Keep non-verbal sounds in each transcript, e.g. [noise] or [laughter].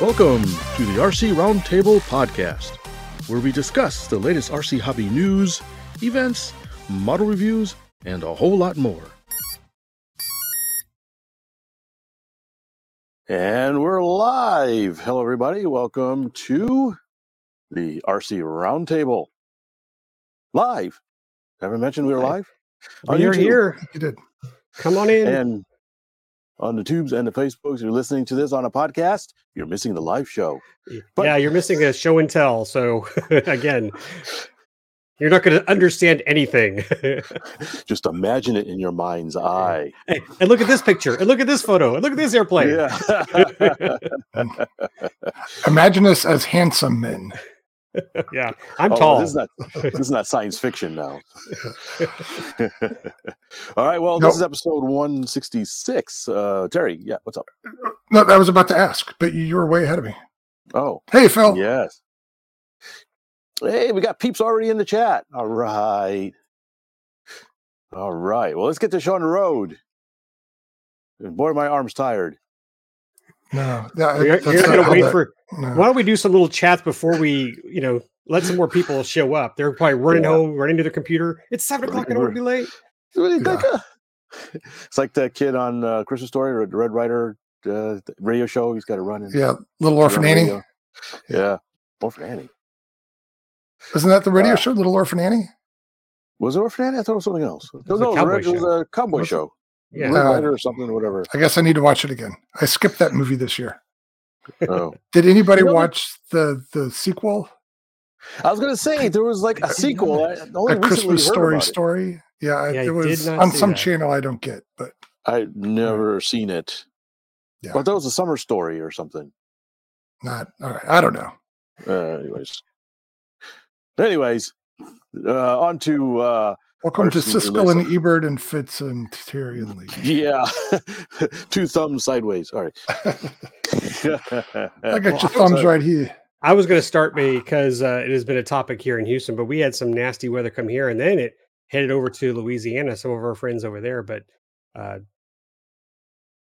Welcome to the RC Roundtable Podcast, where we discuss the latest RC hobby news, events, model reviews, and a whole lot more. And we're live. Hello, everybody. Welcome to the RC Roundtable. Live. Have I mentioned we were live? Oh, on You're YouTube. here. You did. Come on in. And on the tubes and the Facebooks, you're listening to this on a podcast, you're missing the live show. but- yeah, you're missing a show and tell. So [laughs] again, you're not going to understand anything. [laughs] Just imagine it in your mind's eye. Hey, and look at this picture. And look at this photo. And look at this airplane. Yeah. [laughs] Imagine us as handsome men. Yeah, I'm [laughs] Oh, tall. This is not this is not science fiction now. [laughs] [laughs] All right. Well, Nope. this is episode 166. Uh, Terry, yeah, what's up? No, I was about to ask, but you, you were way ahead of me. Oh, Hey, Phil. yes. Hey, we got peeps already in the chat. All right. All right. Well, let's get the show on the road. Boy, my arm's tired. No, that, You're, that's you're going to wait that- for. no. Why don't we do some little chats before we, you know, let some more people show up? They're probably running Yeah. home, running to their computer. It's seven o'clock. I don't want to be late. What do you Yeah. [laughs] It's like that kid on uh, Christmas Story or the Red Rider uh, radio show. He's got to run. in- Yeah, Little Orphan Annie. radio. Yeah, Orphan Annie. Isn't that the radio Uh, show, Little Orphan Annie? Was it Orphan Annie? I thought it was something else. No, was a no, cowboy it was show. a cowboy show. Yeah. Uh, or something, or whatever. I guess I need to watch it again. I skipped that movie this year. Oh. Did anybody You know what? watch the the sequel, I was gonna say there was like a sequel. Only A Christmas heard Story it. story? Yeah, Yeah, it was on some that. channel I don't get, but I've never seen it. Yeah. But that was a summer story or something. not all right. I don't know. Uh, anyways. Anyways, uh, on to uh, Welcome to Arson and Siskel and Ebert and Fitz and Terry and Lee. yeah, [laughs] two thumbs sideways. All right. I got [laughs] your thumbs right here. I was going to start me because uh, it has been a topic here in Houston, but we had some nasty weather come here, and then it headed over to Louisiana. Some of our friends over there, but uh,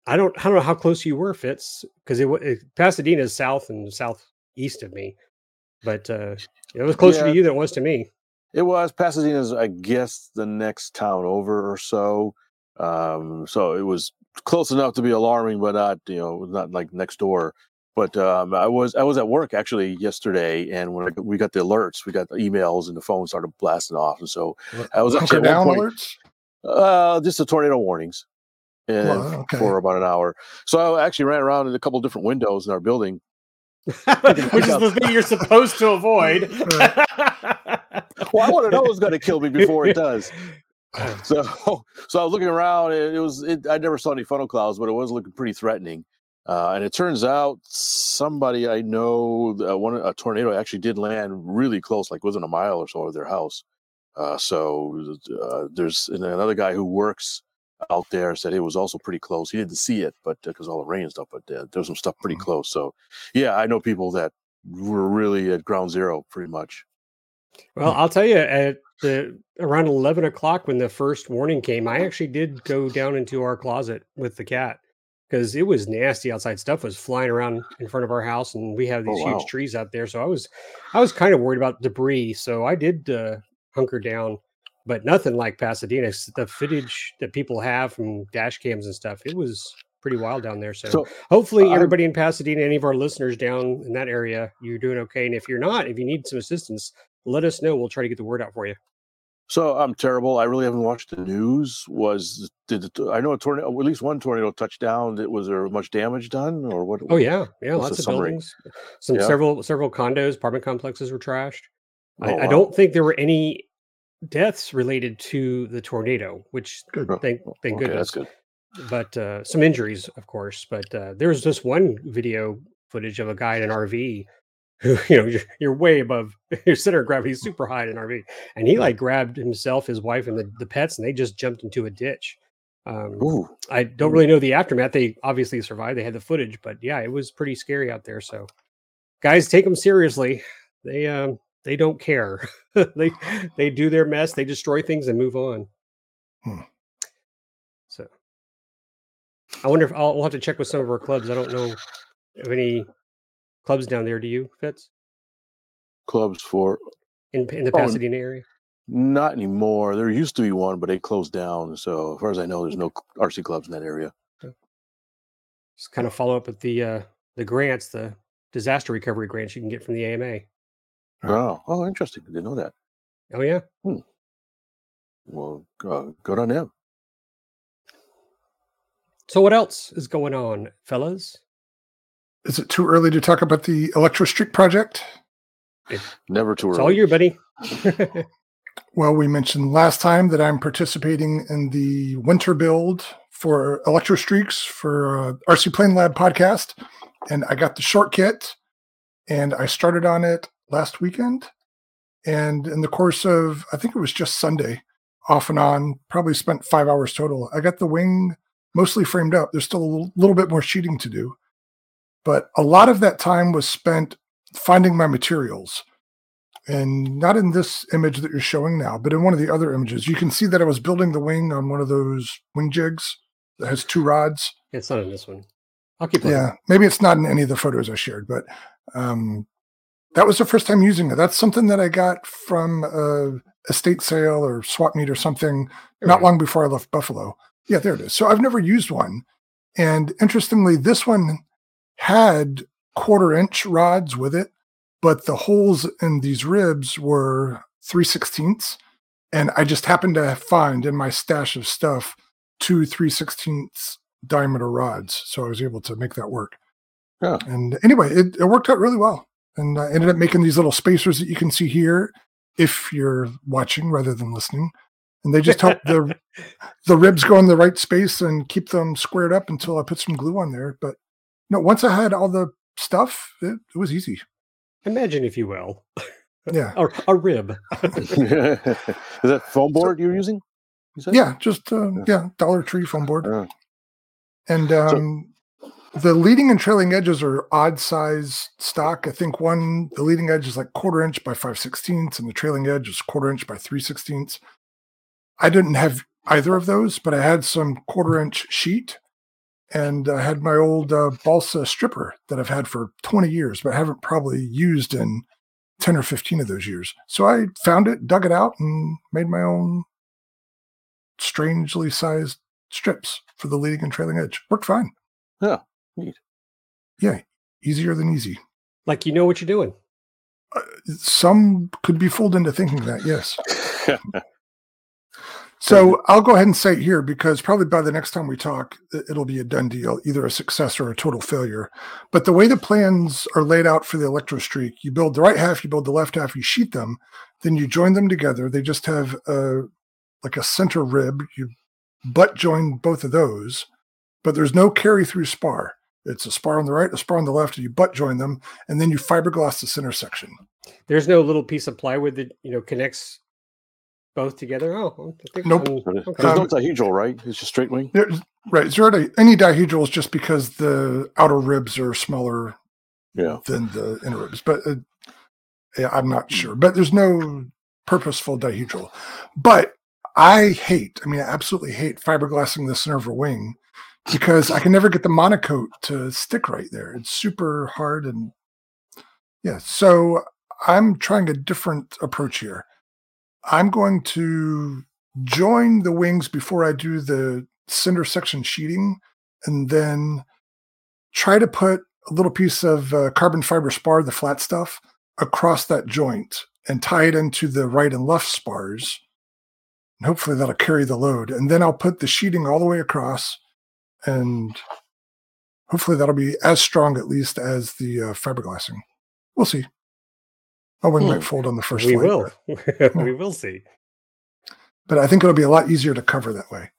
I don't, I don't know how close you were, Fitz, because it, wa- it Pasadena is south and southeast of me, but uh, it was closer Yeah. to you than it was to me. It was Pasadena's, I guess, the next town over or so. Um, so it was close enough to be alarming, but not, you know, not like next door. But um, I was I was at work actually yesterday, and when I, we got the alerts, we got the emails, and the phone started blasting off, and so I was actually [laughs] down point, alerts. uh, just the tornado warnings, and okay. for about an hour. So I actually ran around in a couple different windows in our building, [laughs] Which is the thing you're supposed to avoid. [laughs] well, I want to know what's going to kill me [laughs] before it does. So, [laughs] so I was looking around, and it was it, I never saw any funnel clouds, but it was looking pretty threatening. Uh, and it turns out somebody I know, uh, one a tornado actually did land really close, like within a mile or so of their house. Uh, so uh, there's another guy who works out there said it was also pretty close. He didn't see it, but because all the rain and stuff, but uh, there was some stuff pretty Mhm. close. So yeah, I know people that were really at ground zero, pretty much. Well, I'll tell you, at the around eleven o'clock when the first warning came, I actually did go down into our closet with the cat because it was nasty outside. Stuff was flying around in front of our house, and we have Oh, these wow. huge trees out there. So I was, I was kind of worried about debris. So I did uh, hunker down, but nothing like Pasadena. The footage that people have from dash cams and stuff, it was pretty wild down there. So, So hopefully, I'm- everybody in Pasadena, any of our listeners down in that area, you're doing okay. And if you're not, if you need some assistance, let us know. We'll try to get the word out for you. So I'm terrible. I really haven't watched the news. Was did the, I know a tornado? At least one tornado touched down. Did- Was there much damage done, or what? Oh yeah, yeah, lots of summary? buildings. Some Yeah. several several condos, apartment complexes were trashed. I, Oh, I wow. don't think there were any deaths related to the tornado, which Good. Thank thank okay, goodness. that's good. But uh, some injuries, of course. But uh, there was this one video footage of a guy in an RV who, [laughs] you know, you're, you're way above [laughs] your center of gravity, super high in an RV, and he like grabbed himself, his wife, and the, the pets, and they just jumped into a ditch. Um, Ooh, I don't really know the aftermath. They obviously survived. They had the footage, but yeah, it was pretty scary out there. So, guys, take them seriously. They um they don't care. [laughs] they they do their mess. They destroy things and move on. Hmm. I wonder if I'll, we'll have to check with some of our clubs. I don't know of any clubs down there. Do you, Fitz, Clubs for in in the Oh, Pasadena area? not anymore. There used to be one, but they closed down. So as far as I know, there's no RC clubs in that area. Just kind of follow up with the uh, the grants, the disaster recovery grants you can get from the AMA. Oh, oh, interesting. I didn't know that. Oh yeah, Hmm. Well, uh, good on them. So what else is going on, fellas? Is it too early to talk about the Electro Streak project? Never too early. It's early. all you, buddy. [laughs] Well, we mentioned last time that I'm participating in the winter build for Electro Streaks for uh, RC Plane Lab podcast, and I got the short kit, and I started on it last weekend. And in the course of, I think it was just Sunday, off and on, probably spent five hours total. I got the wing mostly framed up. There's still a little, little bit more sheeting to do, but a lot of that time was spent finding my materials and not in this image that you're showing now, but in one of the other images, you can see that I was building the wing on one of those wing jigs that has two rods. it's not in this one. I'll keep looking. Yeah, maybe it's not in any of the photos I shared, but um, that was the first time using it. That's something that I got from a estate sale or swap meet or something There not long before I left Buffalo. Yeah, there it is. So I've never used one. And interestingly, this one had quarter inch rods with it, but the holes in these ribs were 3 16ths. And I just happened to find in my stash of stuff two 3 16ths diameter rods. So I was able to make that work. Yeah. And anyway, it, it worked out really well. And I ended up making these little spacers that you can see here if you're watching rather than listening. And they just help the [laughs] the ribs go in the right space and keep them squared up until I put some glue on there. But no, once I had all the stuff, it, it was easy. Imagine, if you will, Yeah. [laughs] a, a rib. [laughs] Is that foam board you're using? You? Yeah, just uh, Yeah. yeah, Dollar Tree foam board. Yeah. And um, the leading and trailing edges are odd size stock. I think one the leading edge is like quarter inch by five sixteenths, and the trailing edge is quarter inch by three sixteenths. I didn't have either of those, but I had some quarter inch sheet, and I had my old uh, balsa stripper that I've had for twenty years, but haven't probably used in ten or fifteen of those years. So I found it, dug it out, and made my own strangely sized strips for the leading and trailing edge. Worked fine. Yeah, neat. Yeah, easier than easy. Like you know what you're doing. Uh, some could be fooled into thinking that, yes. [laughs] So I'll go ahead and say it here because probably by the next time we talk, it'll be a done deal, either a success or a total failure. But the way the plans are laid out for the electro streak, you build the right half, you build the left half, you sheet them, then you join them together. They just have a like a center rib. You butt join both of those, but there's no carry through spar. It's a spar on the right, a spar on the left, and you butt join them, and then you fiberglass the center section. There's no little piece of plywood that you know connects both together. Oh, I think Nope. um, There's okay. no dihedral, right? It's just straight wing. There's, right. Zero di- any dihedrals just because the outer ribs are smaller Yeah. than the inner ribs, but uh, yeah, I'm not sure. But there's no purposeful dihedral. But I hate, I mean, I absolutely hate fiberglassing the center of a wing because I can never get the MonoKote to stick right there. It's super hard and yeah. So I'm trying a different approach here. I'm going to join the wings before I do the center section sheeting and then try to put a little piece of uh, carbon fiber spar, the flat stuff, across that joint and tie it into the right and left spars. And hopefully that'll carry the load. And then I'll put the sheeting all the way across and hopefully that'll be as strong at least as the uh, fiberglassing. We'll see. My wing Hmm. might fold on the first we flight, will. but- [laughs] we will see. but I think it'll be a lot easier to cover that way.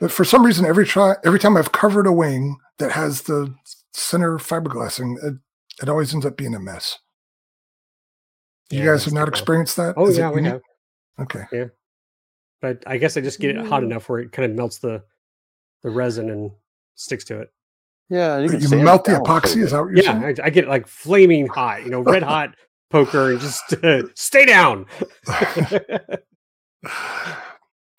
But for some reason, every try, every time I've covered a wing that has the center fiberglassing, it, it always ends up being a mess. You Yeah, guys have not experienced that? Oh Is yeah, we have. Okay. Yeah. But I guess I just get it hot Mm. enough where it kind of melts the the resin and sticks to it. Yeah. and You, can sand melt it the down quite a epoxy? Is that what you're Yeah, saying? I, I get like flaming hot, you know, red [laughs] hot poker, and just uh, stay down. [sighs]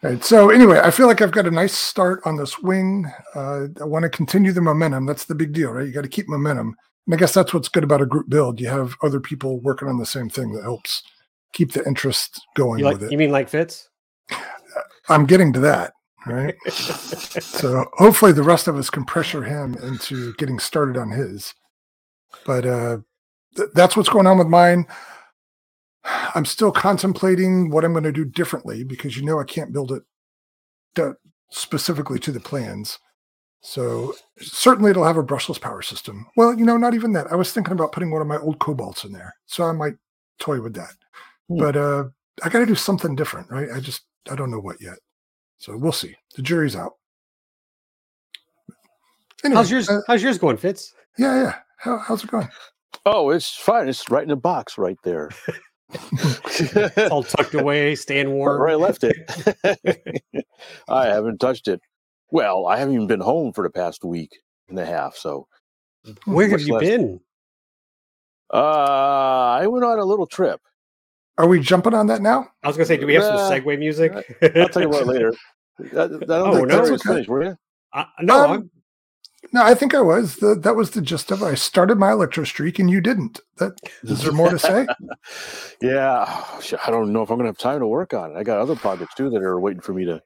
Right. So anyway, I feel like I've got a nice start on this wing. Uh, I want to continue the momentum. That's the big deal, right? You got to keep momentum. And I guess that's what's good about a group build. You have other people working on the same thing that helps keep the interest going You like? with it. You mean like Fitz? I'm getting to that, right? [laughs] so hopefully the rest of us can pressure him into getting started on his. But uh, th- that's what's going on with mine. I'm still contemplating what I'm going to do differently because you know I can't build it to, specifically to the plans. So certainly it'll have a brushless power system. Well, you know, not even that. I was thinking about putting one of my old cobalts in there, so I might toy with that. Hmm. But uh, I got to do something different, right? I just I don't know what yet. So we'll see. The jury's out. Anyway, How's yours? uh, how's yours going, Fitz? yeah, yeah. How, how's it going? Oh, it's fine. It's right in the box right there. [laughs] It's all tucked away, staying warm. Where I left it. [laughs] [laughs] I haven't touched it. Well, I haven't even been home for the past week and a half. So Where have you less. been? uh, I went on a little trip. Are we jumping on that now? I was gonna say, do we have some Uh, segue music? I'll tell you what later. I, I don't Oh, think no. no, Okay. finished, were you? Uh, no, Um, I'm, No, I think I was. The, that was the gist of it. I started my electro streak and you didn't. That is there more to say? [laughs] yeah, I don't know if I'm gonna have time to work on it. I got other projects too that are waiting for me to.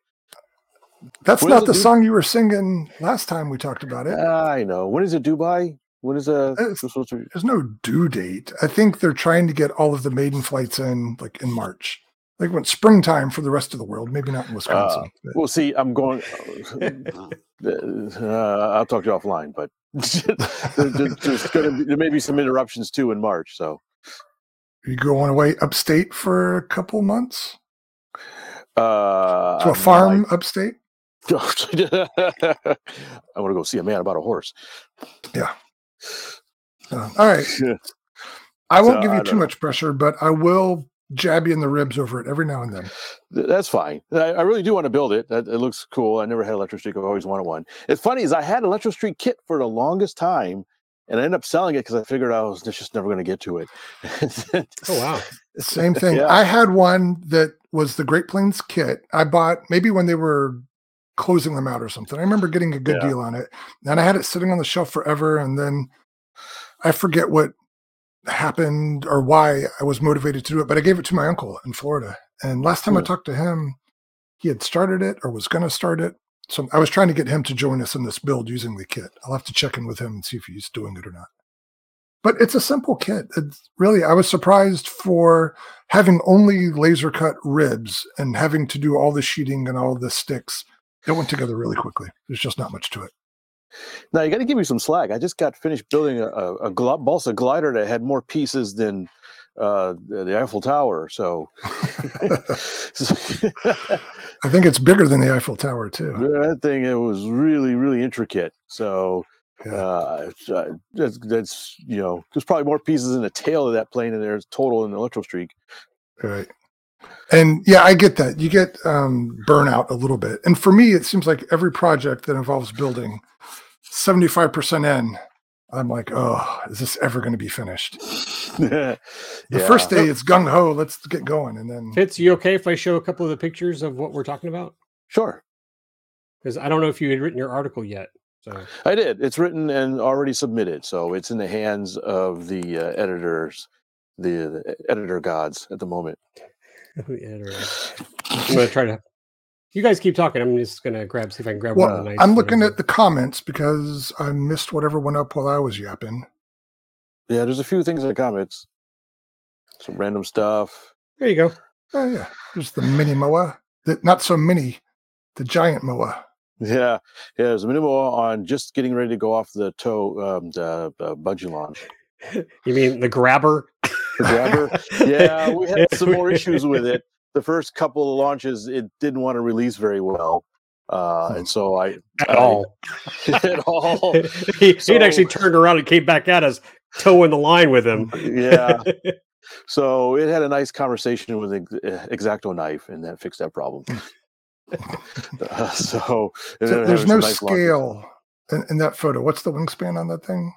That's What not the song you were singing last time we talked about it. I know. When is it Dubai? When is uh? To be- There's no due date. I think they're trying to get all of the maiden flights in like in March. Like when springtime for the rest of the world, maybe not in Wisconsin. but- Well, see, I'm going. [laughs] Uh, I'll talk to you offline, but [laughs] there- there- there's going to be there may be some interruptions too in March. So you going away upstate for a couple months uh, to a farm upstate. [laughs] I want to go see a man about a horse. Uh, all right. I won't So, give you too know. much pressure, but I will jab you in the ribs over it every now and then. That's fine. I, I really do want to build it. That, it looks cool. I never had Electro Streak. I've always wanted one. It's funny is I had Electro Streak kit for the longest time, and I ended up selling it because I figured oh, I was just never going to get to it. [laughs] oh wow. Same thing. Yeah. I had one that was the Great Planes kit. I bought maybe when they were closing them out or something. I remember getting a good Yeah. deal on it. And I had it sitting on the shelf forever. And then I forget what happened or why I was motivated to do it, but I gave it to my uncle in Florida. And last time I Hmm. talked to him, he had started it or was going to start it. So I was trying to get him to join us in this build using the kit. I'll have to check in with him and see if he's doing it or not. But it's a simple kit. It's really, I was surprised for having only laser cut ribs and having to do all the sheeting and all the sticks. It went together really quickly. There's just not much to it. Now you got to give me some slack. I just got finished building a, a, a gl- balsa glider that had more pieces than uh, the the Eiffel Tower. So [laughs] I think it's bigger than the Eiffel Tower too. [laughs] that thing it was really really intricate. So Yeah. uh, uh, that's, that's you know there's probably more pieces in the tail of that plane than there's total in the Electro Streak. Right. And yeah, I get that. You get um, burnout a little bit. And for me, it seems like every project that involves building, 75% in, I'm like, oh, is this ever going to be finished? the The [laughs] first day, it's gung ho, let's get going. And then, Fitz, you okay if I show a couple of the pictures of what we're talking about? sure. Because I don't know if you had written your article yet. So I did. It's written and already submitted, so it's in the hands of the uh, editors, the, the editor gods at the moment. [laughs] the editor. [laughs] I'm gonna try to. You guys keep talking. I'm just gonna grab see if I can grab one of well, the nice. I'm looking at the comments because I missed whatever went up while I was yapping. Yeah, there's a few things in the comments, some random stuff. There you go. Oh, yeah. There's the mini Moa, the, not so mini, the giant Moa. Yeah, yeah. There's a mini Moa on just getting ready to go off the tow, um, the uh, bungee launch. [laughs] You mean the grabber? The grabber. [laughs] yeah, we had some more issues with it. The first couple of launches, it didn't want to release very well, uh, and so I At I- all. [laughs] at all. [laughs] he, he'd actually turned around and came back at us, towing the line with him. Yeah. [laughs] So it had a nice conversation with Ex- uh, X-Acto Knife, and that fixed that problem. Uh, so, So there's having no nice scale in, in that photo. What's the wingspan on that thing?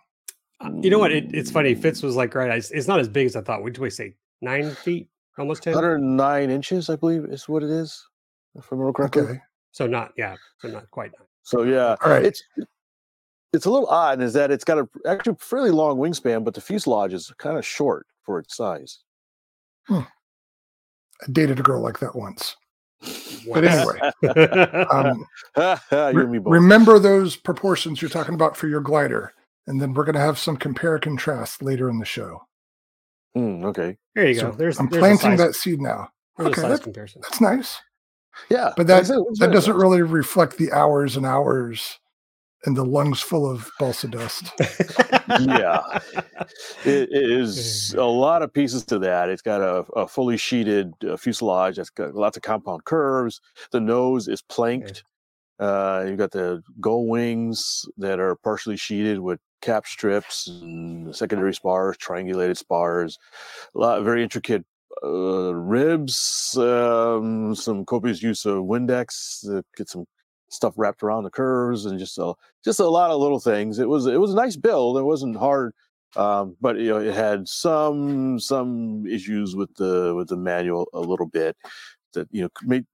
Uh, you know what? It, it's funny. Fitz was like, right, it's, it's not as big as I thought. What did we say? Nine feet? Almost 10? 109 inches, I believe, is what it is. if I remember correctly. Okay. So not yeah, so not quite. So yeah, All right. it's it's a little odd is that it's got a actually fairly long wingspan, but the fuselage is kind of short for its size. I dated a girl like that once. But anyway, [laughs] um, [laughs] you re- me both. remember those proportions you're talking about for your glider, and then we're going to have some compare and contrast later in the show. Mm, okay. there you So go. There's I'm there's planting size, that seed now. there's a Okay, size that- comparison. That's nice, Yeah, but that said, it was that very doesn't nice. really reflect the hours and hours and the lungs full of balsa dust. Yeah. It, it [laughs] is a lot of pieces to that. It's got a, a fully sheeted uh, fuselage that's got lots of compound curves. The nose is planked. Uh, you've got the gull wings that are partially sheeted with cap strips and secondary spars, triangulated spars. A lot of very intricate uh, ribs. Um, some copious use of Windex to get some stuff wrapped around the curves and just a just a lot of little things. It was it was a nice build. It wasn't hard, um, but you know it had some some issues with the with the manual a little bit that you know made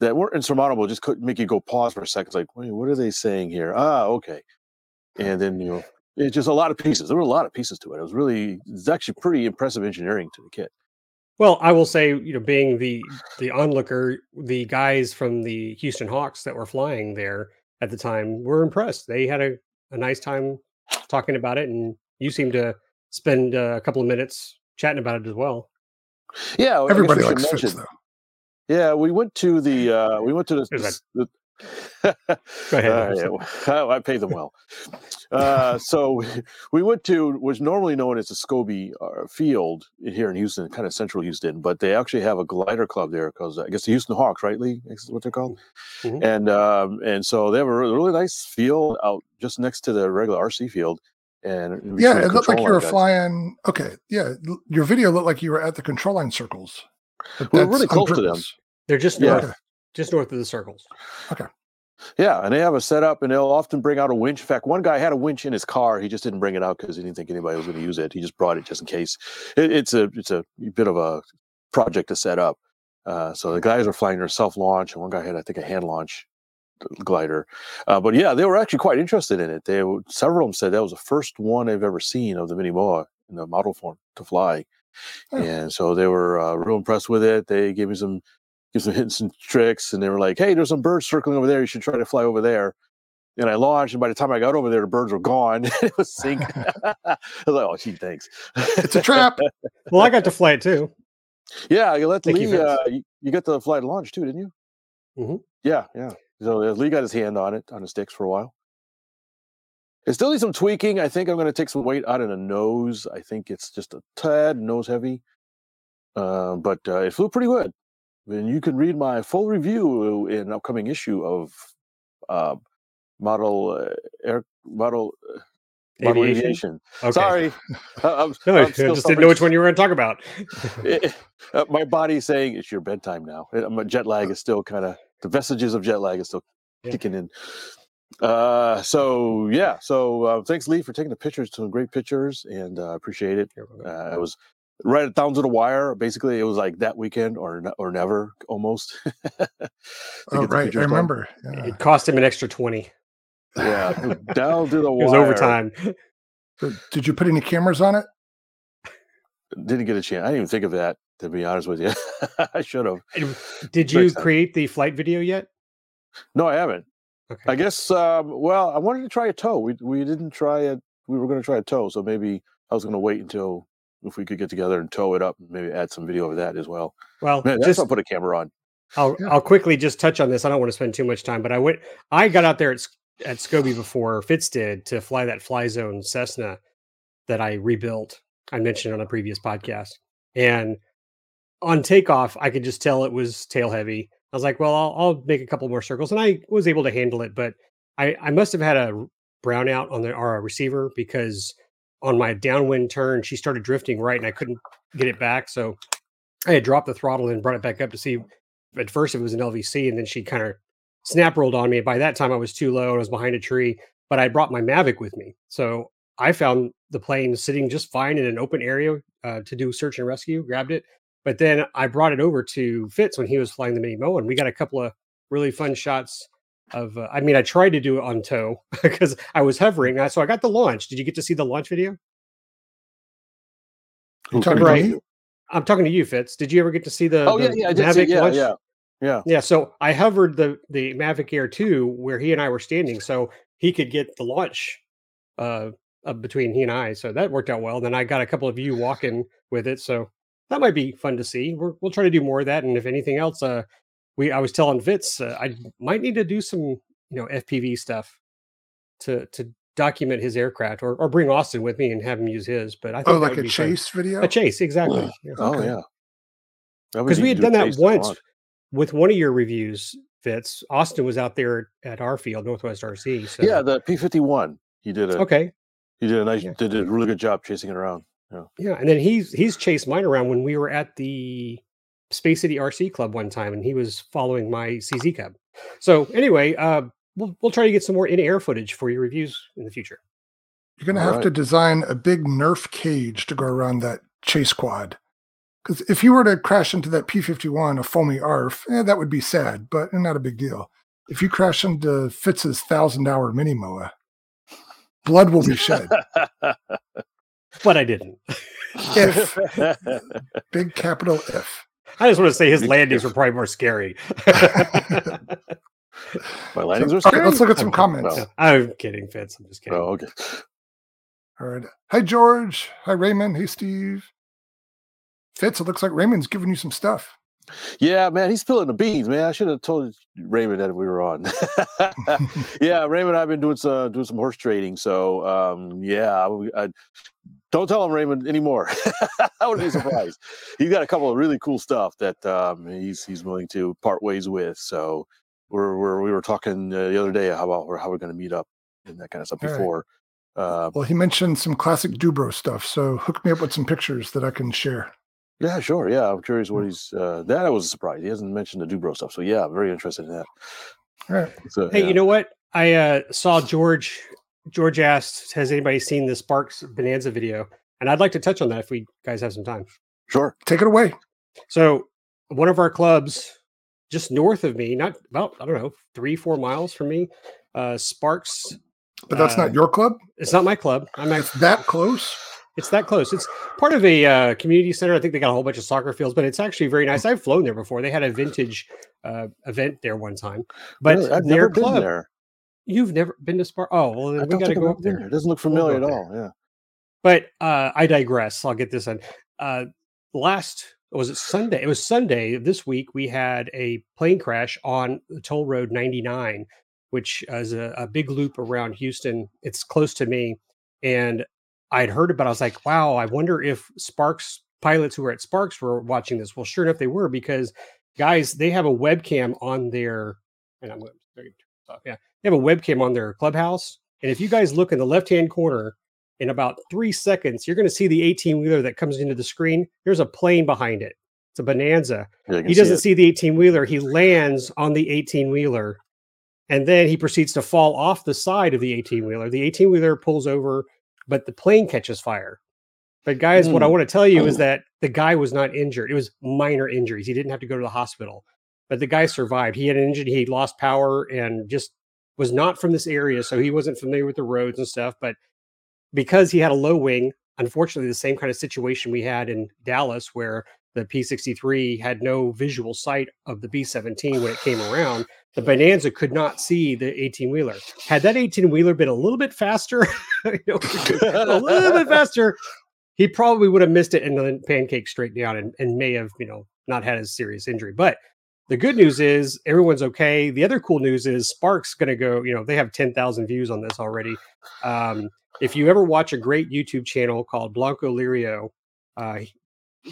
that weren't insurmountable. Just couldn't make you go pause for a second. It's like, wait, what are they saying here? Ah, okay. And then you know it's just a lot of pieces. There were a lot of pieces to it. It was really it's actually pretty impressive engineering to the kit. Well, I will say, you know, being the the onlooker, the guys from the Houston Hawks that were flying there at the time were impressed. They had a, a nice time talking about it, and you seem to spend uh, a couple of minutes chatting about it as well. Yeah, I Everybody we likes mention- Fitz, though. Yeah, we went to the uh we went to the, There's the Go ahead. Uh, yeah, well, [laughs] I pay them well. Uh, [laughs] so we went to what's normally known as the Scobee uh, Field here in Houston, kind of central Houston, but they actually have a glider club there because I guess the Houston Hawks, right, Lee? Is what they're called. Mhm. And um, and so they have a really, really nice field out just next to the regular RC field. And Yeah, it looked like you were line guys. flying. Okay, yeah, your video looked like you were at the control line circles. But We're that's really on close to them. They're just Yeah. north, just north of the circles. Okay. Yeah, and they have a setup, and they'll often bring out a winch. In fact, one guy had a winch in his car. He just didn't bring it out because he didn't think anybody was going to use it. He just brought it just in case. It, it's a it's a bit of a project to set up. Uh, so the guys were flying their self launch, and one guy had I think a hand launch glider. Uh, but yeah, they were actually quite interested in it. They several of them said that was the first one they've ever seen of the mini moa in the model form to fly, Oh. and so they were uh, real impressed with it. They gave me some give some hints and tricks, and they were like, "Hey, there's some birds circling over there. You should try to fly over there." And I launched, and by the time I got over there, the birds were gone. [laughs] it was sink. [laughs] [laughs] I was like, "Oh, gee, thanks." It's a trap. Well, I got to fly it too. yeah, you let Thank you, Lee. Vince. uh, you, you got the flight launch too, didn't you? Mhm. Yeah, yeah. So uh, Lee got his hand on it on the sticks for a while. It still needs some tweaking. I think I'm going to take some weight out of the nose. I think it's just a tad nose heavy, uh, but uh, it flew pretty good. And you can read my full review in an upcoming issue of uh, model uh, air model uh, model Aviation? aviation. Okay. Sorry, I- I'm, No, I I'm still just didn't know which one you were going to talk about. it- [laughs] uh, my body's saying it's your bedtime now. Uh, My jet lag is still kind of the vestiges of jet lag is still Yeah. kicking in. Uh, so yeah, so uh, thanks Lee for taking the pictures, some great pictures, and uh, appreciate it. Uh, it was right down to the wire. Basically, it was like that weekend or or never almost. Oh, right. I remember. Yeah. It cost him an extra twenty. Yeah, it was down to the wire. [laughs] It was overtime. [laughs] So Did you put any cameras on it? Didn't get a chance. I didn't even think of that. To be honest with you, [laughs] I should have. Did you Next time. create the flight video yet? No, I haven't. Okay. I guess. Um, well, I wanted to try a tow. We we didn't try it. We were going to try a tow, so maybe I was going to wait until if we could get together and tow it up, and maybe add some video of that as well. Well, Man, just why I put a camera on. I'll Yeah. I'll quickly just touch on this. I don't want to spend too much time, but I went. I got out there at S- at Scobee before Fitz did to fly that Fly Zone Cessna that I rebuilt. I mentioned on a previous podcast, and on takeoff, I could just tell it was tail heavy. I was like, well, I'll, I'll make a couple more circles, and I was able to handle it. But I I must have had a brownout on the our receiver because on my downwind turn, she started drifting right, and I couldn't get it back. So I had dropped the throttle and brought it back up to see at first it was an LVC, and then she kind of snap rolled on me. By that time, I was too low. I was behind a tree, but I brought my Mavic with me, so I found the plane sitting just fine in an open area uh, to do search and rescue. Grabbed it, But then I brought it over to Fitz when he was flying the Mini Moa, and we got a couple of really fun shots of. Uh, I mean, I tried to do it on tow [laughs] because I was hovering. So I got the launch. Did you get to see the launch video? You talking Right. to me? I'm talking to you, Fitz. Did you ever get to see the? Oh yeah, the yeah, I did see. Yeah, launch? yeah, yeah. Yeah, so I hovered the the Mavic Air 2 where he and I were standing, so he could get the launch uh, uh between he and I. So that worked out well. Then I got a couple of you walking with it, so that might be fun to see. We're, we'll try to do more of that, and if anything else, uh, we I was telling Fitz uh, I might need to do some you know FPV stuff to to document his aircraft, or or bring Austin with me and have him use his. But I think Oh, like a be fun. chase video? a chase, exactly. Yeah Oh Okay. yeah. because we had done that once with one of your reviews fits austin was out there at our field northwest rc so Yeah, the P fifty one. He did a okay he did a nice Yeah. did a really good job chasing it around. yeah and then he's he's chased mine around when we were at the space city rc club one time and he was following my cz cub so anyway uh we'll, we'll try to get some more in-air footage for your reviews in the future You're going to All have to design a big Nerf cage to go around that chase quad. Because if you were to crash into that P 51, a foamy ARF, eh, that would be sad, but not a big deal. If you crash into Fitz's thousand hour mini moa, blood will be shed. [laughs] but i didn't if, [laughs] big capital if. I just want to say his landings were probably more scary [laughs] My landings So- are okay, let's look at some comments. no. i'm kidding fitz i'm just kidding Oh, okay. All right. Hi, George. Hi, Raymond. Hey, Steve. Fitz, it looks like Raymond's giving you some stuff. Yeah, man, he's spilling the beans, man. I should have told Raymond that we were on. [laughs] [laughs] yeah, Raymond, I've been doing some doing some horse trading. So um, yeah, I, I, don't tell him Raymond anymore. [laughs] I wouldn't be surprised. [laughs] he's got a couple of really cool stuff that um, he's he's willing to part ways with. So we're, we're we were talking uh, the other day how about how we're going to meet up and that kind of stuff All right. before. Uh, Well, he mentioned some classic Du-Bro stuff, so hook me up with some pictures that I can share. yeah, sure. Yeah, I'm curious what he's. Uh, that I was a surprise. He hasn't mentioned the Du-Bro stuff. So yeah, I'm very interested in that. All right. So, Hey, yeah. you know what? I uh, saw George. George asked, "Has anybody seen the Sparks Bonanza video?" And I'd like to touch on that if we guys have some time. sure. Take it away. So, one of our clubs, just north of me, not about I don't know three four miles from me, uh, Sparks. But that's Uh, not your club. It's not my club. I'm It's at, that close. it's that close. It's part of a uh, community center. I think they got a whole bunch of soccer fields, but it's actually very nice. I've flown there before. They had a vintage uh, event there one time, but Really? Their club. there. You've never been to Spark? Oh, well, we got to go up been there. It doesn't look We'll familiar at there. all. Yeah. But uh, I digress. I'll get this in. Uh, last was it Sunday? It was Sunday this week. We had a plane crash on the toll road 99, which is a, a big loop around Houston. It's close to me, and I'd heard about. it. I was like, "Wow, I wonder if Sparks pilots who were at Sparks were watching this." Well, sure enough, they were because guys, they have a webcam on their. And I'm going to off. Yeah, they have a webcam on their clubhouse, and if you guys look in the left hand corner in about three seconds, you're going to see the 18 wheeler that comes into the screen. There's a plane behind it. It's a Bonanza. Yeah, He doesn't it. see the 18 wheeler. He lands on the 18 wheeler and then he proceeds to fall off the side of the 18 wheeler. The 18 wheeler pulls over, but the plane catches fire. But guys, what I Hmm. want to tell you is that the guy was not injured. It was minor injuries. He didn't have to go to the hospital, but the guy survived. He had an injury. He lost power and just was not from this area, so he wasn't familiar with the roads and stuff. But because he had a low wing, unfortunately, the same kind of situation we had in Dallas, where the P63 had no visual sight of the B17 when it came around. The Bonanza could not see the 18 wheeler. Had that 18 wheeler been a little bit faster, [laughs] a little bit faster, he probably would have missed it and then pancake straight down and, and may have, you know, not had a serious injury. But the good news is everyone's okay. The other cool news is Sparks going to go, you know, they have 10,000 views on this already. Um, if you ever watch a great YouTube channel called Blancolirio, uh,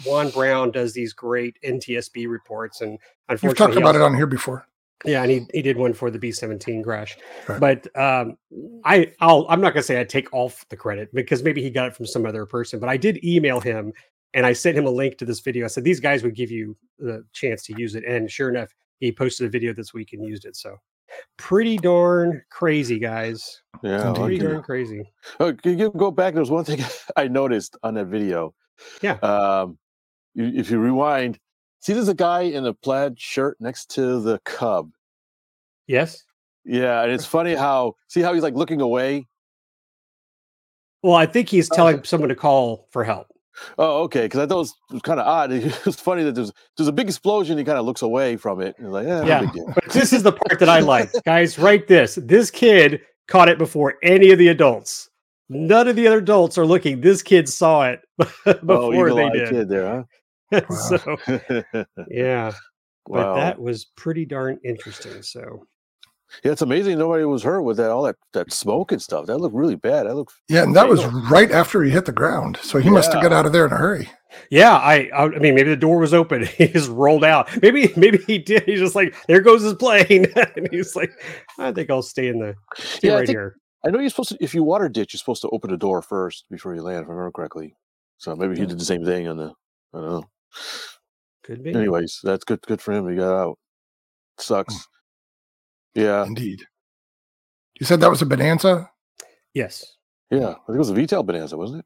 Juan Browne does these great NTSB reports, and unfortunately, You've talked about it on here before. yeah, and he, he did one for the B seventeen crash. Right. But um, I I'll I'm not gonna say I take all the credit because maybe he got it from some other person. But I did email him and I sent him a link to this video. I said these guys would give you the chance to use it, and sure enough, he posted a video this week and used it. So pretty darn crazy, guys. Yeah. Pretty darn crazy. Oh, can you go back? There's one thing [laughs] I noticed on that video. Yeah. Um, if you rewind, see, there's a guy in a plaid shirt next to the Cub. Yes. Yeah, and it's funny how see how he's like looking away. Well, I think he's telling someone to call for help. Oh, okay. Because I thought it was, was kind of odd. [laughs] It was funny that there's there's a big explosion. He kind of looks away from it. And like, eh, Yeah. But this is the part that I like. [laughs] Guys, write this. This kid caught it before any of the adults. None of the other adults are looking. This kid saw it [laughs] oh, before they did. kid there, so huh? yeah. But that was pretty darn interesting. So yeah, it's amazing nobody was hurt with that all that that smoke and stuff. That looked really bad. That looked Yeah, and that was right after he hit the ground. So he must have got out of there in a hurry. yeah, I I I mean maybe the door was open. [laughs] He just rolled out. Maybe maybe he did. He's just like, there goes his plane. [laughs] and he's like, I think I'll stay in the stay Yeah, I right think- here. I know you're supposed to if you water ditch, you're supposed to open the door first before you land, if I remember correctly. So maybe he did the same thing on the I don't know. Could be. Anyways, that's good good for him. He got out. Hmm. Sucks. Hmm. Yeah, Indeed. You said that was a bonanza? Yes. yeah. I think it was a V-tail Bonanza, wasn't it?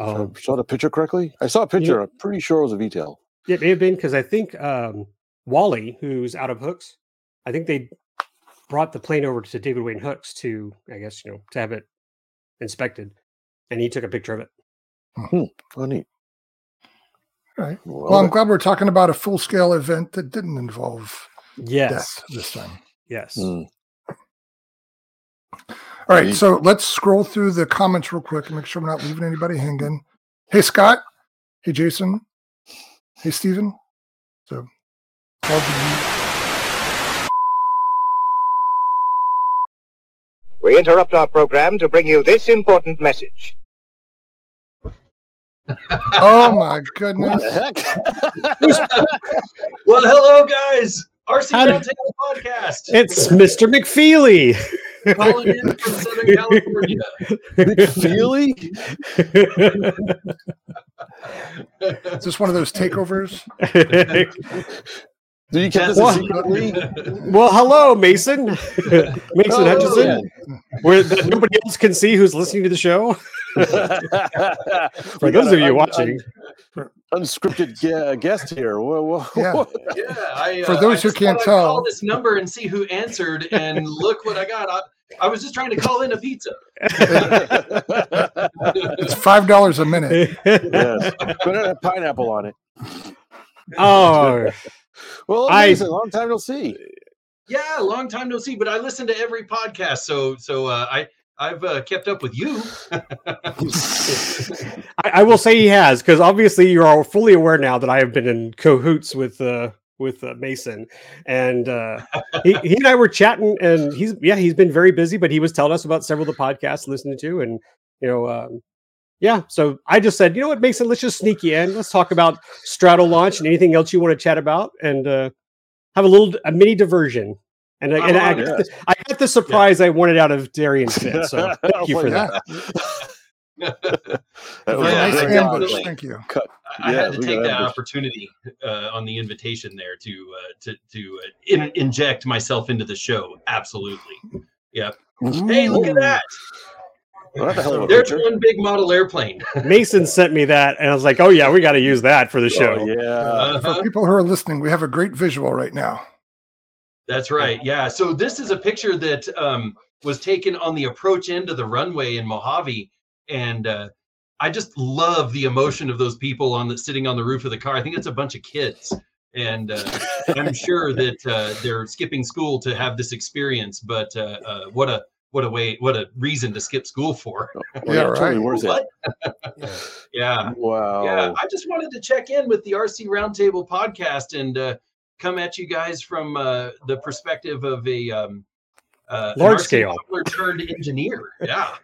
If Um, I saw the picture correctly. I saw a picture. I'm pretty sure it was a V-tail. It may have been because I think um, Wally, who's out of Hooks, I think they brought the plane over to David Wayne Hooks to, I guess, you know, to have it inspected, and he took a picture of it. Hmm. Oh, neat. All right. Well, Well, I'm glad we're talking about a full scale event that didn't involve Yes, death this time. Yes. mm, All right, so let's scroll through the comments real quick and make sure we're not leaving anybody hanging. Hey, Scott. Hey, Jason. Hey, Steven. So, all you- We interrupt our program to bring you this important message. oh my goodness. what the heck? [laughs] Well, hello, guys. RC How Roundtable Podcast. It's Mr. McFeely. calling in from Southern [laughs] California. McFeely? [laughs] Is this one of those takeovers? [laughs] Do you keep this What? a secretly? well, hello, Mason. [laughs] Mason Oh, Hutchison. Where that nobody else can see who's listening to the show. [laughs] For those of you un- watching, un- unscripted gue- guest here. Whoa, whoa, Yeah. [laughs] Yeah, I, uh, For those I who just can't tell- call this number and see who answered, and look what I got. I, I was just trying to call in a pizza. It's five dollars a minute. yes. But it had pineapple on it. oh, Well, I- amazing. Long time no see. Yeah, long time no see, but I listen to every podcast, so so uh, I I've uh, kept up with you. [laughs] [laughs] I, I will say he has because obviously you are fully aware now that I have been in cahoots with uh, with uh, Mason, and uh, he, he and I were chatting, and he's yeah he's been very busy, but he was telling us about several of the podcasts listening to, and you know. Um, yeah, so I just said, you know what, Mason, let's just sneak you in. Let's talk about Stratolaunch and anything else you want to chat about, and uh, have a little a mini diversion. And, I- and I, I'm got on the, I got the surprise I wanted out of Darian [laughs] Fit. So thank you for that. That was nice ambush. definitely. Thank you. cut. I Yeah, had to take got that ambushed. opportunity uh, on the invitation there to uh, to to uh, in, inject myself into the show. Absolutely. Yep. Hey, look at that! Well, that's a hell of a There's picture. one big model airplane. [laughs] Mason sent me that, and I was like, "Oh yeah, we got to use that for the show." Oh, yeah. Uh-huh. For people who are listening, we have a great visual right now. That's right. Yeah. So this is a picture that um, was taken on the approach end of the runway in Mojave, and uh, I just love the emotion of those people on the sitting on the roof of the car. I think it's a bunch of kids, and uh, I'm sure that uh, they're skipping school to have this experience. But uh, uh, what a what a way what a reason to skip school for. Well, [laughs] Yeah, right. worth it. [laughs] Yeah. Wow. Yeah, I just wanted to check in with the RC Roundtable podcast and uh, come at you guys from uh, the perspective of a um, uh, large scale modeler turned engineer. [laughs] Yeah,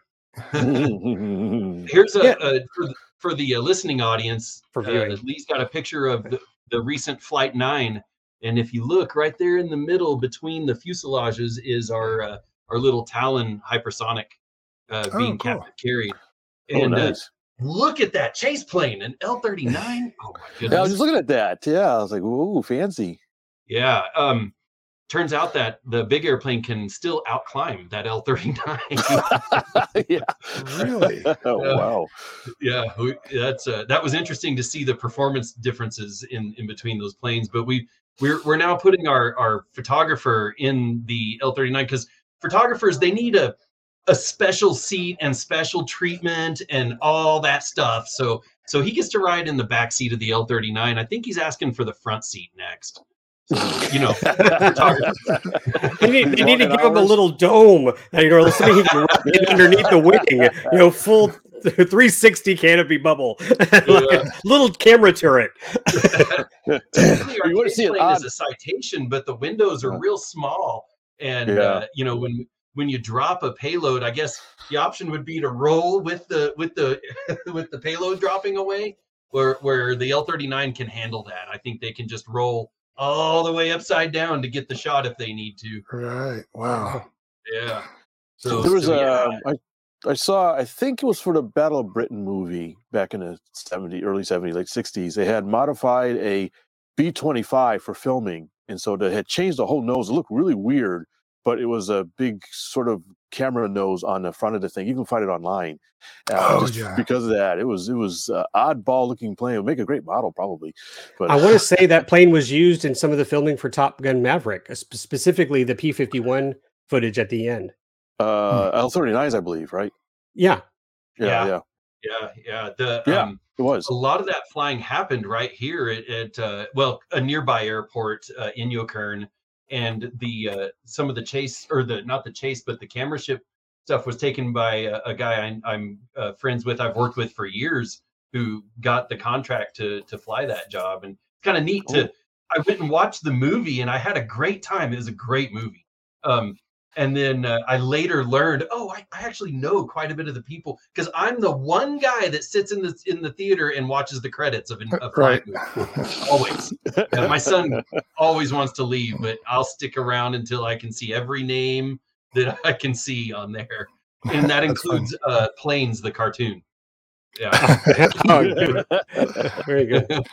yeah. here's a, Yeah. a for the, for the uh, listening audience. For uh, viewing. Lee's got a picture of the, the recent Flight Nine, and if you look right there in the middle between the fuselages is our uh, our little Talon hypersonic uh, Oh, being cool. captive carried. Oh, And uh, nice. look at that chase plane, an L thirty nine. [laughs] Oh my goodness! Yeah, I was just looking at that. Yeah, I was like, "Ooh, fancy." Yeah. Um, turns out that the big airplane can still outclimb that L-39. [laughs] yeah. Really? [laughs] Oh wow. yeah, we, that's uh, that was interesting to see the performance differences in in between those planes. But we we're we're now putting our our photographer in the L-39 because photographers they need a a special seat and special treatment and all that stuff. So so he gets to ride in the back seat of the L39. I think he's asking for the front seat next. So, you know, [laughs] They need, they need to give him a little dome, you know, something he can run in underneath the wing, you know, full 360 canopy bubble, [laughs] like a little camera turret. [laughs] Typically, our You wanna see an plane is a citation, but the windows are real small, and Yeah. uh, you know when when you drop a payload, I guess the option would be to roll with the with the [laughs] with the payload dropping away, where where the L39 can handle that. I think they can just roll all the way upside down to get the shot if they need to. Right. Wow. Yeah. So there was so, yeah. I, I saw I think it was for the Battle of Britain movie back in the 70 early 70s late 60s they had modified a B25 for filming and so they had changed the whole nose it looked really weird but it was a big sort of camera nose on the front of the thing you can find it online uh, Oh, yeah. because of that it was it was uh, oddball looking plane it would make a great model probably but I want to [laughs] say that plane was used in some of the filming for Top Gun Maverick, uh, specifically the P 51 footage at the end. uh L39s I believe right Yeah. yeah Yeah. yeah, yeah, yeah. The Yeah. um, it was a lot of that flying happened right here at, at uh, well a nearby airport uh, Inyokern, and the uh, some of the chase or the not the chase but the camera ship stuff was taken by a, a guy I, I'm uh, friends with I've worked with for years who got the contract to to fly that job and it's kind of neat to I went and watched the movie and I had a great time it was a great movie um, and then uh, I later learned, oh, I, I actually know quite a bit of the people because I'm the one guy that sits in the in the theater and watches the credits of, of [laughs] Right. always. Uh, my son always wants to leave, but I'll stick around until I can see every name that I can see on there, and that [laughs] includes uh, Planes, the cartoon. Yeah. [laughs] oh, good. Very good. All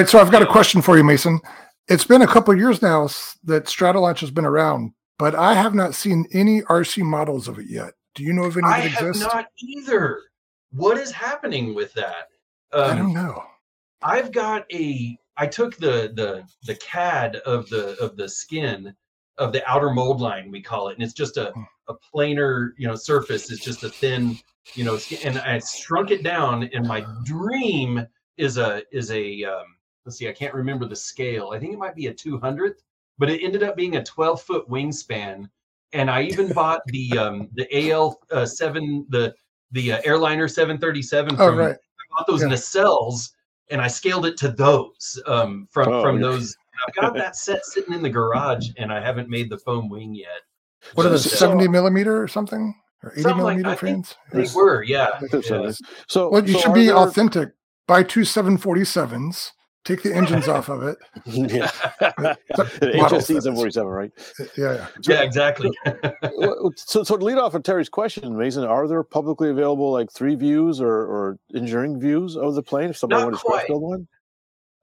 right, so I've got a question for you, Mason. It's been a couple years now that Stratolaunch has been around, but I have not seen any RC models of it yet. Do you know of any I that have exist? not either. What is happening with that? I Um, don't know. I've got a I took the the the CAD of the of the skin of the outer mold line we call it and it's just a a planar you know surface it's just a thin you know skin, and I shrunk it down and my dream is a is a um, let's see I can't remember the scale I think it might be a 200th but it ended up being a 12 foot wingspan and I even bought the um the AL uh, 7 the the uh, airliner 737 Oh, right. I bought those Yeah. nacelles and I scaled it to those um, from Oh, from yeah. those. I've got that set sitting in the garage, and I haven't made the foam wing yet. What are the So- 70 millimeter or something? Or 80 Something like- millimeter I think fans? They were, yeah. So, yeah. so Well, you so should be there- authentic. Buy two 747s, take the engines off of it. [laughs] yeah. [laughs] Model HSC sets. 747, right? Yeah, yeah. Yeah, exactly. [laughs] So, so to lead off of Terry's question, Mason, are there publicly available like three views or, or engineering views of the plane if somebody Not wanted to build one?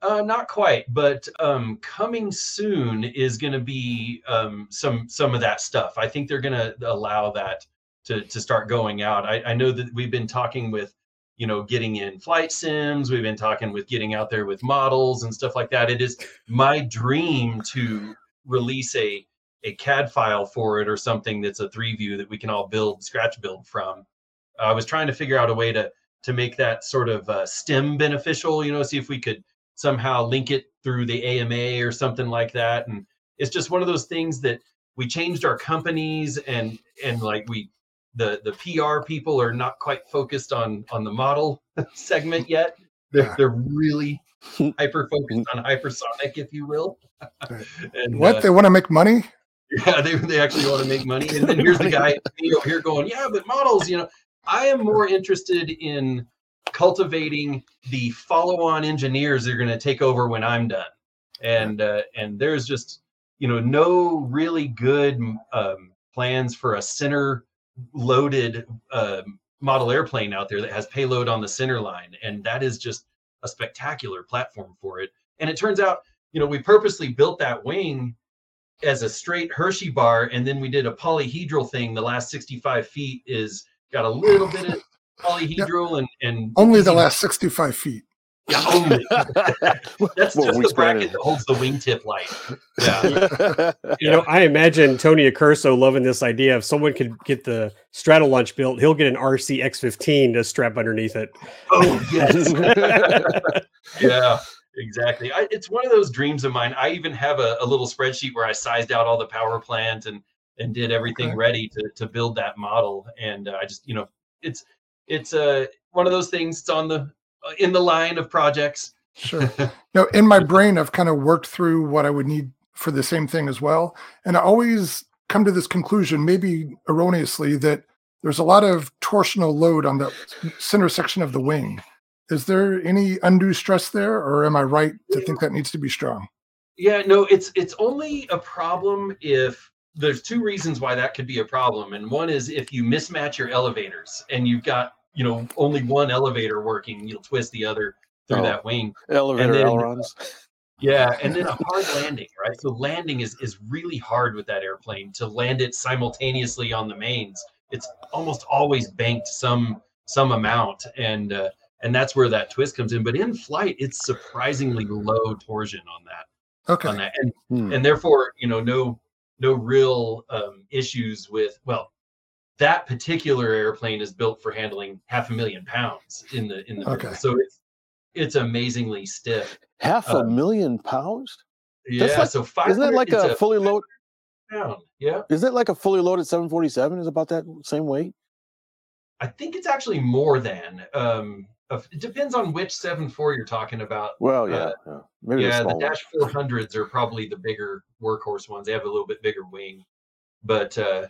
Uh, not quite, but um, coming soon is going to be um, some some of that stuff. I think they're going to allow that to to start going out. I, I know that we've been talking with, you know, getting in flight sims. We've been talking with getting out there with models and stuff like that. It is my dream to release a a CAD file for it or something that's a three view that we can all build scratch build from. I was trying to figure out a way to to make that sort of uh, STEM beneficial. You know, see if we could somehow link it through the AMA or something like that. And it's just one of those things that we changed our companies and and like we the the PR people are not quite focused on on the model [laughs] segment yet. They're Yeah. they're really [laughs] hyper focused on hypersonic, if you will. [laughs] And, What? uh, they want to make money? yeah, they, they actually want to make money. And then here's the guy me over here going, yeah, but models, you know, I am more interested in cultivating the follow-on engineers that are going to take over when I'm done. And uh, and there's just you know no really good um, plans for a center loaded um model airplane out there that has payload on the center line, and that is just a spectacular platform for it. And it turns out, you know, we purposely built that wing as a straight Hershey bar, and then we did a polyhedral thing. The last 65 feet is got a little bit of [laughs] polyhedral and and Only the last 65 feet. Yeah. [laughs] That's Well, just we the bracket that holds the wingtip light. [laughs] Yeah. You know, I imagine Tony Accurso loving this idea. If someone could get the Stratolaunch built, he'll get an RC X15 to strap underneath it. Oh yes. [laughs] yeah, exactly. I, it's one of those dreams of mine. I even have a, a little spreadsheet where I sized out all the power plant and and did everything Okay. ready to to build that model. And uh, I just you know it's it's uh, one of those things. It's on the in the line of projects. Sure. [laughs] Now, in my brain, I've kind of worked through what I would need for the same thing as well. And I always come to this conclusion, maybe erroneously, that there's a lot of torsional load on the center section of the wing. Is there any undue stress there, or am I right to think that needs to be strong? Yeah, no, it's it's only a problem if there's two reasons why that could be a problem. And one is if you mismatch your elevators and you've got, you know, only one elevator working, you'll twist the other through Oh. that wing. Elevator then- ailerons. Yeah, and then a hard landing, right? So landing is is really hard with that airplane to land it simultaneously on the mains. It's almost always banked some some amount, and uh, and that's where that twist comes in. But in flight, it's surprisingly low torsion on that Okay. on that, and Hmm. and therefore you know no no real um, issues with well that particular airplane is built for handling half a million pounds in the in the Okay. so it's it's amazingly stiff Half a uh, million pounds? yeah That's like- so 500 Isn't that like it's a fully loaded? pound yeah Is that like a fully loaded 747? Is about that same weight? i think it's actually more than um it depends on which 7.4 you're talking about Well, yeah, Uh, yeah. maybe yeah the the small one. dash 400s are probably the bigger workhorse ones they have a little bit bigger wing but uh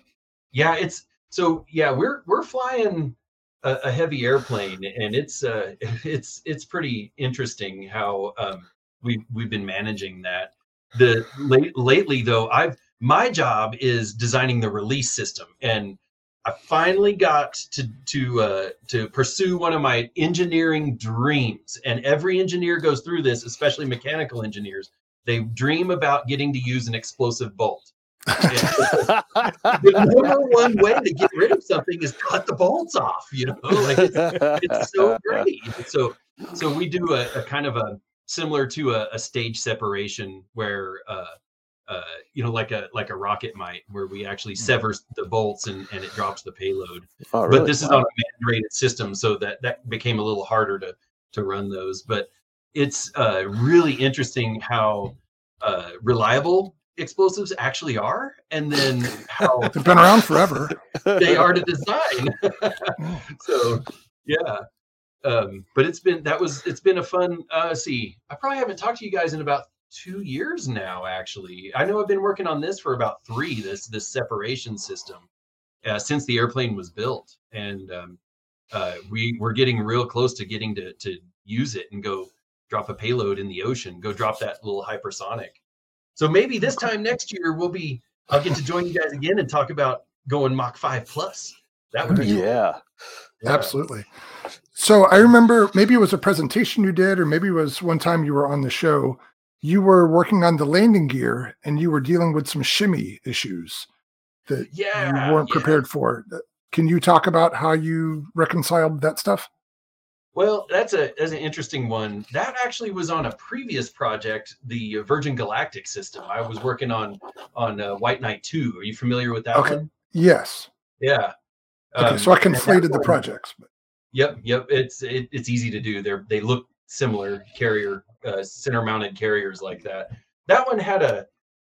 yeah it's so yeah we're we're flying a, a heavy airplane and it's uh [laughs] it's it's pretty interesting how um we we've been managing that. The late, lately though i've my job is designing the release system and i finally got to to uh to pursue one of my engineering dreams and every engineer goes through this especially mechanical engineers. They dream about getting to use an explosive bolt the number one way to get rid of something is cut the bolts off you know? Like it's, it's so [laughs] great. So so we do a, a kind of a similar to a, a stage separation where uh uh you know like a like a rocket might where we actually sever the bolts and and it drops the payload. Oh, but really? this is on a man rated system so that that became a little harder to to run those. But it's uh really interesting how uh reliable explosives actually are and then [laughs] how They've been around forever. [laughs] they are to design. [laughs] So yeah. Um but it's been that was it's been a fun uh see i probably haven't talked to you guys in about two years now actually. I know i've been working on this for about three this this separation system uh, since the airplane was built. And um uh we we're getting real close to getting to to use it and go drop a payload in the ocean go drop that little hypersonic so maybe this time next year we'll be i'll get to join you guys again and talk about going mach 5 plus that would be cool. yeah. Yeah. Absolutely. So I remember maybe it was a presentation you did, or maybe it was one time you were on the show. You were working on the landing gear and you were dealing with some shimmy issues that Yeah, you weren't yeah. prepared for. Can you talk about how you reconciled that stuff? Well, that's a that's an interesting one. That actually was on a previous project, the Virgin Galactic system. I was working on on uh, White Knight Two. Are you familiar with that Okay. one? Yes. Yeah. Okay. Um, so I conflated the projects. but- Yep, yep. It's it, it's easy to do. They're they look similar carrier uh, center mounted carriers like that. That one had a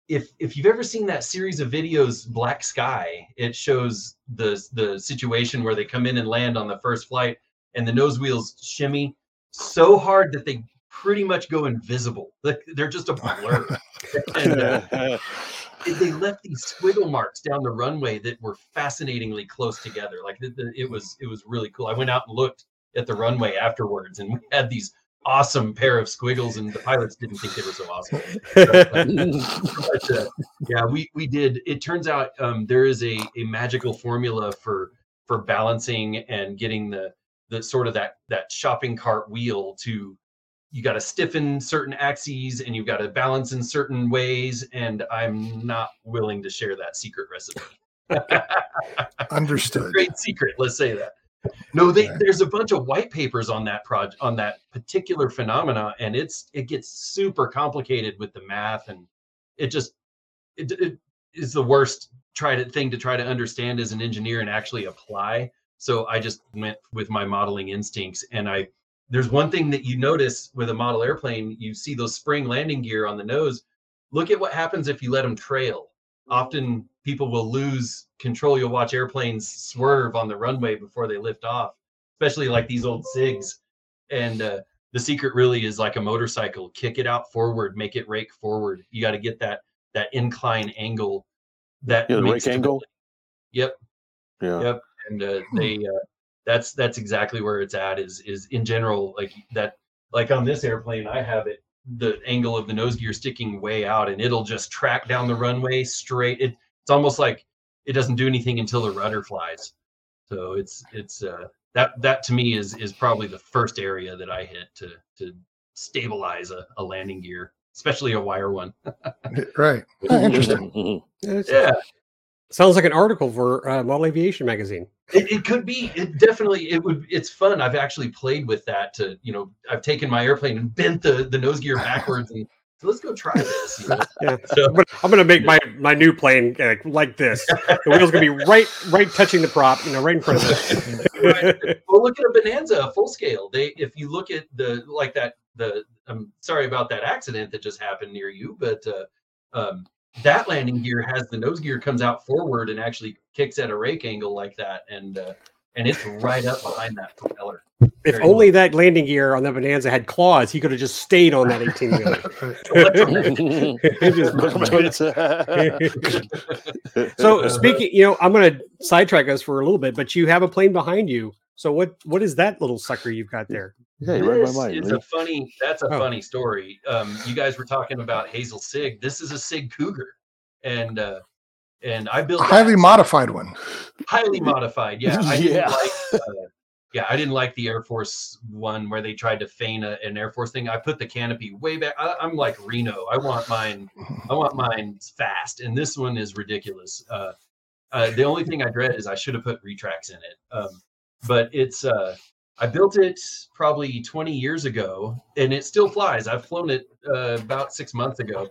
if if you've ever seen that series of videos Black Sky, it shows the the situation where they come in and land on the first flight and the nose wheels shimmy so hard that they pretty much go invisible. Like they're just a blur. [laughs] and uh, they left these squiggle marks down the runway that were fascinatingly close together. Like the, the, it was, it was really cool. I went out and looked at the runway afterwards, and we had these awesome pair of squiggles, and the pilots didn't think they were so awesome. But, uh, yeah, we we did. It turns out um, there is a a magical formula for for balancing and getting the the sort of that that shopping cart wheel to you got to stiffen certain axes and you've got to balance in certain ways and i'm not willing to share that secret recipe [laughs] Understood. great secret let's say that no they, Right. there's a bunch of white papers on that project on that particular phenomena and it's it gets super complicated with the math and it just it, it is the worst try to thing to try to understand as an engineer and actually apply so i just went with my modeling instincts and i there's one thing that you notice with a model airplane you see those spring landing gear on the nose look at what happens if you let them trail often people will lose control you'll watch airplanes swerve on the runway before they lift off especially like these old sigs and uh, the secret really is like a motorcycle kick it out forward make it rake forward you got to get that that incline angle that Yeah, the rake angle? yep Yeah. Yep. And uh, they uh, that's that's exactly where it's at is is in general like that like on this airplane i have it the angle of the nose gear sticking way out and it'll just track down the runway straight it, it's almost like it doesn't do anything until the rudder flies. So it's it's uh that that to me is is probably the first area that i hit to to stabilize a, a landing gear especially a wire one. [laughs] Right. Oh, [laughs] interesting. Yeah Sounds like an article for uh, Model Aviation magazine. It, it could be. It definitely. It would. It's fun. I've actually played with that. To you know, I've taken my airplane and bent the the nose gear backwards, and [laughs] so let's go try this. you know? [laughs] Yeah. So, I'm gonna, I'm gonna make my my new plane uh, like this. The wheels gonna be right right touching the prop, you know, right in front of [laughs] it. well, look at a Bonanza full scale. They, if you look at the like that, the. I'm sorry about that accident that just happened near you, but uh, um, that landing gear has the nose gear comes out forward and actually kicks at a rake angle like that, and uh, and it's right up behind that propeller. if Very only that landing gear on the Bonanza had claws, he could have just stayed on that 18 wheeler. [laughs] [laughs] so speaking, you know, I'm gonna sidetrack us for a little bit, but you have a plane behind you. So what what is that little sucker you've got there? Yeah, you read my This mind. is Lee. a funny. That's a Oh. funny story. Um, you guys were talking about Hazel Sig. This is a Sig Cougar, and uh, and I built A highly modified one. highly modified. Yeah, I Yeah. didn't like. [laughs] Uh, yeah, I didn't like the Air Force one where they tried to feign a, an Air Force thing. I put the canopy way back. I, I'm like Reno. I want mine. I want mine fast, and this one is ridiculous. Uh, uh, the only thing I dread is I should have put retracts in it. Um, but it's uh, I built it probably 20 years ago, and it still flies. I've flown it uh, about six months ago,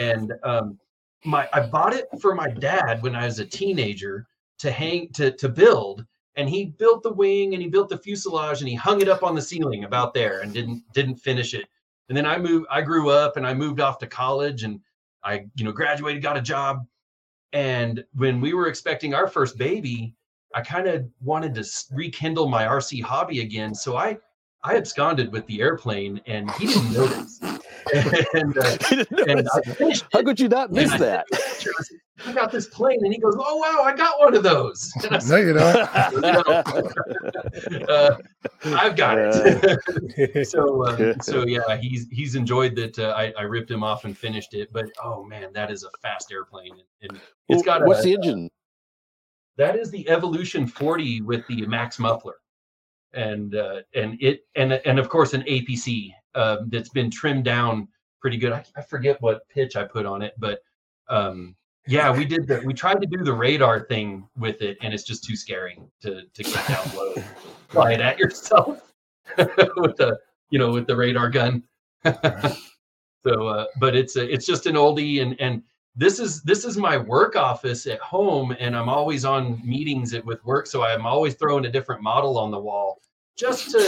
and um, my I bought it for my dad when I was a teenager to hang to to build, and he built the wing and he built the fuselage and he hung it up on the ceiling about there and didn't didn't finish it. And then I moved. I grew up and I moved off to college and I you know graduated, got a job, and when we were expecting our first baby, I kind of wanted to rekindle my RC hobby again. So I I absconded with the airplane, and he didn't notice. [laughs] and uh, [laughs] and I finished How could you not miss that? sent him a picture. I said, I got this plane, and he goes, "Oh wow, I got one of those." [laughs] And I No, said, you don't. uh, "I've got it." so uh, so yeah, he's he's enjoyed that. Uh, I I ripped him off and finished it, but oh man, that is a fast airplane, and, and it's got What's a, the engine? That is the Evolution 40 with the Max muffler, and uh, and it and and of course an APC uh, that's been trimmed down pretty good. I, I forget what pitch I put on it, but um, yeah, we did the we tried to do the radar thing with it, and it's just too scary to to get down low, fly it at yourself [laughs] with the you know with the radar gun. [laughs] so, uh, but it's a, it's just an oldie, and and this is this is my work office at home and i'm always on meetings with work so i'm always throwing a different model on the wall just to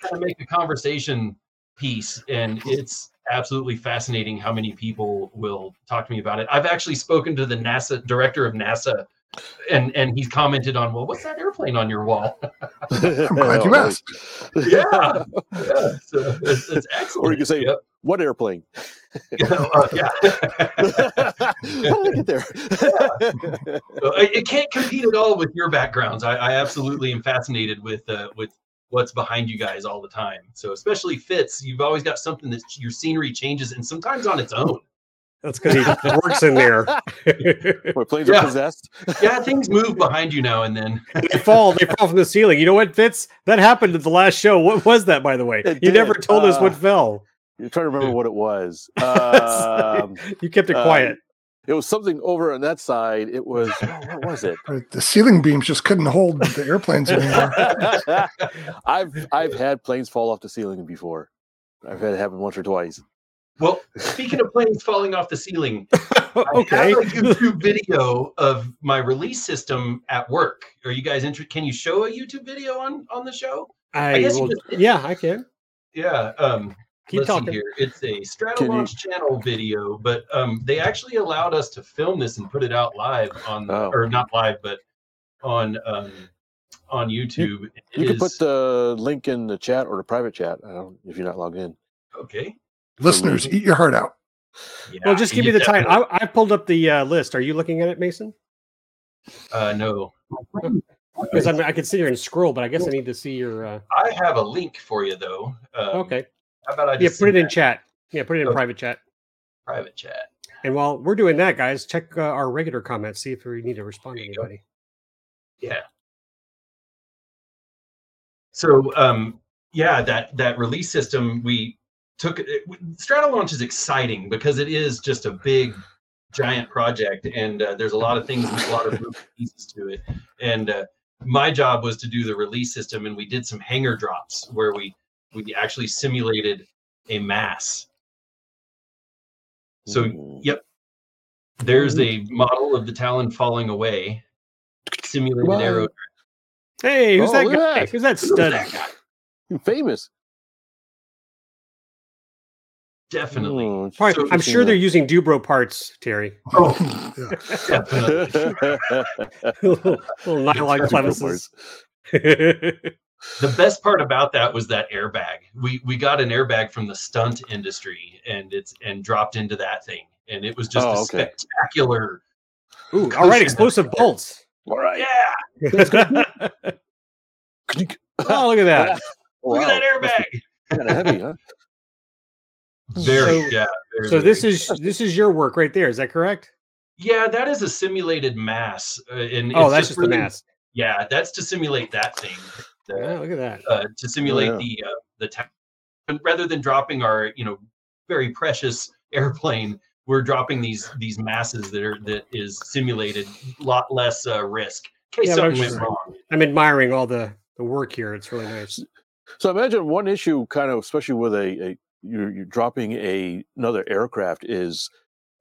kind of make a conversation piece. And it's absolutely fascinating how many people will talk to me about it. I've actually spoken to the nasa director of nasa and and he's commented on well what's that airplane on your wall [laughs] I'm glad [laughs] you asked. yeah, [laughs] yeah so it's, it's excellent Or you can say, Yep. "What airplane?" Uh, yeah How did I get there? So it, it can't compete at all with your backgrounds. I, I absolutely am fascinated with uh, with what's behind you guys all the time. So especially Fitz, you've always got something that your scenery changes and sometimes on its own. That's because he works in there. [laughs] Where planes Yeah. are possessed. Yeah, things move behind you now and then. they fall. They fall from the ceiling. You know what, Fitz? That happened at the last show. What was that, by the way? It you never did. told us what Uh, fell. You're trying to remember what it was. [laughs] Um, [laughs] You kept it uh, quiet. it was something over on that side. It was oh, what was it? The ceiling beams just couldn't hold the airplanes anymore. I've I've had planes fall off the ceiling before. I've had it happen once or twice. Well, speaking of planes falling off the ceiling, okay. [laughs] I have a YouTube video of my release system at work. Are you guys interested? Can you show a YouTube video on on the show? I, guess will, just- yeah, I can. Yeah. Um, Keep let's see talking. here. It's a Can you- Stratolaunch channel video, but um, they actually allowed us to film this and put it out live on, Oh. or not live, but on um, on YouTube. It You can put the link in the chat or the private chat. I don't if you're not logged in. okay. Listeners, eat your heart out. Yeah, Well, just give me you the title. I, I pulled up the uh, list. Are you looking at it, Mason? Uh, no, Because I, mean, I can sit here and scroll, but I guess I need to see your. Uh, I have a link for you though. Um, okay. How about I Yeah, put it send in chat. Yeah, put it in Okay. private chat. private chat? And while we're doing that, guys, check uh, our regular comments. See if we need to respond to There you go. anybody. Yeah. So um yeah, that that release system we took it, Stratolaunch is exciting because it is just a big giant project and uh, there's a lot of things a lot of [laughs] pieces to it and uh, my job was to do the release system and we did some hanger drops where we we actually simulated a mass So, Ooh. yep. there's a model of the talon falling away simulated Wow. arrow Hey, who's Oh, that guy? that. Who's that Who's stud? that guy? You're famous. Definitely Oh, Probably- I'm sure they're using Du-Bro parts, Terry. oh [laughs] definitely [laughs] little little nylon clevises. [laughs] the best part about that was that airbag. We we got an airbag from the stunt industry and it's and dropped into that thing. And it was just Oh, a okay. spectacular Ooh, all right, explosive bolts. All right. Yeah, oh, look at that. look at that airbag. Kind of heavy, huh? Very So- yeah. Very, So this very- is this is your work right there. Is that correct? yeah, that is a simulated mass. Uh, and Oh, it's that's just the really- mass. Yeah, that's to simulate that thing. The- Yeah, look at that. uh, to simulate yeah. the uh, the ta- rather than dropping our you know very precious [laughs] airplane we're dropping these these masses that are that is simulated a lot less uh, risk in case Yeah, something went wrong. I'm admiring all the the work here. It's really nice. So imagine one issue, kind of, especially with a, a you're, you're dropping a another aircraft, is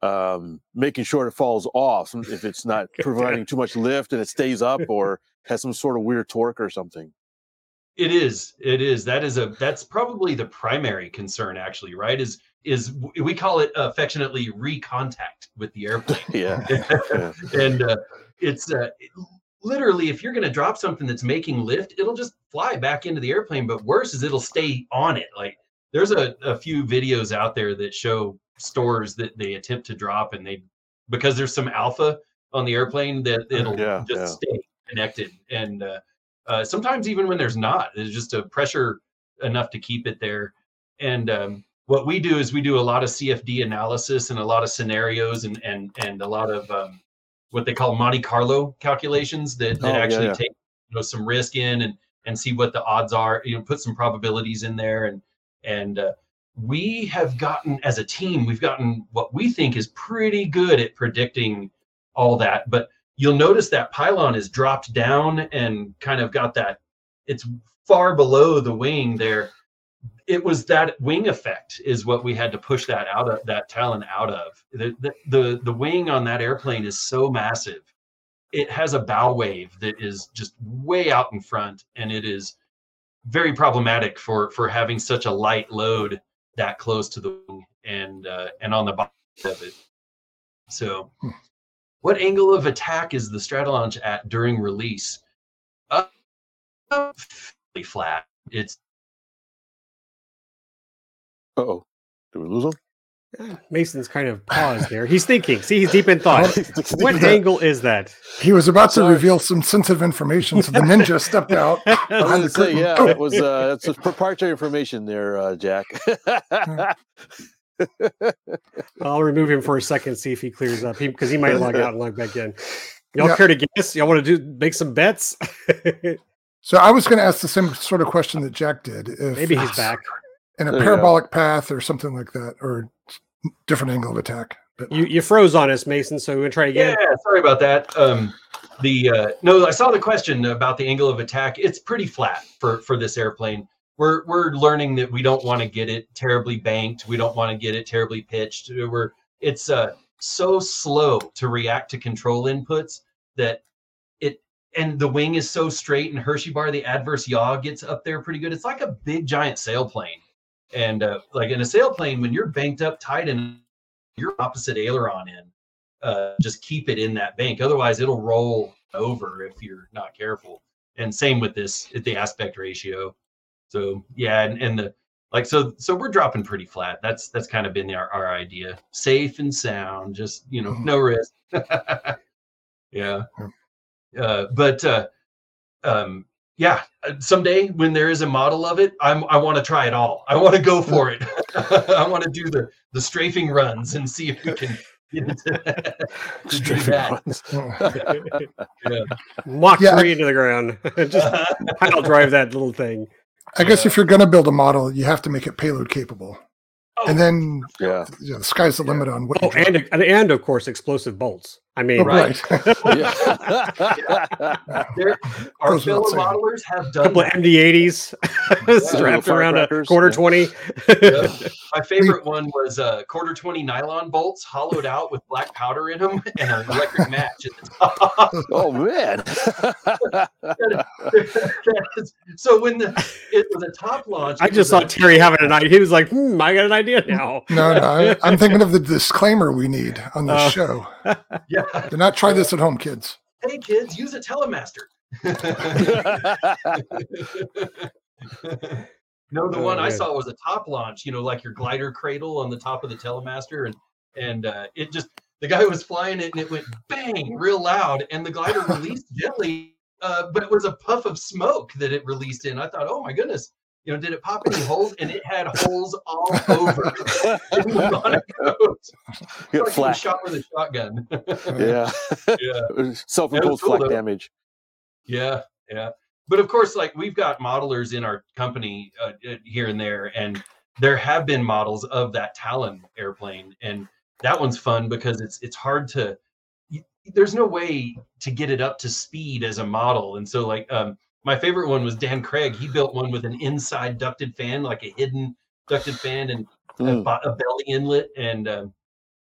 um, making sure it falls off. [laughs] If it's not providing too much lift and it stays up, or [laughs] has some sort of weird torque or something. it is it is that is a that's probably the primary concern actually right is is we call it affectionately recontact with the airplane [laughs] Yeah. yeah. and uh, it's uh, literally if you're going to drop something that's making lift it'll just fly back into the airplane but worse is it'll stay on it like there's a, a few videos out there that show stores that they attempt to drop and they because there's some alpha on the airplane that it'll Yeah, just yeah. stay connected and uh, uh, sometimes even when there's not there's just a pressure enough to keep it there and um, what we do is we do a lot of cfd analysis and a lot of scenarios and and and a lot of um, what they call monte carlo calculations that, that Oh, yeah, actually yeah. take you know some risk in and and see what the odds are you know put some probabilities in there and and uh, we have gotten as a team we've gotten what we think is pretty good at predicting all that. But you'll notice that pylon is dropped down and kind of got that it's far below the wing there. It was that wing effect is what we had to push that out of that talon out of. The, the the the wing on that airplane is so massive. It has a bow wave that is just way out in front and it is very problematic for for having such a light load that close to the wing and uh, and on the bottom of it so what angle of attack is the Stratolaunch at during release? Uh, fairly flat. It's Uh oh. Did we lose him? Mason's kind of paused there. He's thinking. See, he's deep in thought. [laughs] what angle is that? He was about to reveal some sensitive information, so the ninja [laughs] stepped out. I was gonna say, yeah, Oh. it was uh, [laughs] it's proprietary information there, uh, Jack. I'll remove him for a second, see if he clears up. Because he, might log out and log back in. Y'all Yeah. care to guess? Y'all want to do make some bets? So I was going to ask the same sort of question that Jack did. If Maybe he's it's back. In a There parabolic path or something like that, or different angle of attack. But You you froze on us, Mason. So we're gonna try Yeah, sorry about that. Um, the uh, no, I saw the question about the angle of attack. It's pretty flat for for this airplane. We're we're learning that we don't want to get it terribly banked. We don't want to get it terribly pitched. We're it's uh, so slow to react to control inputs that it and the wing is so straight and Hershey bar the adverse yaw gets up there pretty good. It's like a big giant sailplane. And uh, like in a sailplane, when you're banked up tight and your opposite aileron in, uh, just keep it in that bank. Otherwise, it'll roll over if you're not careful. And same with this, the aspect ratio. So yeah, and, and the like, so so we're dropping pretty flat. That's that's kind of been our, our idea. Safe and sound, just you know, no risk. [laughs] yeah, uh, but uh, um, yeah, uh, someday when there is a model of it, I'm I want to try it all. I want to go for it. [laughs] I want to do the the strafing runs and see if we can get into [laughs] to do Strafing that. runs. [laughs] uh, Mach Yeah. three into the ground. Just pile drive that little thing. I guess if you're going to build a model, you have to make it payload capable, Oh, and then Yeah. you know, the sky's the limit on what. Oh, you and and, and of course explosive bolts. I mean, Oh, right. [laughs] Yeah. [laughs] there, our Goes without fellow saying. modelers have done a done couple of. MD80s [laughs] strapped around a quarter yeah. twenty. Yeah. My favorite one was uh, quarter 20 nylon bolts hollowed out with black powder in them and an electric match at the top. oh man. so when the it was a top launch, I just saw a- Terry having an idea. He was like, "Hmm, I got an idea now." No, no, I, I'm thinking of the disclaimer we need on this Oh. show. Yeah. [laughs] Do not try this at home, kids. Hey kids, use a telemaster. [laughs] no, the Oh, one I saw was a top launch. You know, like your glider cradle on the top of the telemaster, and and uh, it just the guy was flying it and it went bang real loud, and the glider [laughs] released gently, uh, but it was a puff of smoke that it released in. I thought, oh my goodness. You know, did it pop any holes? And it had holes all over. it [laughs] was on a coat. It's like being flak. shot with a shotgun. Yeah. yeah. [laughs] Self-imposed cool, flak though. damage. Yeah, yeah. But of course, like we've got modelers in our company uh, uh, here and there, and there have been models of that Talon airplane, and that one's fun because it's it's hard to. There's no way to get it up to speed as a model, and so like um, my favorite one was Dan Craig. He built one with an inside ducted fan, like a hidden ducted fan, and a, Mm. bo- a belly inlet, and um,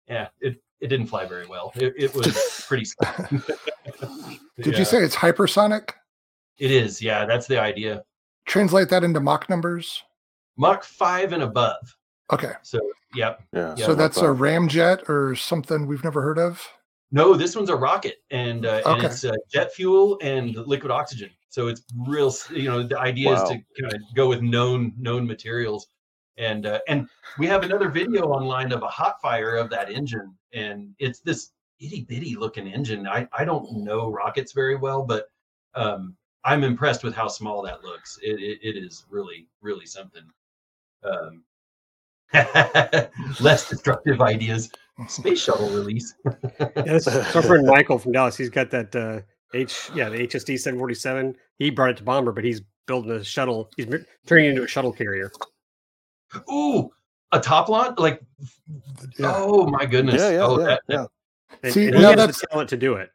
yeah, it it didn't fly very well. It, it was [laughs] pretty. [laughs] Did Yeah. you say it's hypersonic? It is, yeah. That's the idea. Translate that into Mach numbers. Mach five and above. Okay, So, yep. Yeah. Yeah, so that's a ramjet or something we've never heard of. No, this one's a rocket, and uh, and it's uh, jet fuel and liquid oxygen. So it's real. You know, the idea is to kind of go with known known materials, and uh, and we have another video online of a hot fire of that engine, and it's this itty bitty looking engine. I I don't know rockets very well, but um, I'm impressed with how small that looks. It it, it is really really something. Um, [laughs] less destructive ideas. Space shuttle release. [laughs] Yeah, this our friend Michael from Dallas. He's got that uh, H, yeah, the HSD 747. He brought it to Bomber, but he's building a shuttle. He's turning it into a shuttle carrier. Ooh, a top lot Like, Yeah. oh my goodness. Yeah, yeah, oh, yeah, that, yeah. And, See, and he now has that's- the talent to do it.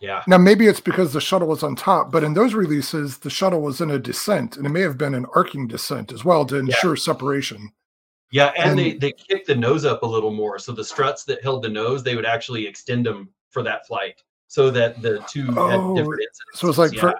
yeah. Now maybe it's because the shuttle was on top, but in those releases, the shuttle was in a descent, and it may have been an arcing descent as well to ensure separation. Yeah, and, they And- they kicked the nose up a little more. So the struts that held the nose, they would actually extend them for that flight, so that the two Oh, had different incidents. So it's like for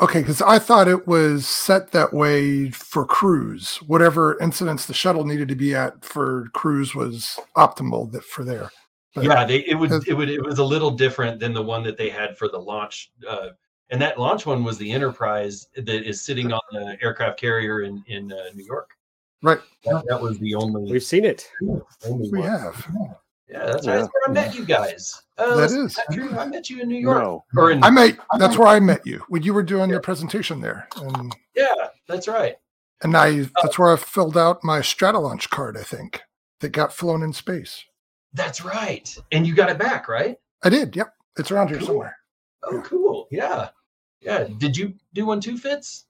okay, because I thought it was set that way for cruise. Whatever incidents the shuttle needed to be at for cruise was optimal that for there. But- yeah, they it would it would it was a little different than the one that they had for the launch. Uh, and that launch one was the Enterprise that is sitting on the aircraft carrier in in uh, New York. Right. That, that was the only, We've seen it. only We one. have. Yeah, that's Yeah. right. That's where I met you guys. Uh, That is is. that true? I met you in New York. No. Or in, I met that's where I met you when you were doing your presentation there. And yeah, that's right. and I that's where I filled out my Stratolaunch card, I think. that got flown in space. That's right. And you got it back, right? I did. Yep, it's around here somewhere. Oh, cool. Yeah. Yeah. Did you do one too, Fitz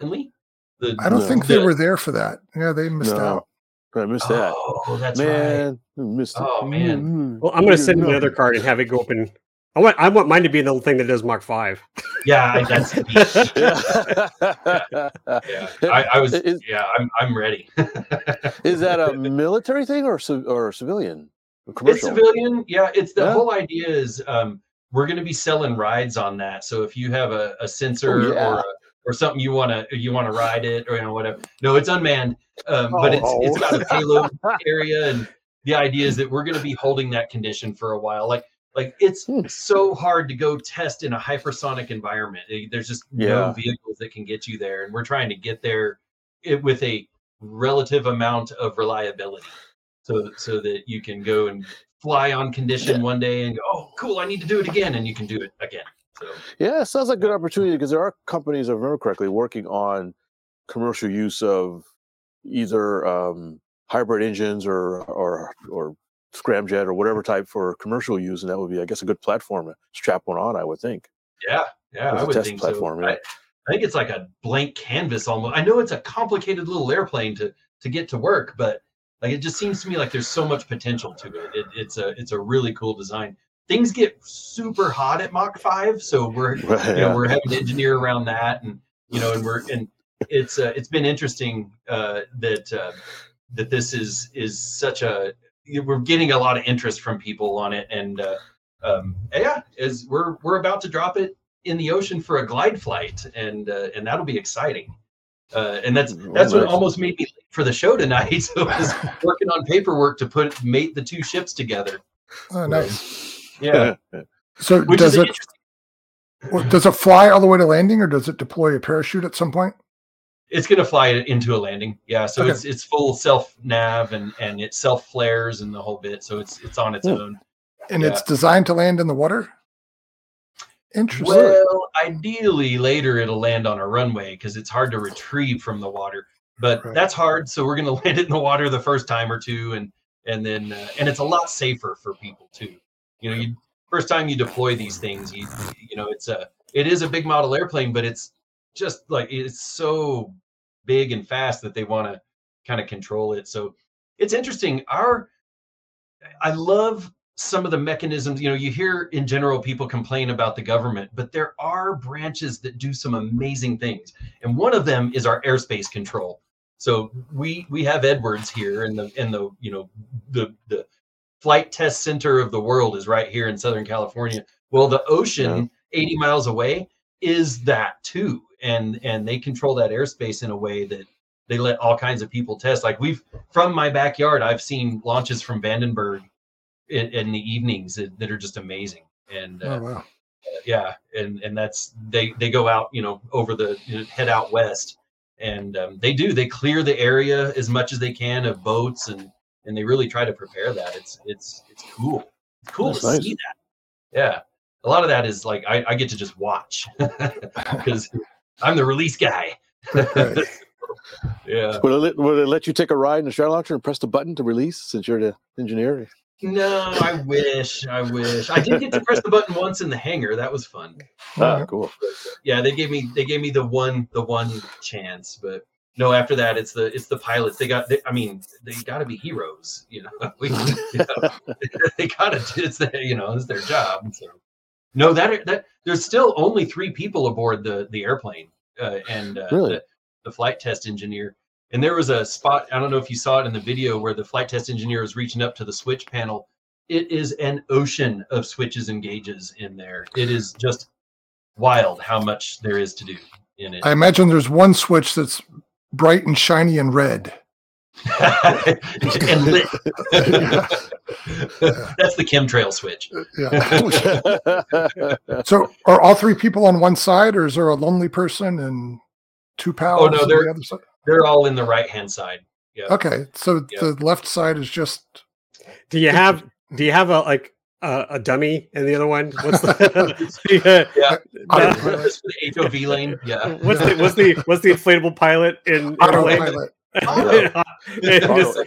and Lee? The, I don't No. think they the- were there for that. Yeah, they missed No. out. I missed that. Oh, that's right. man, I missed it. Oh, man. Mm, Well, I'm going to send no. another card and have it go open. I want I want mine to be in the thing that does Mach Five. Yeah, I- that's [laughs] [laughs] Yeah. yeah. I, I was Is- yeah, I'm I'm ready. [laughs] Is that a military thing or civ- or civilian? Or It's civilian. Yeah, it's the Yeah. whole idea is um, we're going to be selling rides on that. So if you have a, a sensor Oh, yeah. or a, or something you want to you want to ride it or you know whatever. No, it's unmanned, um, but it's it's got a payload area, and the idea is that we're going to be holding that condition for a while. Like like it's Hmm. so hard to go test in a hypersonic environment. There's just Yeah. no vehicles that can get you there, and we're trying to get there it, with a relative amount of reliability so so that you can go and fly on condition one day and go, oh, cool, I need to do it again, and you can do it again. So Yeah, it sounds like a good opportunity because there are companies, if I remember correctly, working on commercial use of either um, hybrid engines or or or scramjet or whatever type for commercial use, and that would be, I guess, a good platform to strap one on. I would think. yeah, yeah, As I would think platform, so. yeah. I, I think it's like a blank canvas almost. I know it's a complicated little airplane to to get to work, but like it just seems to me like there's so much potential to it. it it's a it's a really cool design. Things get super hot at Mach five, so we're [laughs] you know Yeah. we're having to engineer around that and you know and we're and it's uh, it's been interesting uh that uh that this is is such a we're getting a lot of interest from people on it and uh um yeah is we're we're about to drop it in the ocean for a glide flight and uh, and that'll be exciting uh and that's that's what almost made me late for the show tonight [laughs] so I was working on paperwork to put mate the two ships together Oh, nice. Yeah [laughs] So which does it does it fly all the way to landing, or does it deploy a parachute at some point? It's going to fly into a landing. Yeah, so Okay. it's it's full self nav and and it self flares and the whole bit. So it's it's on its Hmm. own. And Yeah. it's designed to land in the water. Interesting. Well, ideally later it'll land on a runway because it's hard to retrieve from the water. But Right. that's hard. So we're going [laughs] to land it in the water the first time or two, and and then uh, and it's a lot safer for people too. You know, you first time you deploy these things, you you know it's a it is a big model airplane, but it's just like it's so big and fast that they want to kind of control it. So it's interesting. Our I love some of the mechanisms. You know, you hear in general people complain about the government, but there are branches that do some amazing things, and one of them is our airspace control. So we we have Edwards here, and the and the you know the the flight test center of the world is right here in Southern California. Well, the ocean, 80 miles away, is that too, and and they control that airspace in a way that they let all kinds of people test. Like we've from my backyard, I've seen launches from Vandenberg in, in the evenings that, that are just amazing. And uh, oh wow. yeah, and and that's they they go out, you know, over the you know, head out west, and um, they do they clear the area as much as they can of boats and and they really try to prepare that. It's it's it's cool. It's cool That's to nice. see that. Yeah, a lot of that is like I, I get to just watch [laughs] because I'm the release guy. Right. [laughs] yeah. Would it, let, would it let you take a ride in the shuttle launcher and press the button to release since you're the engineer? No, I wish. I wish. I did get to press the button once in the hangar. That was fun. Ah, cool. Uh, yeah, they gave me they gave me the one the one chance, but no. After that, it's the it's the pilots. They got. They, I mean, they got to be heroes. You know, [laughs] we, you know, [laughs] they got to. It's their you know it's their job. So no, that that there's still only three people aboard the the airplane, uh, and uh, Really? the, the flight test engineer. And there was a spot. I don't know if you saw it in the video where the flight test engineer was reaching up to the switch panel. It is an ocean of switches and gauges in there. It is just wild how much there is to do in it. I imagine there's one switch that's bright and shiny and red. [laughs] and lit. That's the chemtrail switch. Yeah. So are all three people on one side, or is there a lonely person and two pals Oh, no, on they're- the other side? They're all in the right hand side. Yeah. Okay, so Yeah. the left side is just Do you have do you have a like a, a dummy in the other one? What's the [laughs] [laughs] yeah, Yeah. Autopilot. Just for the HOV lane. Yeah. what's the what's the what's the inflatable pilot in, in the lane? autopilot. [laughs] Auto. And just-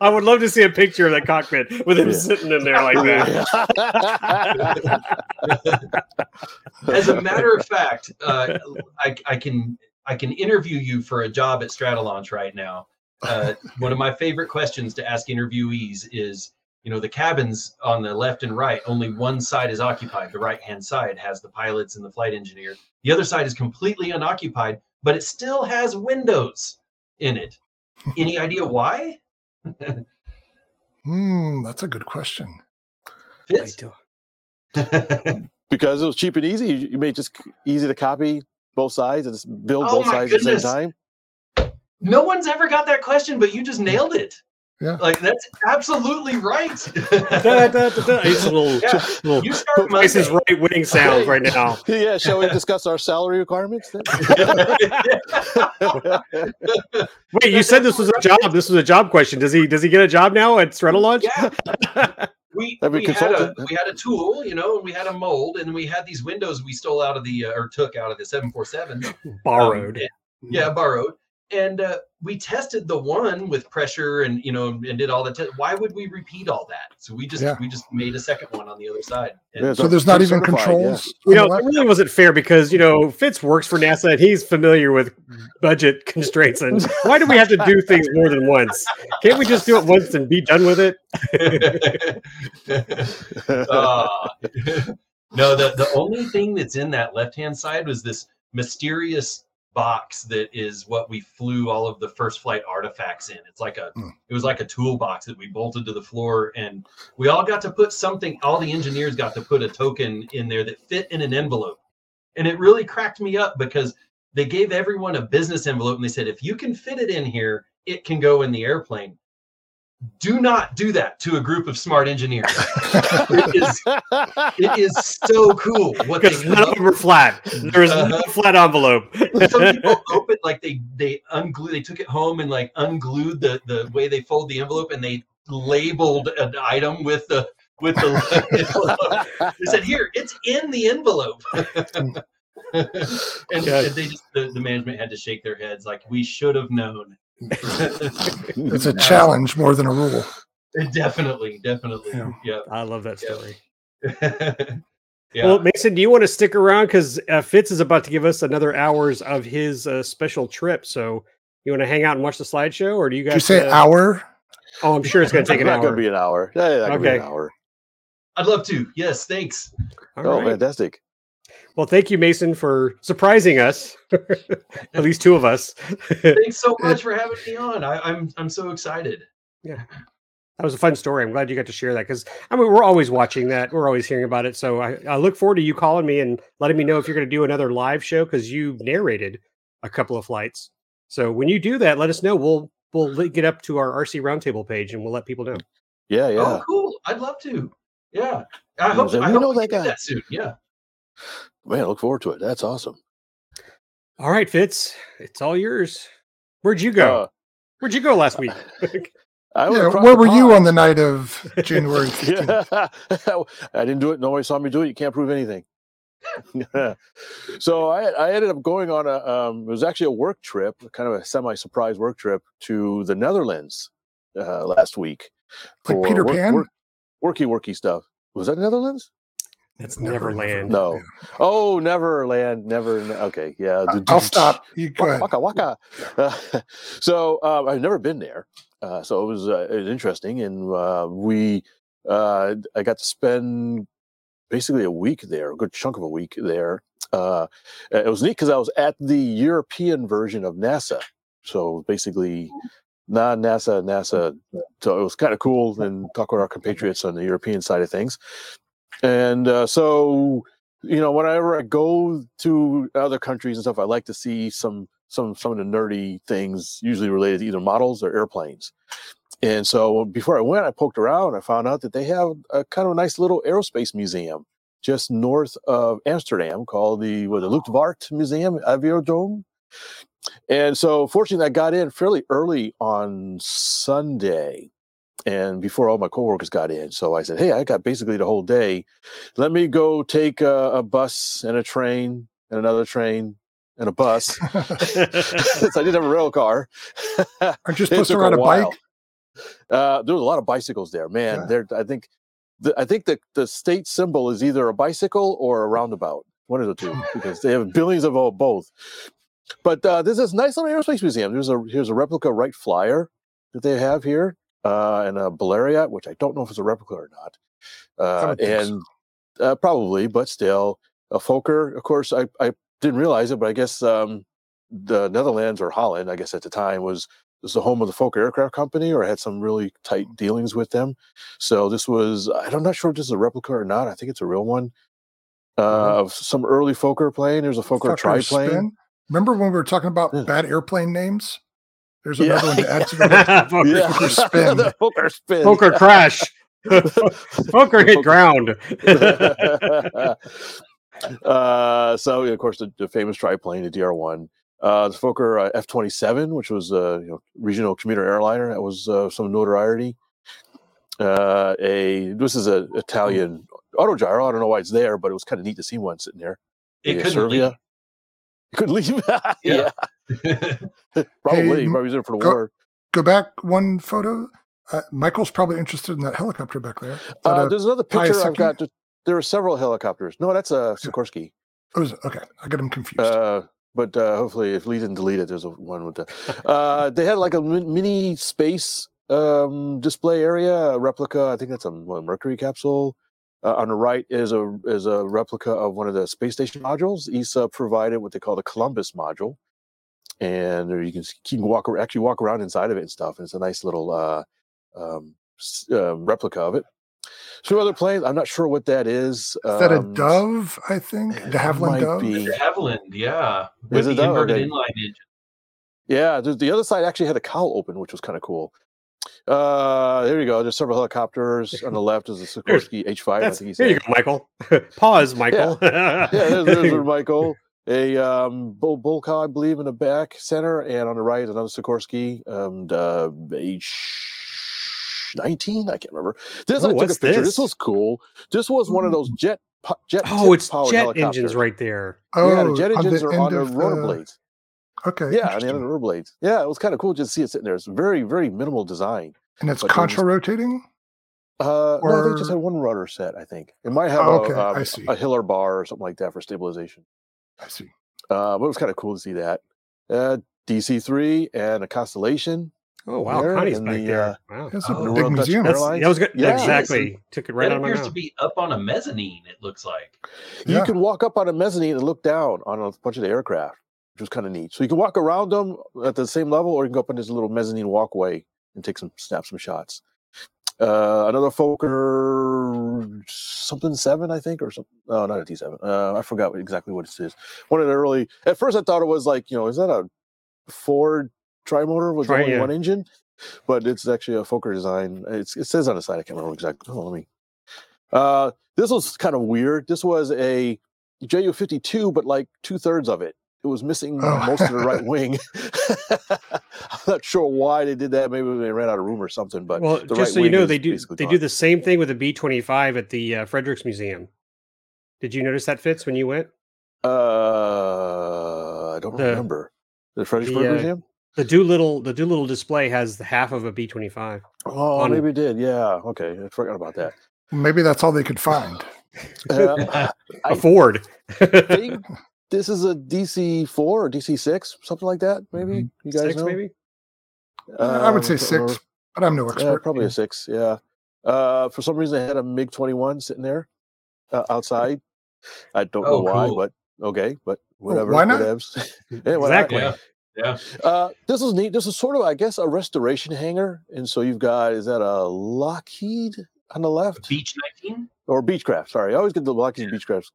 I would love to see a picture of that cockpit with him Yeah. sitting in there like that. As a matter of fact, uh, I, I can I can interview you for a job at Stratolaunch right now. Uh, one of my favorite questions to ask interviewees is, you know, the cabins on the left and right, only one side is occupied. The right hand side has the pilots and the flight engineer. The other side is completely unoccupied, but it still has windows in it. Any [laughs] idea why? Hmm, that's a good question. Fitz? [laughs] because it was cheap and easy. You you made just easy to copy both sides and just build Oh both my sides at the same time. no one's ever got that question, but you just nailed it. Yeah. Like that's absolutely right. Da, da, da, da. It's a little, Yeah. little You start Price is right winning sounds right now. [laughs] Yeah, shall we discuss our salary requirements then? [laughs] Wait, you said this was a job. This was a job question. Does he does he get a job now at Stratolaunch? Yeah. [laughs] We, we had a we had a tool, you know, and we had a mold, and we had these windows we stole out of the uh, or took out of the 747. um, Borrowed. and- yeah, borrowed. And uh, we tested the one with pressure and you know and did all the te- why would we repeat all that? So we just Yeah. we just made a second one on the other side. And Yeah, So there's not even certified, yeah. controls. You know, it really wasn't fair because you know Fitz works for NASA and he's familiar with budget [laughs] constraints. And why do we have to do things more than once? Can't we just do it once and be done with it? [laughs] Ah. [laughs] no, the, the only thing that's in that left hand side was this mysterious box that is what we flew all of the first flight artifacts in. It's like a Hmm. it was like a toolbox that we bolted to the floor and we all got to put something, all the engineers got to put a token in there that fit in an envelope. And it really cracked me up because they gave everyone a business envelope and they said, if you can fit it in here, it can go in the airplane. Do not do that to a group of smart engineers. it is it is so cool what they Because none of them are flat. There is no Uh-huh. flat envelope. some people open like they they unglued they took it home and like unglued the the way they fold the envelope and they labeled an item with the with the [laughs] envelope. they said here it's in the envelope [laughs] and, Yeah. and they just the, the management had to shake their heads like we should have known It's a [laughs] challenge more than a rule. definitely definitely Yeah. yeah, I love that story. [laughs] yeah. Well, Mason, do you want to stick around because uh, Fitz is about to give us another hours of his uh, special trip? So you want to hang out and watch the slideshow, or do you guys? Did you say uh, hour? Oh, I'm sure it's going to take an not going to be an hour. Yeah, yeah, that could be an Okay. hour. I'd love to yes thanks All oh, right. fantastic. Well, thank you, Mason, for surprising us. [laughs] At least two of us. [laughs] thanks so much for having me on I, i'm i'm so excited Yeah. That was a fun story. I'm glad you got to share that because I mean we're always watching that. We're always hearing about it. So I, I look forward to you calling me and letting me know if you're going to do another live show because you narrated a couple of flights. So when you do that, let us know. We'll we'll link it up to our RC Roundtable page and we'll let people know. Yeah, yeah. Oh, cool! I'd love to. Yeah, I hope. then I hope know we that guy. that soon. Yeah. Man, I look forward to it. That's awesome. All right, Fitz, it's all yours. Where'd you go? Uh, Where'd you go last week? [laughs] I Yeah, where the were you on the night of [laughs] January 15th? [laughs] Yeah, I didn't do it. Nobody saw me do it. You can't prove anything. so I, I ended up going on a. Um, it was actually a work trip, kind of a semi-surprise work trip to the Netherlands uh, last week. Like Peter work- Pan? work- worky, worky stuff. Was that Netherlands? That's Never, Neverland. No. Yeah. Oh, Neverland. Never. Okay, yeah. I- I'll stop. You go ahead. Waka waka. Uh, [laughs] so um, I've never been there, uh, so it was, uh, it was interesting, and uh, we uh, I got to spend basically a week there, a good chunk of a week there. Uh, it was neat because I was at the European version of NASA, so basically non NASA NASA. So it was kind of cool and talk with our compatriots on the European side of things, and uh, so you know, whenever I go to other countries and stuff, I like to see some some some of the nerdy things, usually related to either models or airplanes. And so before I went, I poked around. I found out that they have a kind of a nice little aerospace museum just north of Amsterdam called the what, the Luchtvaart Museum Aviodrome. And so, fortunately, I got in fairly early on Sunday, and before all my coworkers got in. So I said, "Hey, I got basically the whole day. Let me go take a, a bus and a train and another train and a bus. [laughs] [laughs] Since I didn't have a rail car. Aren't you supposed to ride a while. bike? Uh, there was a lot of bicycles there, man. Yeah. There, I think, the, I think the the state symbol is either a bicycle or a roundabout, one of the two, because they have billions of both. But uh, there's this nice little aerospace museum. There's a here's a replica Wright Flyer that they have here, uh, and a Blériot, which I don't know if it's a replica or not, uh, would think so. and uh, probably, but still a Fokker. Of course, I I didn't realize it, but I guess um, the Netherlands or Holland, I guess at the time was was the home of the Fokker Aircraft Company, or had some really tight dealings with them. So this was I'm not sure if this is a replica or not. I think it's a real one uh, of some early Fokker plane. There's a Fokker Fokker triplane. spin. Remember when we were talking about Yeah. bad airplane names? There's Yeah, another one to [laughs] add to the list. [laughs] Poker, Fokker spin. [laughs] the Fokker spin. poker crash. poker hit ground. uh, so of course the, the famous triplane, the DR1, uh, the Fokker uh, F27, which was a you know, regional commuter airliner that was uh, some notoriety. Uh, a this is an Italian autogyro. I don't know why it's there, but it was kind of neat to see one sitting there. It The couldn't Cierva. leave. It couldn't leave. yeah, [laughs] probably. Hey, probably was there for the go- war. Go back one photo. Uh, Michael's probably interested in that helicopter back there. Uh, there's another picture I've got. There are several helicopters. No, that's a Sikorsky. oh, is it? okay, I got him confused. Uh, but uh, hopefully, if Lee didn't delete it, there's a one with the. Uh, they had like a mini space um, display area, a replica. I think that's a, what, Mercury capsule. Uh, on the right is a is a replica of one of the space station modules. ESA provided what they call the Columbus module, and there you can you can walk actually walk around inside of it and stuff. And it's a nice little uh, um, s- uh, replica of it. Two other planes. I'm not sure what that is. is that a um, dove? I think the it Havilland Dove. be. De Havilland, yeah. Is With it the that? inverted Okay. inline engine. Yeah, the, the other side actually had a cowl open, which was kind of cool. Uh, there you go. There's several helicopters on the left. Is a [laughs] Sikorsky H5. I think he's here you go, Michael. [laughs] Pause, [laughs] Michael. Yeah, there's, there's a Michael. A um, bull, Bölkow, I believe, in the back center, and on the right, another Sikorsky, um, uh, H19. I can't remember. This Oh, I took a picture. This? this? was cool. This was one of those jet po- jet. oh, it's jet helicopters. engines right there. Oh, yeah, the jet on engines the are on end the rotor the- blades. Okay, Yeah, on the end of the rotor blades. Yeah, it was kind of cool just to see it sitting there. It's very, very minimal design. and it's but it was- contra rotating. Uh, no, I think just had one rudder set. I think it might have Oh, a, okay, a, I see. a Hiller bar or something like that for stabilization. I see. Uh, but it was kind of cool to see that. Uh, DC3 and a Constellation. Oh wow, There Connie's back the, there. uh, wow. It's a Oh, big Royal museum. That's, that was good. Yeah. exactly. Took it right that on my appears to be up on a mezzanine, it looks like. You can walk up on a mezzanine and look down on a bunch of the aircraft, which was kind of neat. So you can walk around them at the same level, or you can go up on this little mezzanine walkway and take some snap some shots. Uh, another Fokker something seven, I think, or something. Oh, not a T seven. Uh, I forgot exactly what it is. One of the early. At first, I thought it was like you know, is that a Ford trimotor with only one engine? But it's actually a Fokker design. It's, it says on the side. I can't remember exactly. Oh, let me. Uh, this was kind of weird. This was a Ju fifty two, but like two thirds of it. It was missing Oh. most of the right [laughs] wing. I'm not sure why they did that. Maybe they ran out of room or something. But well, the just right so you know, they do they gone. do the same thing with the B twenty five at the uh, Fredericks Museum. Did you notice that Fitz when you went? Uh, I don't The- remember the Fredericksburg the, uh, Museum. The Doolittle the Doolittle display has the half of a B twenty five. Oh, on- maybe it did. Yeah. Okay, I forgot about that. Maybe that's all they could find. Uh, [laughs] I A Ford. think this is a DC four or DC six, something like that. Maybe you guys Mm-hmm. Six, know. maybe. I would say Um, six, or- but I'm no Yeah, expert. probably a six. Yeah. Uh, for some reason, they had a MiG twenty one sitting there uh, outside. I don't know Oh, why, cool. but okay, but whatever. why not? whatevs. Yeah, why not? Exactly. Yeah. Yeah. Uh, this is neat. This is sort of, I guess, a restoration hangar, and so you've got is that a Lockheed on the left Beech 19? or Beechcraft? Sorry, I always get the Lockheed and Beechcraft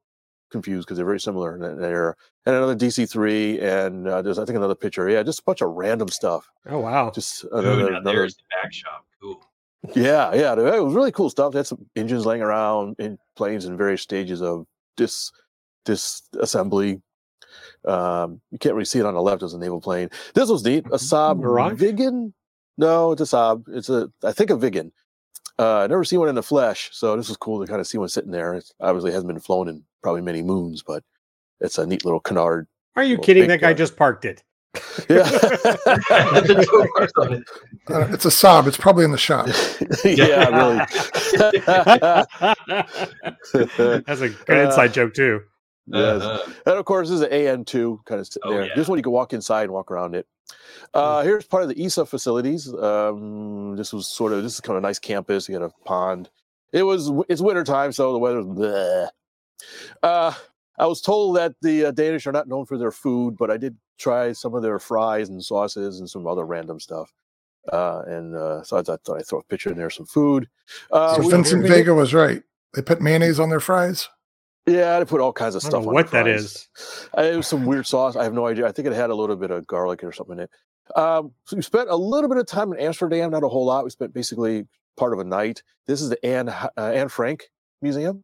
confused because they're very similar in that, in era. And another DC three, and uh, there's I think another picture. Yeah, just a bunch of random stuff. Oh wow. Just another, now another there's the back shop. Cool. yeah, yeah, it was really cool stuff. They had some engines laying around in planes in various stages of dis disassembly. Um, you can't really see it on the left as a naval plane. This was neat. A Saab Mirage? Viggen? No, it's a Saab. It's a I think a Viggen. Uh, I never seen one in the flesh, so this was cool to kind of see one sitting there. It obviously hasn't been flown in probably many moons, but it's a neat little canard. Are you kidding? That guy God. just parked it. [laughs] Yeah. The tow bars on it. Uh, it's a sob. It's probably in the shop. [laughs] yeah, really. [laughs] That's a good inside joke too. Yes. Uh-huh. And of course, this is an AN2 kind of sitting Oh, there. yeah. Just when you can walk inside and walk around it. Uh, here's part of the ESA facilities. Um, this was sort of this is kind of a nice campus. You got a pond. It was it's winter time, so the weather's bleh. Uh, I was told that the uh, Danish are not known for their food, but I did try some of their fries and sauces and some other random stuff. Uh, and uh, so I thought, thought I'd throw a picture in there, some food. Uh, So we- Vincent we- Vega was right. They put mayonnaise on their fries. Yeah, they put all kinds of I stuff. know what that is. Uh, It was some weird sauce. I have no idea. I think it had a little bit of garlic or something in it. Um, so we spent a little bit of time in Amsterdam, not a whole lot. We spent basically part of a night. This is the Anne uh, Anne Frank Museum.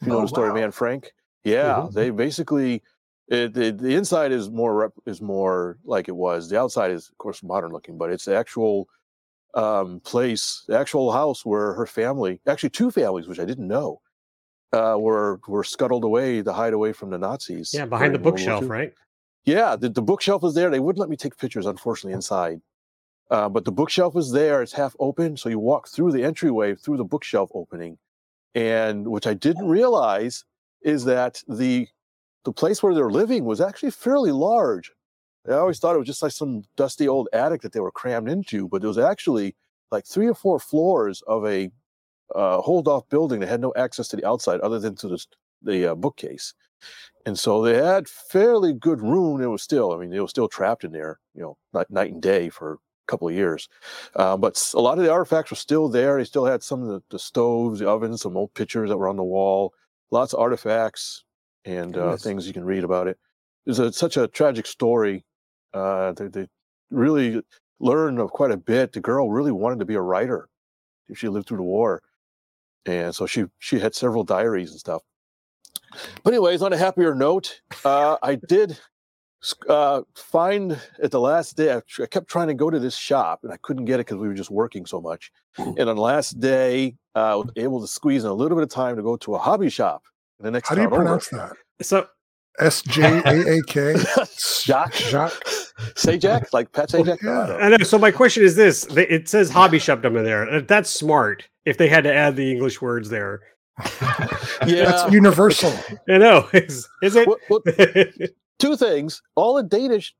If you know Oh, the story of. Anne Frank, yeah, Mhm. they basically it, the the inside is more rep, is more like it was. The outside is of course modern looking, but it's the actual um, place, the actual house where her family, actually two families, which I didn't know, uh, were were scuttled away to hide away from the Nazis. Yeah, behind the during World War bookshelf, right? Yeah, the, the bookshelf was there. They wouldn't let me take pictures, unfortunately, inside. Uh, but the bookshelf is there. It's half open, so you walk through the entryway through the bookshelf opening, and which I didn't realize is that the the place where they're living was actually fairly large. I always thought it was just like some dusty old attic that they were crammed into, but it was actually like three or four floors of a uh, hold off building that had no access to the outside other than to the, the uh, bookcase. And so they had fairly good room. It was still, I mean, they were still trapped in there, you know, night, night and day for a couple of years. Um, but a lot of the artifacts were still there. They still had some of the, the stoves, the ovens, some old pictures that were on the wall, lots of artifacts and uh, Nice. things you can read about it. It was a, such a tragic story. Uh, they, they really learned of quite a bit. The girl really wanted to be a writer. She lived through the war, and so she she had several diaries and stuff. But anyways, on a happier note, uh, I did uh, find at the last day. I, kept trying to go to this shop, and I couldn't get it because we were just working so much. Ooh. And on the last day, uh, I was able to squeeze in a little bit of time to go to a hobby shop in the next How do you town over. pronounce that? So S J A A K. [laughs] Jacques? Jacques. Sajak, like Pat Oh, Sajak. No, yeah. I know. So my question is this: It says hobby shop down there. Uh, That's smart. If they had to add the English words there, [laughs] [laughs] Yeah. That's universal. I know. [laughs] Is, is it? Well, well, two things. All the Danish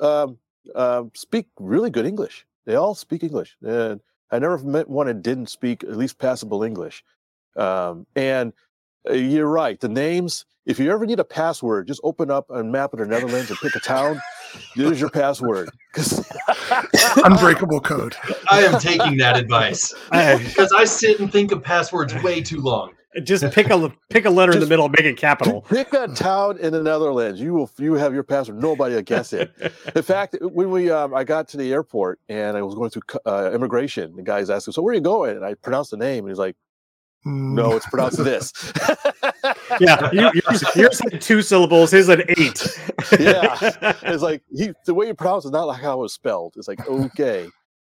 um, um, speak really good English. They all speak English. And I never met one that didn't speak at least passable English. Um, and uh, you're right. The names, if you ever need a password, just open up a map of the Netherlands and pick a town. There's your password. [laughs] 'Cause- [laughs] Unbreakable code. I am taking that advice [laughs] because I sit and think of passwords way too long. just pick a pick a letter in the Just- middle, make it capital. pick a town in the Netherlands. You will you have your password. Nobody will guess it. In fact, when we um, I got to the airport and I was going through uh, immigration, the guy's asking, "So where are you going?" And I pronounced the name, and he's like, "No, it's pronounced this." Yeah, you, yours, yours had two syllables. His had eight. [laughs] Yeah. [laughs] it's like he the way you pronounce it is not like how it was spelled. It's like okay.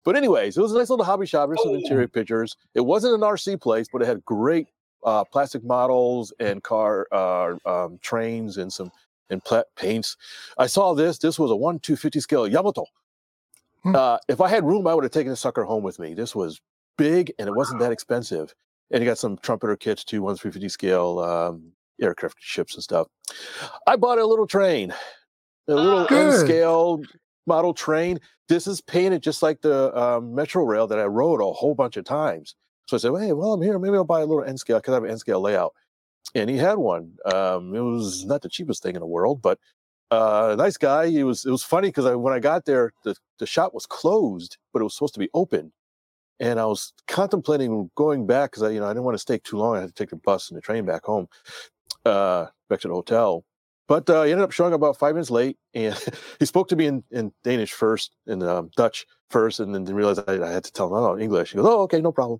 But anyways, it was a nice little hobby shop. There's some interior pictures. It wasn't an RC place, but it had great uh, plastic models and car uh, um, trains and some and pla- paints. I saw this. This was a one two fifty scale Yamato. Hmm. Uh, if I had room, I would have taken this sucker home with me. This was big and it wasn't that expensive. And you got some trumpeter kits too, one three fifty scale um, aircraft ships and stuff. I bought a little train, a little Good. N scale model train. This is painted just like the um, Metro Rail that I rode a whole bunch of times. So I said, hey, well, I'm here. Maybe I'll buy a little N scale because I have an N scale layout. And he had one. Um, it was not the cheapest thing in the world, but uh, nice guy. He was. It was funny because I, when I got there, the, the shop was closed, but it was supposed to be open. And I was contemplating going back because I, you know, I didn't want to stay too long. I had to take the bus and the train back home, uh, back to the hotel. But uh, he ended up showing up about five minutes late, and [laughs] he spoke to me in, in Danish first, in um, Dutch first, and then realized I, I had to tell him, oh, English. He goes, oh, okay, no problem.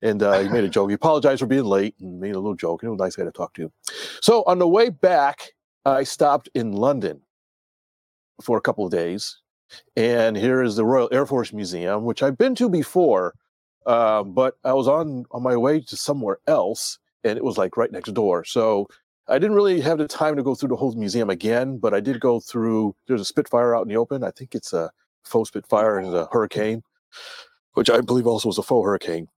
And uh, he made a joke. He apologized for being late and made a little joke. He was a nice guy to talk to. So on the way back, I stopped in London for a couple of days. And here is the Royal Air Force Museum, which I've been to before, uh, but I was on on my way to somewhere else, and it was like right next door. So I didn't really have the time to go through the whole museum again, but I did go through. There's a Spitfire out in the open. I think it's a faux Spitfire and a Hurricane, which I believe also was a faux Hurricane.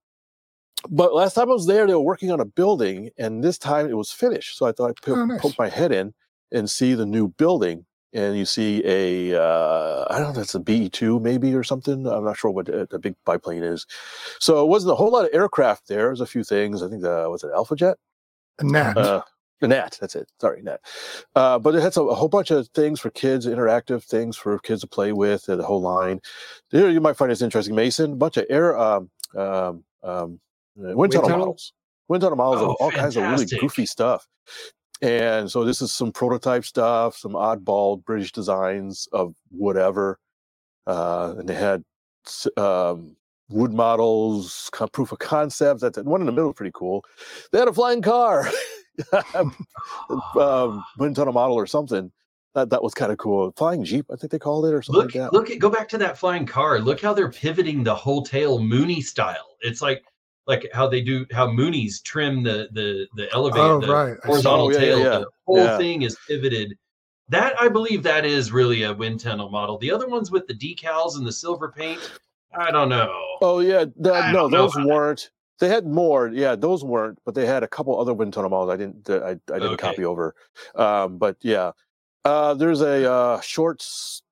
But last time I was there, they were working on a building, and this time it was finished. So I thought I'd po- Oh, nice. poke my head in and see the new building. And you see a, uh, I don't know, that's a BE 2 maybe or something. I'm not sure what the, big biplane is. So it wasn't a whole lot of aircraft there. There's a few things. I think the, was it Alpha Jet? A gnat. Uh, Gnat, that's it. Sorry, Gnat. Uh, but it had some, a whole bunch of things for kids, interactive things for kids to play with, the whole line. Here you might find this interesting, Mason. A bunch of air, um, um, um, uh, wind tunnel tunnel? models. Wind tunnel models Oh, of all kinds of really goofy stuff. And so this is some prototype stuff, some oddball British designs of whatever. Uh, and they had um, wood models, proof of concepts. That's one in the middle, pretty cool. They had a flying car, [laughs] [laughs] um, wind tunnel model or something. That that was kind of cool. Flying Jeep, I think they called it, or something Look, like that. look at go back to that flying car. Look how they're pivoting the whole tail Mooney style. It's like like how they do how Moonies trim the the the elevator, Oh, the right. Horizontal Oh, yeah, yeah, tail. yeah. The whole Yeah. thing is pivoted. That I believe that is really a wind tunnel model. The other ones with the decals and the silver paint, I don't know. Oh yeah, the, I no, those weren't. They had more, yeah, those weren't, but they had a couple other wind tunnel models. I didn't, I, I didn't Okay. copy over. Um, but yeah, uh, there's a uh, shorts,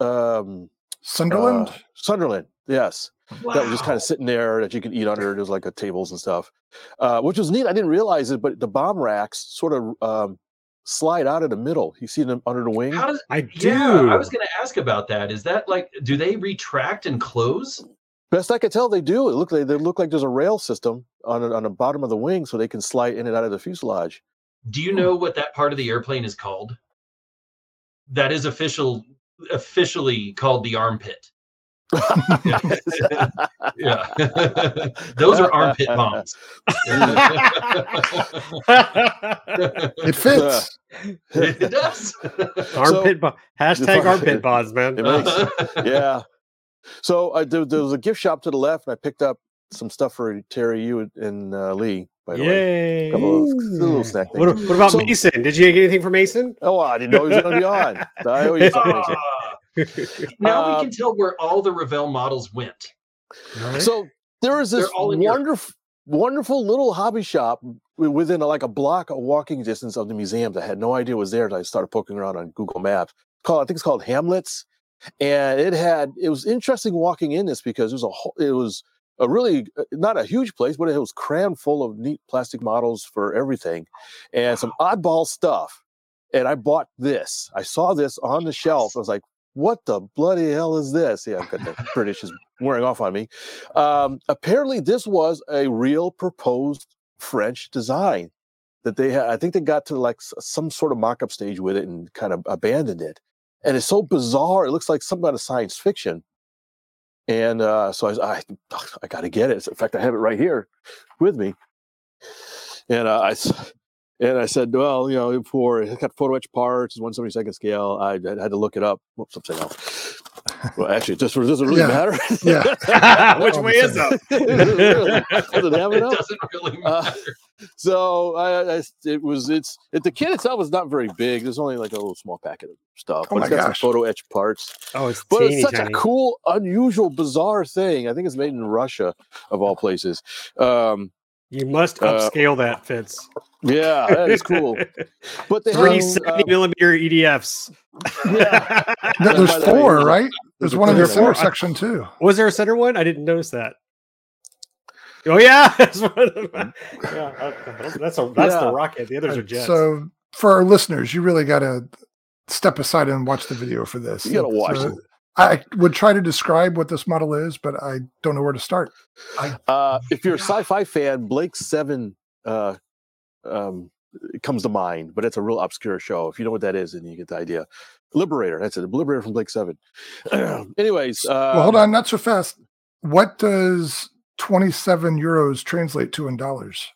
um, Sunderland. uh, Sunderland, yes, that was just kind of sitting there that you could eat under. There's like a tables and stuff, uh, which was neat. I didn't realize it, but the bomb racks sort of um, slide out of the middle. You see them under the wing. How does I do. yeah, I was gonna ask about that. Is that like do they retract and close? Best I could tell, they do. It look like they look like there's a rail system on the- on the bottom of the wing, so they can slide in and out of the fuselage. Do you know what that part of the airplane is called? That is official officially called the armpit. Yeah. [laughs] Those are armpit bombs. [laughs] It fits. it does. armpit bo- hashtag armpit bombs, man. It makes- yeah. So I, there, there was a gift shop to the left, and I picked up some stuff for Terry, you, and- and uh, Lee. By the way, Yay! couple of little snack What, what about So- Mason? Did you get anything for Mason? Oh, I didn't know he was going to be on. I owe you something. Now Uh, we can tell where all the Revell models went. So there was this They're all in Europe. wonderful, wonderful little hobby shop within a, like a block of walking distance of the museum that I had no idea was there. I started poking around on Google Maps. Called I think it's called Hamlet's, and it had it was interesting walking in this because it was a whole, it was a really uh, not a huge place, but it was crammed full of neat plastic models for everything, and some oddball stuff. And I bought this. I saw this on the shelf. I was like, "What the bloody hell is this?" Yeah, I've got the British is wearing off on me. Um, apparently, this was a real proposed French design that they had. I think they got to like some sort of mock-up stage with it and kind of abandoned it. And it's so bizarre. It looks like some kind of science fiction. And uh, so I, I, I got to get it. In fact, I have it right here with me. And uh, I, and I said, well, you know, for it's got photo etch parts, one seventy second scale. I, I had to look it up. Whoops, upside down. Well, actually, does, does it really Yeah. matter? Yeah. [laughs] [laughs] Which way is up? Does it [laughs] have It doesn't really Uh, matter. So I, I s- it was it's it, the kit itself is not very big. There's only like a little small packet of stuff. Oh but my it's got gosh. some photo etch parts. Oh, it's But teeny it's such tiny. a cool, unusual, bizarre thing. I think it's made in Russia, of all places. Um, You must Uh, upscale that, Fitz. yeah, that is cool. [laughs] But they Three have, 70 um, millimeter EDFs. yeah, [laughs] Th- There's the way, four, there's right? There's one in there the center four. section too. Was there a center one? I didn't notice that. Oh yeah, [laughs] that's, one of them. yeah, that's a that's Yeah. the rocket. The others are jets. So for our listeners, you really got to step aside and watch the video for this. You gotta watch uh, it. I would try to describe what this model is, but I don't know where to start. Uh, if you're a sci-fi fan, Blake Seven uh, um, comes to mind, but it's a real obscure show. If you know what that is, then you get the idea. Liberator, that's it. Liberator from Blake Seven. [clears throat] Anyways, uh, well, hold on, not so fast. What does 27 euros translate to in dollars?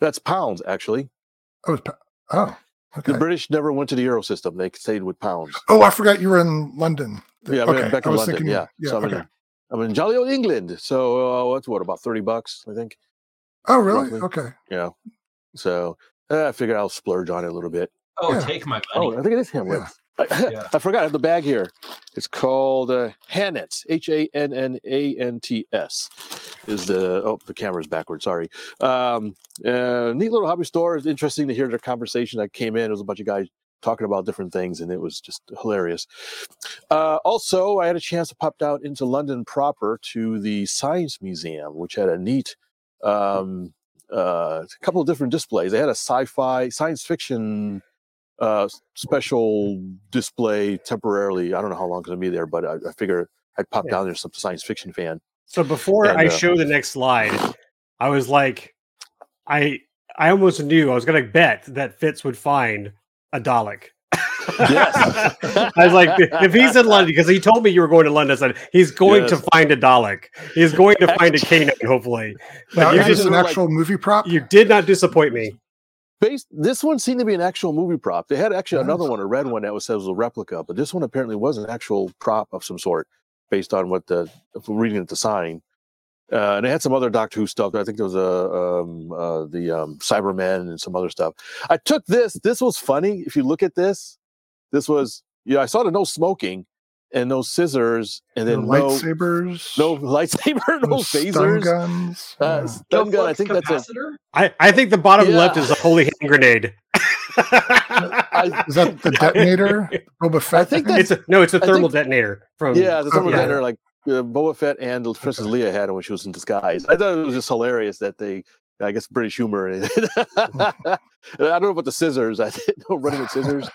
That's pounds, actually. Oh, it's, pa- oh, okay. The British never went to the euro system; they stayed with pounds. Oh, I forgot you were in London. Yeah, I'm okay. back I in was London. thinking, yeah, yeah, so I'm, okay. in, I'm in jolly old England. So uh, what's what about thirty bucks? I think. Oh, really? roughly. Okay. Yeah. So Uh, I figured I'll splurge on it a little bit. Oh, Yeah. take my Oh. I think it is Hamlet. [laughs] I, Yeah. I forgot. I have the bag here. It's called uh, Hannants. H A N N A N T S. Is the oh the camera's backwards. Sorry. Um, uh, neat little hobby store. It's interesting to hear their conversation. that came in. It was a bunch of guys talking about different things, and it was just hilarious. Uh, also, I had a chance to pop down into London proper to the Science Museum, which had a neat. Um, uh, a couple of different displays. They had a sci-fi, science fiction uh, special display temporarily. I don't know how long it's gonna be there, but I, I figure I'd pop Yeah. down there. As some science fiction fan. So before And, I uh, show the next slide, I was like, I I almost knew I was gonna bet that Fitz would find a Dalek. Yes. [laughs] I was like, if he's in London, because he told me you were going to London, I said he's going to find a Dalek. He's going to find a canine, hopefully. Now, But you is this just an like- actual movie prop? you did not disappoint me. Based, this one seemed to be an actual movie prop. They had actually another one, a red one that was said was a replica, but this one apparently was an actual prop of some sort, based on what the if we're reading at the sign. Uh, and they had some other Doctor Who stuff. I think there was a um, uh, the um, Cybermen and some other stuff. I took this. This was funny. If you look at this, this was yeah. I saw the no smoking and no scissors, and then no lightsabers, no lightsaber, [laughs] no stun phasers. guns. Uh, yeah. stun gun. I think that's a. capacitor. I, I think the bottom Yeah. left is a holy hand grenade. I, Is that the [laughs] detonator? Boba Fett. think thing? it's a, no, it's a I thermal think- detator from Yeah, the Oh, thermal yeah. detonator, like uh, Boba Fett and Princess Leia had it when she was in disguise. I thought it was just hilarious that they, I guess, British humor. [laughs] I don't know about the scissors. I didn't know running with scissors.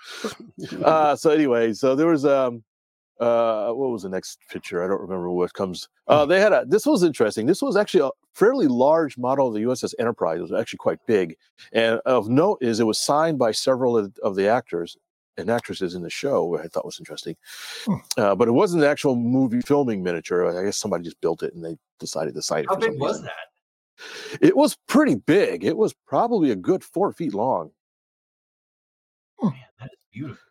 Uh, so anyway, so there was um, uh, what was the next picture? I don't remember what comes. Uh, they had a. This was interesting. This was actually a fairly large model of the USS Enterprise. It was actually quite big, and of note is it was signed by several of the actors and actresses in the show, I thought was interesting. Hmm. Uh, but it wasn't an actual movie filming miniature. I guess somebody just built it and they decided to sign it. How big was that? It was pretty big. It was probably a good four feet long. Man, that is beautiful.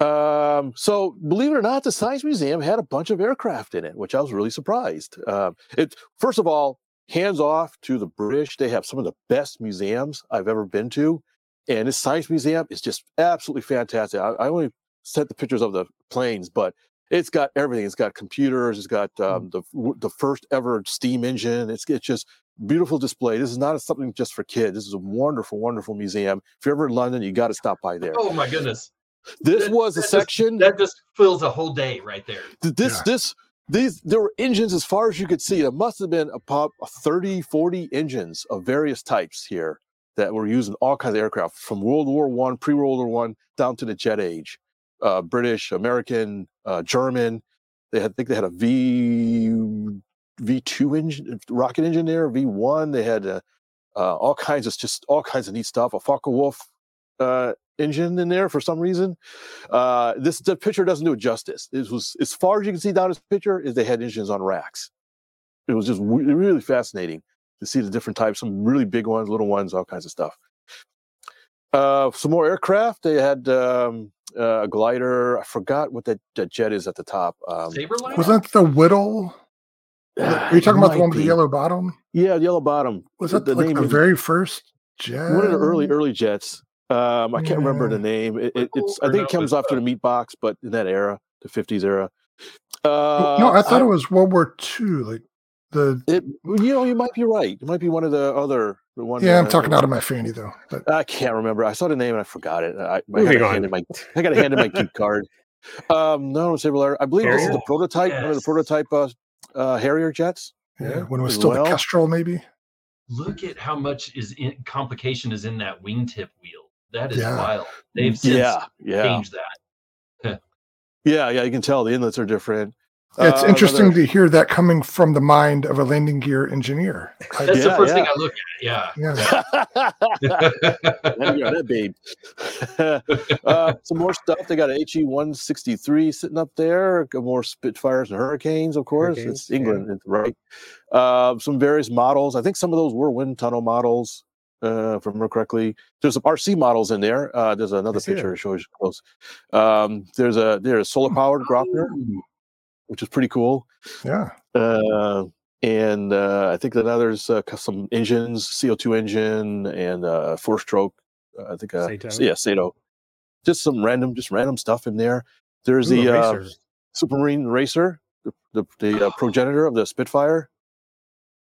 Um, so believe it or not, the Science Museum had a bunch of aircraft in it, which I was really surprised. Um, it first of all, hands off to the British. They have some of the best museums I've ever been to, and this Science Museum is just absolutely fantastic. I, I only sent the pictures of the planes, but it's got everything. It's got computers. It's got um, the the first ever steam engine. It's it's just beautiful display. This is not something just for kids. This is a wonderful, wonderful museum. If you're ever in London, you got to stop by there. Oh my goodness. This that- was a that just- section. That just fills a whole day right there. This Yeah. this these there were engines as far as you could see there must have been about 30 40 engines of various types here that were used in all kinds of aircraft from world war one pre-world war one down to the jet age uh, british american uh, german they had I think they had a v v2 engine rocket engine there v1 they had uh, uh, all kinds of just all kinds of neat stuff a Focke-Wulf uh, engine in there for some reason uh, this the picture doesn't do it justice. It was as far as you can see down this picture is they had engines on racks. It was just re- really fascinating to see the different types, some really big ones, little ones, all kinds of stuff. Uh, some more aircraft. They had um, uh, a glider. I forgot what that, that jet is at the top. Um, Saberline? Was that the Whittle? ah, Are you talking about the one with the yellow bottom? Yeah, the yellow bottom. Was that the like name the is- very first jet? one of the early early jets. Um, I can't remember the name. It, it, it's. I think it comes it- after the meat box, but in that era, the '50s era. Uh, no, I thought it was World War II. Like the It, you know, you might be right. It might be one of the other the one. yeah, I'm uh, talking out of my fanny though. But I can't remember. I saw the name and I forgot it. I, I Moving got on. handed my I got a handed my geek card. Um, no, Saber Lair. I believe this is the Harrier? prototype. One of the prototype uh, uh, Harrier jets. yeah, Yeah, when it was still well. the Kestrel, maybe. Look at how much is in complication is in that wingtip wheel. That is Yeah. wild. They've since Yeah, yeah, changed that. [laughs] yeah, yeah. You can tell the inlets are different. It's Uh, interesting another- to hear that coming from the mind of a landing gear engineer. I- [laughs] That's the Yeah, first thing. I look at. Yeah. yeah. [laughs] There you go, that babe. [laughs] uh, some more stuff. They got an HE 163 sitting up there. More Spitfires and Hurricanes, of course. Hurricanes, it's. England, it's right? Uh, some various models. I think some of those were wind tunnel models, uh, if I remember correctly. There's some RC models in there. Uh, there's another I picture that. that shows you close. Um, there's a there's a solar powered Grosvenor, Ooh. Which is pretty cool. yeah. Uh, and uh, I think that there's uh, some engines, CO2 engine, and uh, four stroke I think uh, Saito. yeah, Saito. Just some random, just random stuff in there. There's Ooh, the a uh. Supermarine Racer, the the, the uh, progenitor of the Spitfire,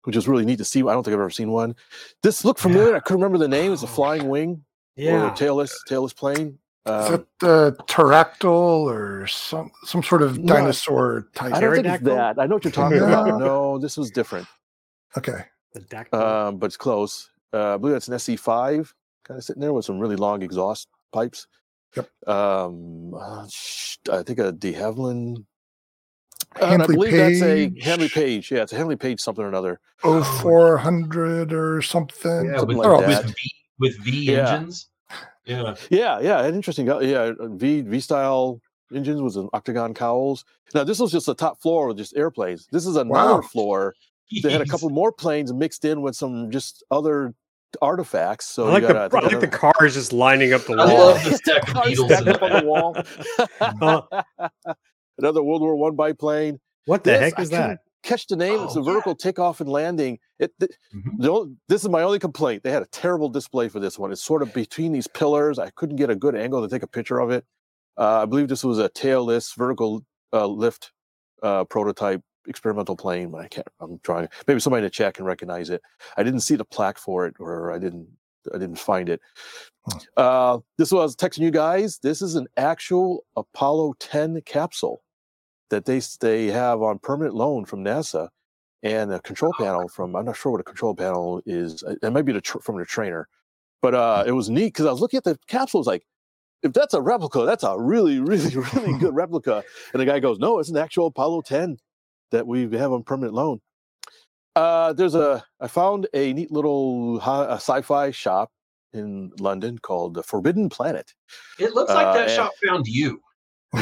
which is really neat to see. I don't think I've ever seen one. This looked familiar. I couldn't remember the name. It's a Oh, flying wing or yeah. tailless tailless plane. Is Um, that the pterodactyl or some some sort of No, dinosaur type? I don't think it's that. I know what you're talking Yeah. [laughs] about. No, this was different, Okay. The dactyl. um, but it's close. Uh, I believe that's an SC5 kind of sitting there with some really long exhaust pipes. Yep. Um, uh, I think a De Havilland. And I Handley believe that's a Page? Handley Page. Yeah, it's a Handley Page something or another. Oh, 0400 or something. Yeah, Something with, like Oh, that. with V with V Yeah. engines. Yeah. Yeah, yeah, an interesting. Yeah, uh, V V style engines with an octagon cowls. Now this was just the top floor with just airplanes. This is another Wow. floor. They had a couple more planes mixed in with some just other artifacts. So I you like, got the, I I like the another- cars just lining up the wall. I wall. love the [laughs] stack of Cars beetles up on the wall. Uh, [laughs] another World War One biplane. what the This, heck is couldn't that? Catch the name. it's Oh, a yeah. vertical takeoff and landing. It. th- Mhm. the only- this is my only complaint. They had a terrible display for this one. It's sort of between these pillars. I couldn't get a good angle to take a picture of it. Uh, I believe this was a tailless vertical uh, lift uh, prototype experimental plane, but I can't. I'm trying. Maybe somebody to check and recognize it. I didn't see the plaque for it, or I didn't. I didn't find it. Uh, this was texting you guys. This is an actual Apollo 10 capsule that they they have on permanent loan from NASA, and a control panel from. I'm not sure what a control panel is. uh, It might be the tr- from the trainer, but uh, it was neat because I was looking at the capsule. I was like, if that's a replica, that's a really, really, [laughs] really good [laughs] replica. And the guy goes, no, it's an actual Apollo 10 that we have on permanent loan. Uh, there's a, I found a neat little hi- sci-fi shop in London called the Forbidden Planet. It looks like Uh, that shop found you. [laughs]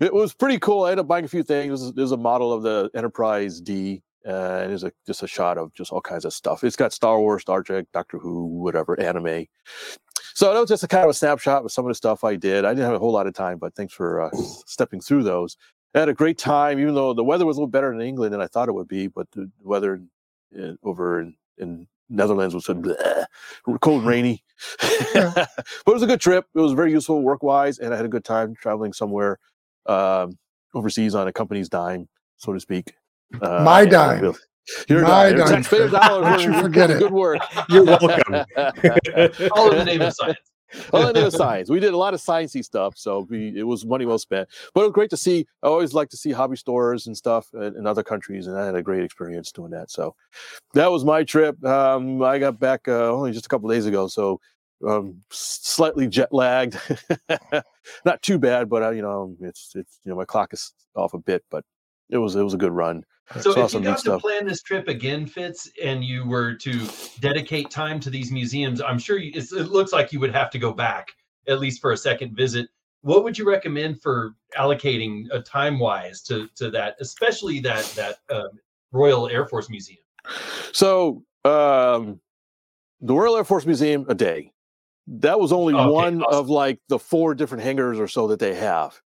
it was pretty cool. I ended up buying a few things. There's, a model of the Enterprise D, uh, and there's a just a shot of just all kinds of stuff. It's got Star Wars, Star Trek, Doctor Who, whatever anime. So that was just a kind of a snapshot of some of the stuff I did. I didn't have a whole lot of time, but thanks for uh, stepping through those. I had a great time, even though the weather was a little better in England than I thought it would be. But the weather in, over in, in Netherlands was so bleh, cold and [laughs] rainy. [laughs] but it was a good trip. It was very useful work wise, and I had a good time traveling somewhere um, overseas on a company's dime, so to speak. Uh, My dime. Bill- [laughs] Your My dime. dime, Taxpayer dollars. Don't you forget doing it. Good work. You're welcome. All in the name of science. I know is [laughs] science. We did a lot of sciencey stuff, so we, it was money well spent. But it was great to see. I always like to see hobby stores and stuff in, in other countries, and I had a great experience doing that. So that was my trip. Um, I got back uh, only just a couple days ago, so um, slightly jet lagged. [laughs] Not too bad, but uh, you know, it's it's you know my clock is off a bit, but it was it was a good run. So Saw if you got to stuff. plan this trip again, Fitz, and you were to dedicate time to these museums, I'm sure you, it's, it looks like you would have to go back at least for a second visit. What would you recommend for allocating uh, time wise to to that, especially that that um, Royal Air Force Museum? So um, the Royal Air Force Museum, a day. That was only Okay, one awesome. of like the four different hangars or so that they have.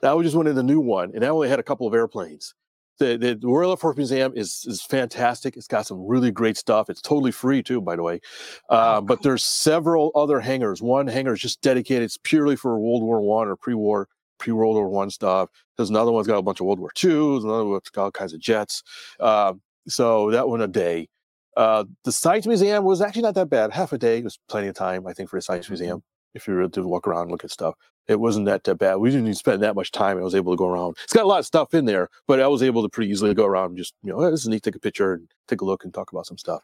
That was just one in the new one, and that only had a couple of airplanes. The, the, the Royal Air Force Museum is is fantastic. It's got some really great stuff. It's totally free too, by the way. Uh, Oh, But there's several other hangars. One hangar is just dedicated. It's purely for World War One or pre-war, pre-World War One stuff. There's another one's got a bunch of World War Two. There's another one's got all kinds of jets. Uh, so that one a day. Uh, the Science Museum was actually not that bad. Half a day was plenty of time, I think, for the Science Museum. If you were to walk around and look at stuff, it wasn't that, that bad. We didn't even spend that much time. I was able to go around. It's got a lot of stuff in there, but I was able to pretty easily go around and just, you know, "Oh, this is neat. Take a picture and take a look and talk about some stuff.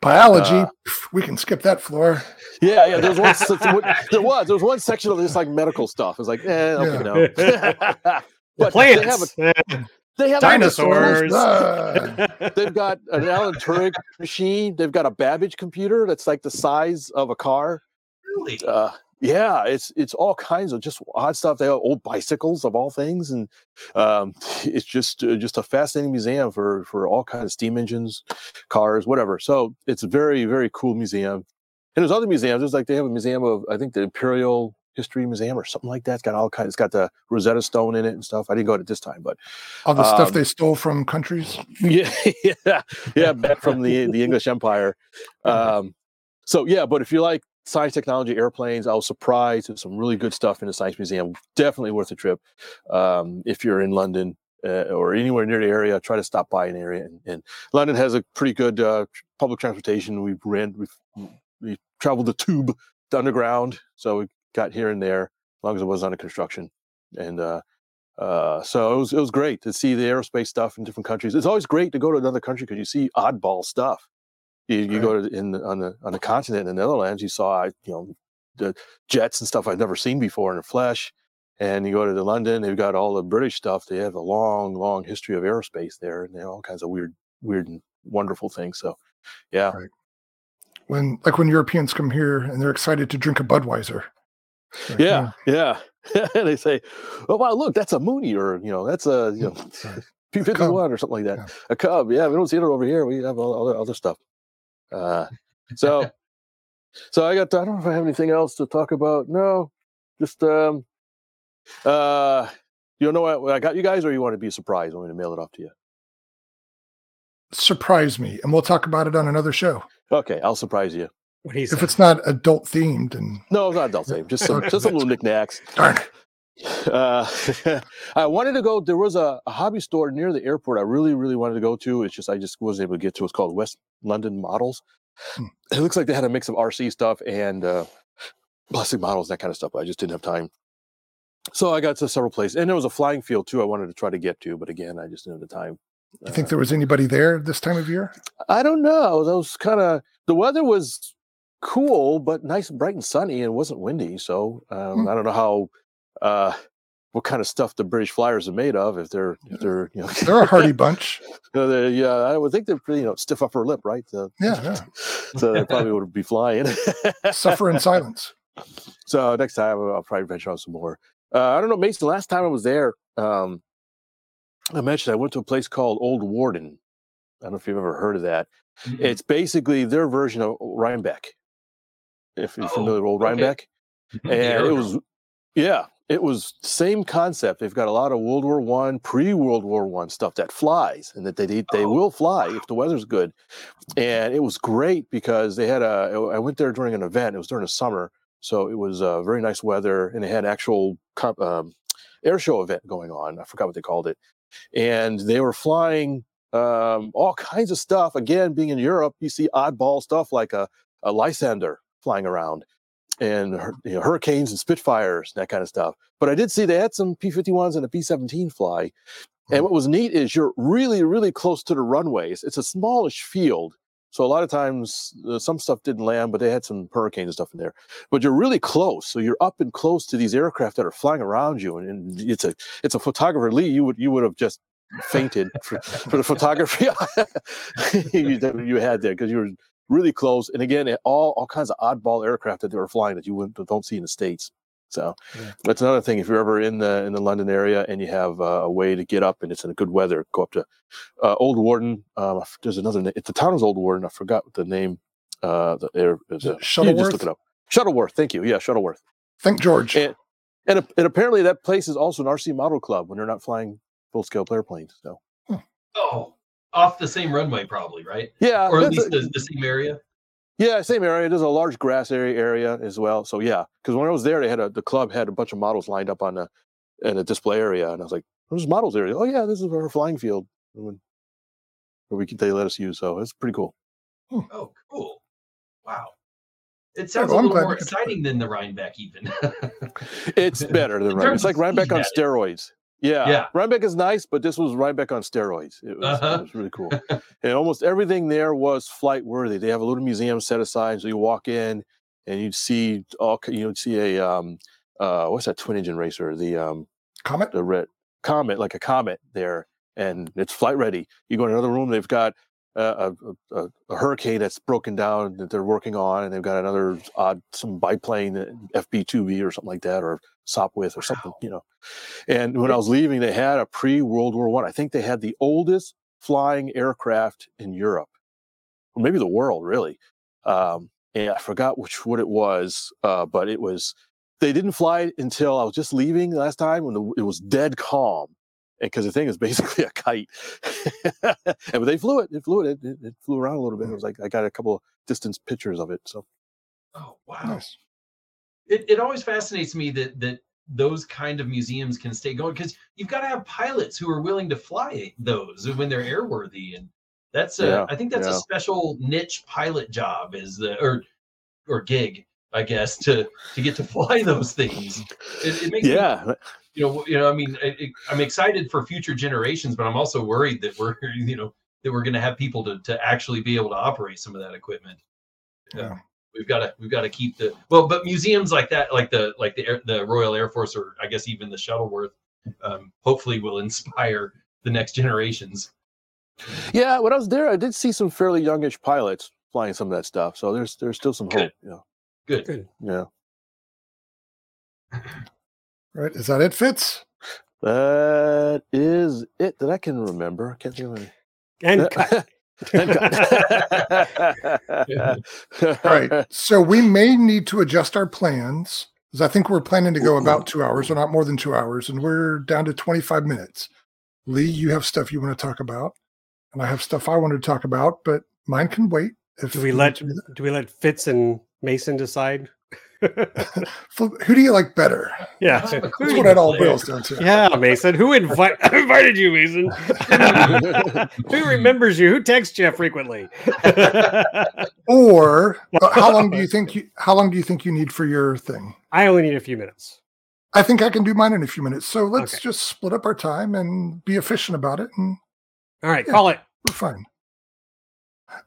Biology, Uh, we can skip that floor. Yeah, yeah. There was one. [laughs] there was. There was one section of just like medical stuff. It's like, eh, okay, no. [laughs] The But plants. They have, a, they have Dinosaurs. Ah, They've got an Alan Turing machine. They've got a Babbage computer that's like the size of a car. Really? Uh, yeah, it's it's all kinds of just odd stuff. They have old bicycles of all things, and um, [laughs] it's just uh, just a fascinating museum for for all kinds of steam engines, cars, whatever. So it's a very very cool museum. And there's other museums. There's like they have a museum of I think the Imperial History Museum or something like that. It's got all kinds. It's got the Rosetta Stone in it and stuff. I didn't go to it this time, but all the stuff Um, they stole from countries. [laughs] yeah, yeah, yeah, back from the the English Empire. [laughs] Um, so yeah, but if you like science, technology, airplanes, I was surprised. There's some really good stuff in the Science Museum. Definitely worth a trip. Um, if you're in London uh, or anywhere near the area, try to stop by an area. And, and London has a pretty good uh, public transportation. We ran, we we traveled the tube, the underground, so we got here and there as long as it was under construction. And uh, uh, so it was it was great to see the aerospace stuff in different countries. It's always great to go to another country because you see oddball stuff. You, you go to in on the on the continent in the Netherlands, you saw you know the jets and stuff I've never seen before in the flesh. And you go to the London, they've got all the British stuff. They have a long, long history of aerospace there, and they have all kinds of weird, weird and wonderful things. So, yeah, Right. When like when Europeans come here and they're excited to drink a Budweiser. Like, yeah, yeah. [laughs] they say, "Oh wow, look, that's a Mooney, or you know, that's a you mm, know, [laughs] P fifty one or something like that. Yeah. A Cub, yeah. We don't see it over here. We have all other other stuff. Uh, so, so I got. I don't know if I have anything else to talk about. No, just um, uh, you know what I got you guys, or you want to be surprised? I want me to mail it off to you? surprise me, and we'll talk about it on another show. Okay, I'll surprise you. What If said. it's not adult themed, and No, it's not adult themed. Just some, [laughs] just some little knickknacks. darn it. Uh, [laughs] I wanted to go. There was a, a hobby store near the airport. I really, really wanted to go to. It's just I just wasn't able to get to. It's called West London Models. Hmm. [sniffs] It looks like they had a mix of RC stuff and uh, plastic models, that kind of stuff. But I just didn't have time. So I got to several places, and there was a flying field too. I wanted to try to get to, but again, I just didn't have the time. You think Uh, there was anybody there this time of year? I don't know. That was kind of the weather was cool, but nice, bright, and sunny, and wasn't windy. So um, Hmm. I don't know how, uh, what kind of stuff the British Flyers are made of. If they're, if they're, you know, They're a hardy [laughs] bunch. you know, yeah, I would think they're you know, stiff upper lip, right? So, Yeah, yeah. [laughs] so they probably would be flying. Suffer in silence. [laughs] So next time I'll probably venture out some more. Uh, I don't know, Mason. Last time I was there, um, I mentioned I went to a place called Old Warden. I don't know if you've ever heard of that. Mhm. It's basically their version of Rhinebeck. If you're Oh, familiar with Old okay. Rhinebeck, and it was, yeah, it was same concept. They've got a lot of World War One, pre World War One stuff that flies, and that they they they Oh, will fly if the weather's good. And it was great because they had a. I went there during an event. It was during the summer, so it was uh, very nice weather, and they had actual um, air show event going on. I forgot what they called it, and they were flying um, all kinds of stuff. Again, being in Europe, you see oddball stuff like a, a Lysander flying around and you know, hurricanes and Spitfires, and that kind of stuff. But I did see they had some P 51s and a P 17 fly. And what was neat is you're really, really close to the runways. It's a smallish field. So a lot of times uh, some stuff didn't land, but they had some hurricanes and stuff in there. But you're really close. So you're up and close to these aircraft that are flying around you. And, and it's a it's a photographer, Lee, you would you would have just fainted for, for the [laughs] photography you, [laughs] you had there because you were really close. And again, all all kinds of oddball aircraft that they were flying that you wouldn't, don't see in the states. So Yeah. that's another thing. If you're ever in the in the London area and you have uh, a way to get up and it's in a good weather, go up to uh, Old Warden. Um, there's another. na- It's the town is Old Warden. I forgot the name. Uh, the air is. Is it uh, you just Shuttleworth? look it up. Shuttleworth. Thank you. Yeah, Shuttleworth. Thank George. And and, and apparently that place is also an RC model club when they're not flying full scale airplanes. So Oh, off the same runway, probably, right? yeah, Or at least a- the, the same area. Yeah, same area. There's a large grass area area as well. So yeah, because when I was there, they had a the club had a bunch of models lined up on the in a display area, and I was like, "There's models area." Oh yeah, this is our flying field, and where we could they let us use. So it's pretty cool. Hmm. Oh, cool. Wow. It sounds well, a little more exciting than the Rhinebeck, even. It's better than In Rhinebeck. It's like Rhinebeck on speed, that steroids. Yeah, Yeah. Rhinebeck is nice, but this was Rhinebeck on steroids. It was, Uh-huh. it was really cool. and almost everything there was flight worthy. They have a little museum set aside, so you walk in and you'd see all you'd see a um uh what's that twin engine racer the um Comet? the red comet like a comet there and it's flight ready you go in another room they've got a, a, a hurricane that's broken down that they're working on and they've got another odd some biplane uh, fb2b or something like that or sopwith or something you know. And when i was leaving they had a pre-world war one. I. I think they had the oldest flying aircraft in europe. Or maybe the world really. Um and i forgot which what it was uh but it was they didn't fly it until I was just leaving last time when the, it was dead calm. And because the thing is basically [laughs] a kite, and but they flew it, it flew it, it, it, it flew around a little bit. It was like I got a couple of distance pictures of it. So Oh wow! Nice. It it always fascinates me that that those kind of museums can stay going because you've got to have pilots who are willing to fly those when they're airworthy, and that's a, Yeah, I think that's a special niche pilot job is the or or gig I guess to to get to [laughs] fly those things. It, it makes me Yeah, you know, you know, I mean, it, it- I'm excited for future generations, but I'm also worried that we're, [laughs] you know, that we're going to have people to to actually be able to operate some of that equipment. Yeah. we've got to we've got to keep the well, but museums like that, like the like the Air, the Royal Air Force, or I guess even the Shuttleworth, um, hopefully will [laughs] inspire the next generations. yeah. When I was there, I did see some fairly youngish pilots flying some of that stuff. So there's there's still some hope. Good. Yeah, Good. Good. yeah. Right? Is that it, Fitz? That is it that I can remember. I can't think of any. And [laughs] cut. [laughs] All right. So we may need to adjust our plans because I think we're planning to go mm-hmm. about two hours or not more than two hours, and we're down to 25 minutes. Lee, you have stuff you want to talk about, and I have stuff I want to talk about, but mine can wait. If do we let want to do that. do we let Fitz and Mason decide? Fl- who do you like better? yeah. That's That's what it all boils down to. Yeah, Mason. Who invite, [laughs] invited you, Mason? [laughs] Who remembers you? Who texts you frequently? [laughs] Or uh, how long do you think you how long do you think you need for your thing? I only need a few minutes. I think I can do mine in a few minutes. So let's Okay. just split up our time and be efficient about it, and All right, Yeah. call it. we're fine.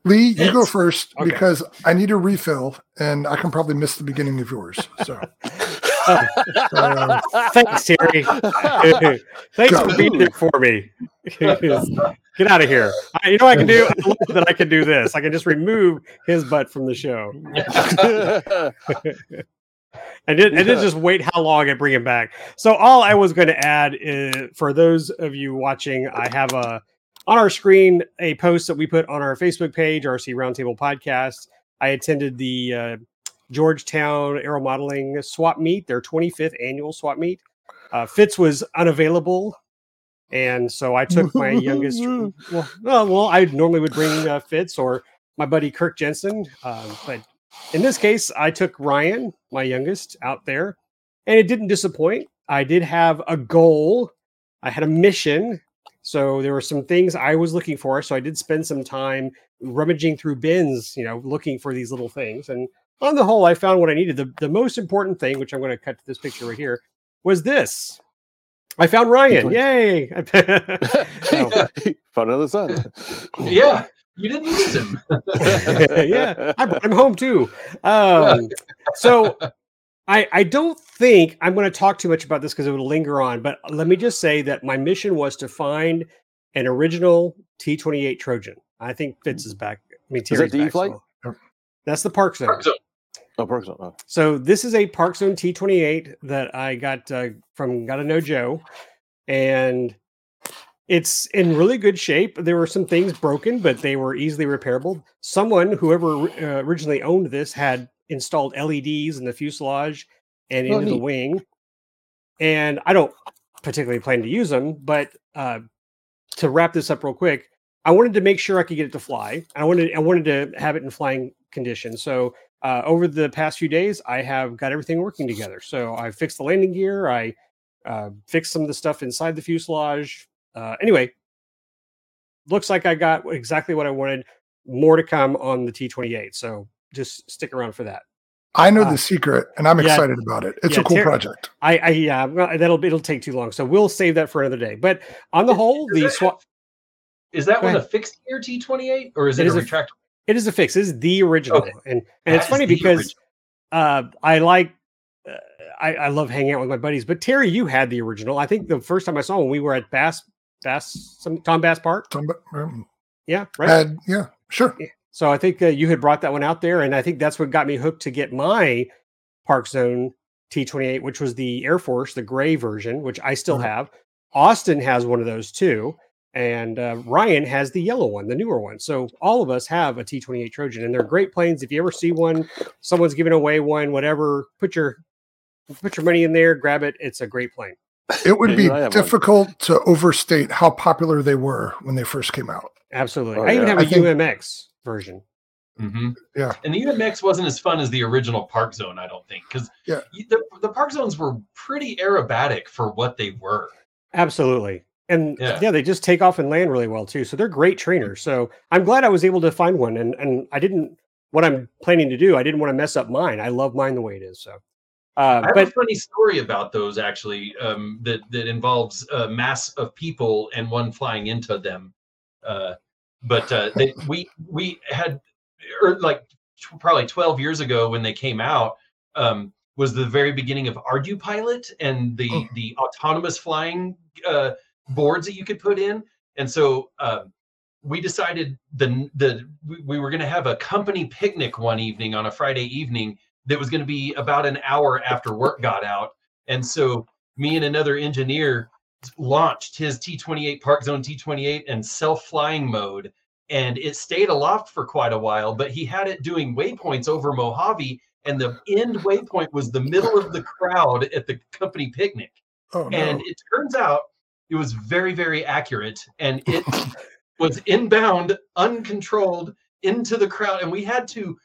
Lee, you go first Okay. because I need a refill, and I can probably miss the beginning of yours. So [laughs] uh, Thanks, Terry. [laughs] Thanks Go. for being there for me. [laughs] Get out of here. I, you know what I can do? I love that I can do this. I can just remove his butt from the show. and did. I did just wait how long I bring him back. So all I was going to add is, for those of you watching, I have a on our screen a post that we put on our Facebook page, RC Roundtable Podcast. I attended the uh, Georgetown Aero Modeling Swap Meet, their 25th annual swap meet. Uh, Fitz was unavailable, and so I took my youngest. [laughs] Well, well, I normally would bring uh, Fitz or my buddy Kirk Jensen, um, but in this case, I took Ryan, my youngest, out there, and it didn't disappoint. I did have a goal. I had a mission. So there were some things I was looking for. So I did spend some time rummaging through bins, you know, looking for these little things. And on the whole, I found what I needed. The, the most important thing, which I'm going to cut to this picture right here, was this. I found Ryan. Yay. [laughs] So, [laughs] Found another son. Yeah, you didn't lose him. [laughs] yeah, I brought him home too. Um, so I I don't think I'm going to talk too much about this because it would linger on. But let me just say that my mission was to find an original T28 Trojan. I think Fitz is back. I mean, Is that Terry's the E-flite? so- That's the ParkZone. So, Oh, Parks- oh. So this is a ParkZone T28 that I got uh, from Gotta Know Joe, and it's in really good shape. There were some things broken, but they were easily repairable. Someone, whoever uh, originally owned this, had installed LEDs in the fuselage and Oh, into the wing, and I don't particularly plan to use them. But uh, to wrap this up real quick, I wanted to make sure I could get it to fly. I wanted I wanted to have it in flying condition. So uh, over the past few days, I have got everything working together. So I fixed the landing gear. I uh, fixed some of the stuff inside the fuselage. Uh, anyway, looks like I got exactly what I wanted. More to come on the T28. So just stick around for that. I know Uh, the secret, and I'm yeah. excited about it. It's Yeah, a cool Ter- project. I, I yeah, I'm that'll it'll take too long. So we'll save that for another day. But on the whole, the swap is that one a fixed gear T28 or is It it, is a a- retractable? it is a fix. It is the original, Okay. and and it's funny because original. uh, I like. Uh, I, I love hanging out with my buddies, but Terry, you had the original. I think the first time I saw him, we were at Bass, Bass, some Tom Bass Park. Some, um, Yeah, right. had- yeah, sure. So I think uh, you had brought that one out there, and I think that's what got me hooked to get my ParkZone T28, which was the Air Force, the gray version, which I still Mhm. have. Austin has one of those too, and uh, Ryan has the yellow one, the newer one. So all of us have a T28 Trojan, and they're great planes. If you ever see one, someone's giving away one, whatever, put your put your money in there, grab it. It's a great plane. It would be I have one. difficult to overstate how popular they were when they first came out. Absolutely. Oh, I even yeah. have I a think- UMX version. Mm-hmm. Yeah. And the UMX wasn't as fun as the original ParkZone, I don't think, because Yeah. the, the ParkZones were pretty aerobatic for what they were. Absolutely. And Yeah. yeah. they just take off and land really well too. So they're great trainers. So I'm glad I was able to find one. And and I didn't what I'm planning to do. I didn't want to mess up mine. I love mine the way it is. So, uh, I have a funny story about those actually um, that that involves a mass of people and one flying into them. Uh, but uh, they, we we had or like tw- probably 12 years ago when they came out um, was the very beginning of ArduPilot and the Oh. the autonomous flying uh, boards that you could put in. And so uh, we decided the the we were going to have a company picnic one evening on a Friday evening that was going to be about an hour after work got out. And so me and another engineer launched his T28 ParkZone T28 in self-flying mode and it stayed aloft for quite a while, but he had it doing waypoints over Mojave and the end waypoint was the middle of the crowd at the company picnic. Oh no. And it turns out it was very, very accurate and [laughs] it was inbound, uncontrolled into the crowd. And we had to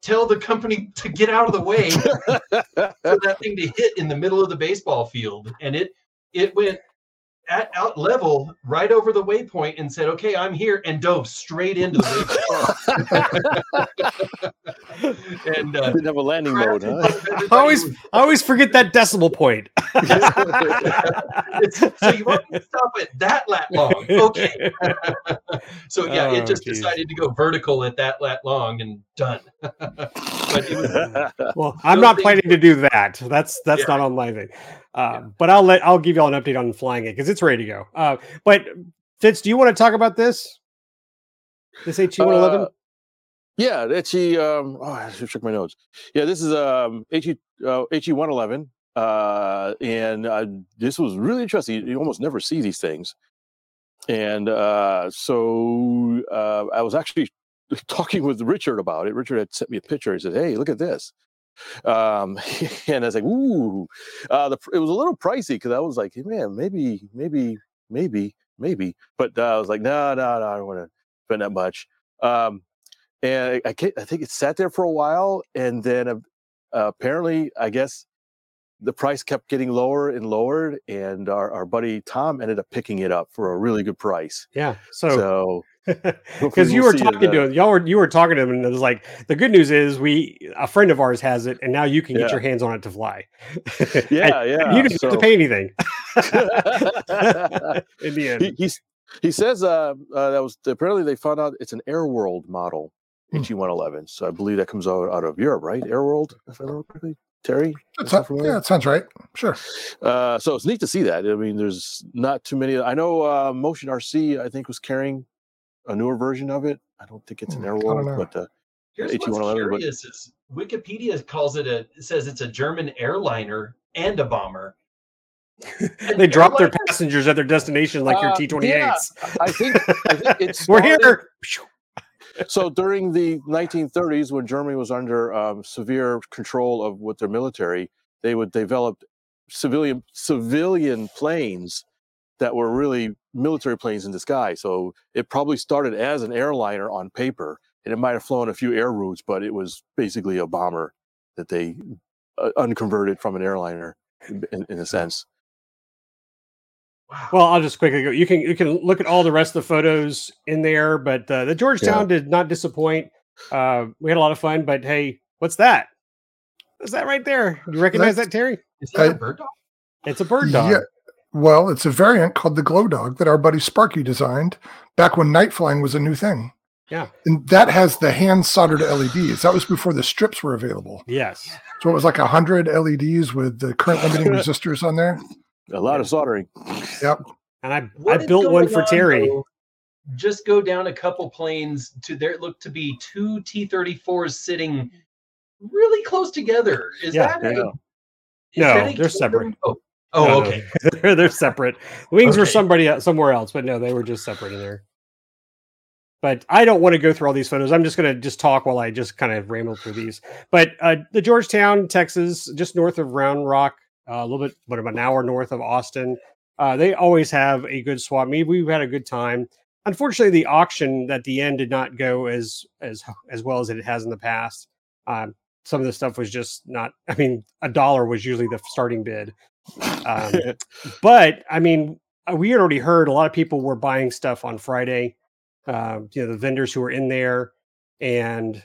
tell the company to get out of the way [laughs] for that thing to hit in the middle of the baseball field. And it it went at out level right over the waypoint and said, Okay, I'm here, and dove straight into the [laughs] waypoint. [laughs] and uh, Didn't have a landing mode, huh? I always I always forget that decimal point. [laughs] It's- so you want me to stop at that lat long? Okay. so yeah, Oh, it just geez. decided to go vertical at that lat long and done. but it was Well, I'm Those not planning to do that. That's that's Yeah. not on my thing. Uh, But I'll let I'll give you all an update on flying it because it's ready to go. Uh, but Fitz, do you want to talk about this? This HE one eleven. Uh, yeah, the HE. Um, oh, I should check my notes. Yeah, this is um HE uh, HE one eleven, uh, and uh, this was really interesting. You, you almost never see these things, and uh, so uh, I was actually [laughs] talking with Richard about it. Richard had sent me a picture. He said, "Hey, look at this." Um, [laughs] and I was like, "Ooh!" Uh, the, it was a little pricey because I was like, "Man, maybe, maybe, maybe, maybe," but uh, I was like, "No, no, no, I don't want to spend that much." Um, and I, I, I think it sat there for a while, and then uh, apparently, I guess the price kept getting lower and lower, and our, our buddy Tom ended up picking it up for a really good price. Yeah. So So because you we'll were see it, talking to him, y'all were you were talking to him, and it was like the good news is we a friend of ours has it, and now you can get your hands on it to fly. yeah, [laughs] And yeah. you didn't have to pay anything [laughs] [laughs] in the end. he, he's, he says uh, uh, that was apparently they found out it's an Air World model Hmm. HE111. So I believe that comes out, out of Europe, right? Air World, if I remember correctly. Terry, That is sounds- that yeah, that sounds right. Sure. Uh, so it's neat to see that. I mean, there's not too many. I know uh, Motion RC, I think, was carrying a newer version of it. I don't think it's an Hmm, Air I don't World, know. but uh, here's what's HE111, but- curious is Wikipedia calls it a says it's a German airliner and a bomber. [laughs] An they drop their passengers at their destination like your Uh, T-28s. yeah, I think, I think it's [laughs] We're here. so during the 1930s when germany was under um, severe control of with their military they would develop civilian civilian planes that were really military planes in disguise so it probably started as an airliner on paper and it might have flown a few air routes but it was basically a bomber that they uh, unconverted from an airliner in, in a sense Wow. Well, I'll just quickly go. You can you can look at all the rest of the photos in there, but uh, the Georgetown did not disappoint. Uh, we had a lot of fun, but hey, what's that? What's that right there? Do you recognize That's- that, Terry? is that a I- bird dog? It's a bird dog. Yeah. Well, it's a variant called the Glow Dog that our buddy Sparky designed back when night flying was a new thing. Yeah. And that has the hand soldered LEDs. That was before the strips were available. Yes. So it was like 100 LEDs with the current limiting [laughs] resistors on there. a lot of soldering Yep. And I What I built one for on, Terry. though? Just go down a couple planes to there look to be two T-34s sitting really close together. Is Yeah, that a, is No, that a they're separate. tandem? Oh. Oh, No, no, okay. [laughs] they're, they're separate. Wings were somebody el- somewhere else, but no, they were just separate in there. But I don't want to go through all these photos. I'm just going to just talk while I just kind of ramble through these. But uh, the Georgetown, Texas, just north of Round Rock, uh, a little bit, but about an hour north of Austin. Uh, they always have a good swap meet. We've had a good time. unfortunately, the auction at the end did not go as as as well as it has in the past. Um, some of the stuff was just not. I mean, a dollar was usually the starting bid. Um, [laughs] but I mean, uh, we had already heard a lot of people were buying stuff on Friday. Um, you know, the vendors who were in there, and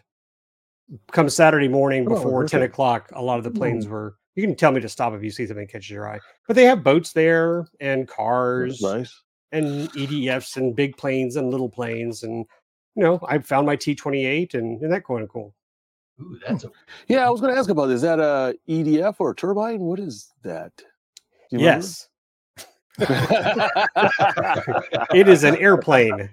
come Saturday morning Oh, before ten o'clock, a lot of the planes were. You can tell me to stop if you see something catches your eye. But they have boats there and cars nice. and EDFs and big planes and little planes and you know I found my T twenty eight and and that kind of cool. Ooh, that's a, Yeah, I was going to ask about this. Is that a EDF or a turbine? What is that? Do you remember? Yes, it is an airplane.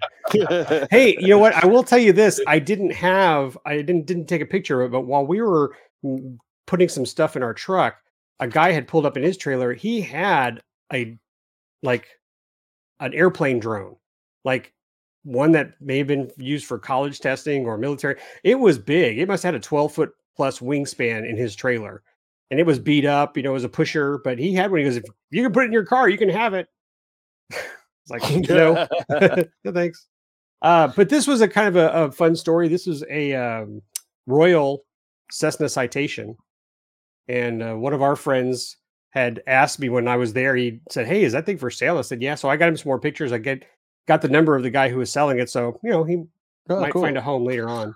Hey, you know what? I will tell you this: I didn't have, I didn't didn't take a picture of it, but while we were mm, putting some stuff in our truck, a guy had pulled up in his trailer. He had a like an airplane drone, like one that may have been used for college testing or military. It was big. It must have had a 12 foot plus wingspan in his trailer. And it was beat up, you know, it was a pusher, but he had one. He goes, if you can put it in your car, you can have it. it's [laughs] like, no, [laughs] no thanks. Uh, but this was a kind of a, a fun story. This was a um, Royal Cessna citation. And uh, one of our friends had asked me when I was there, he said, Hey, is that thing for sale? I said, Yeah. So I got him some more pictures. I get got the number of the guy who was selling it. So, you know, he Oh, might cool. find a home later on.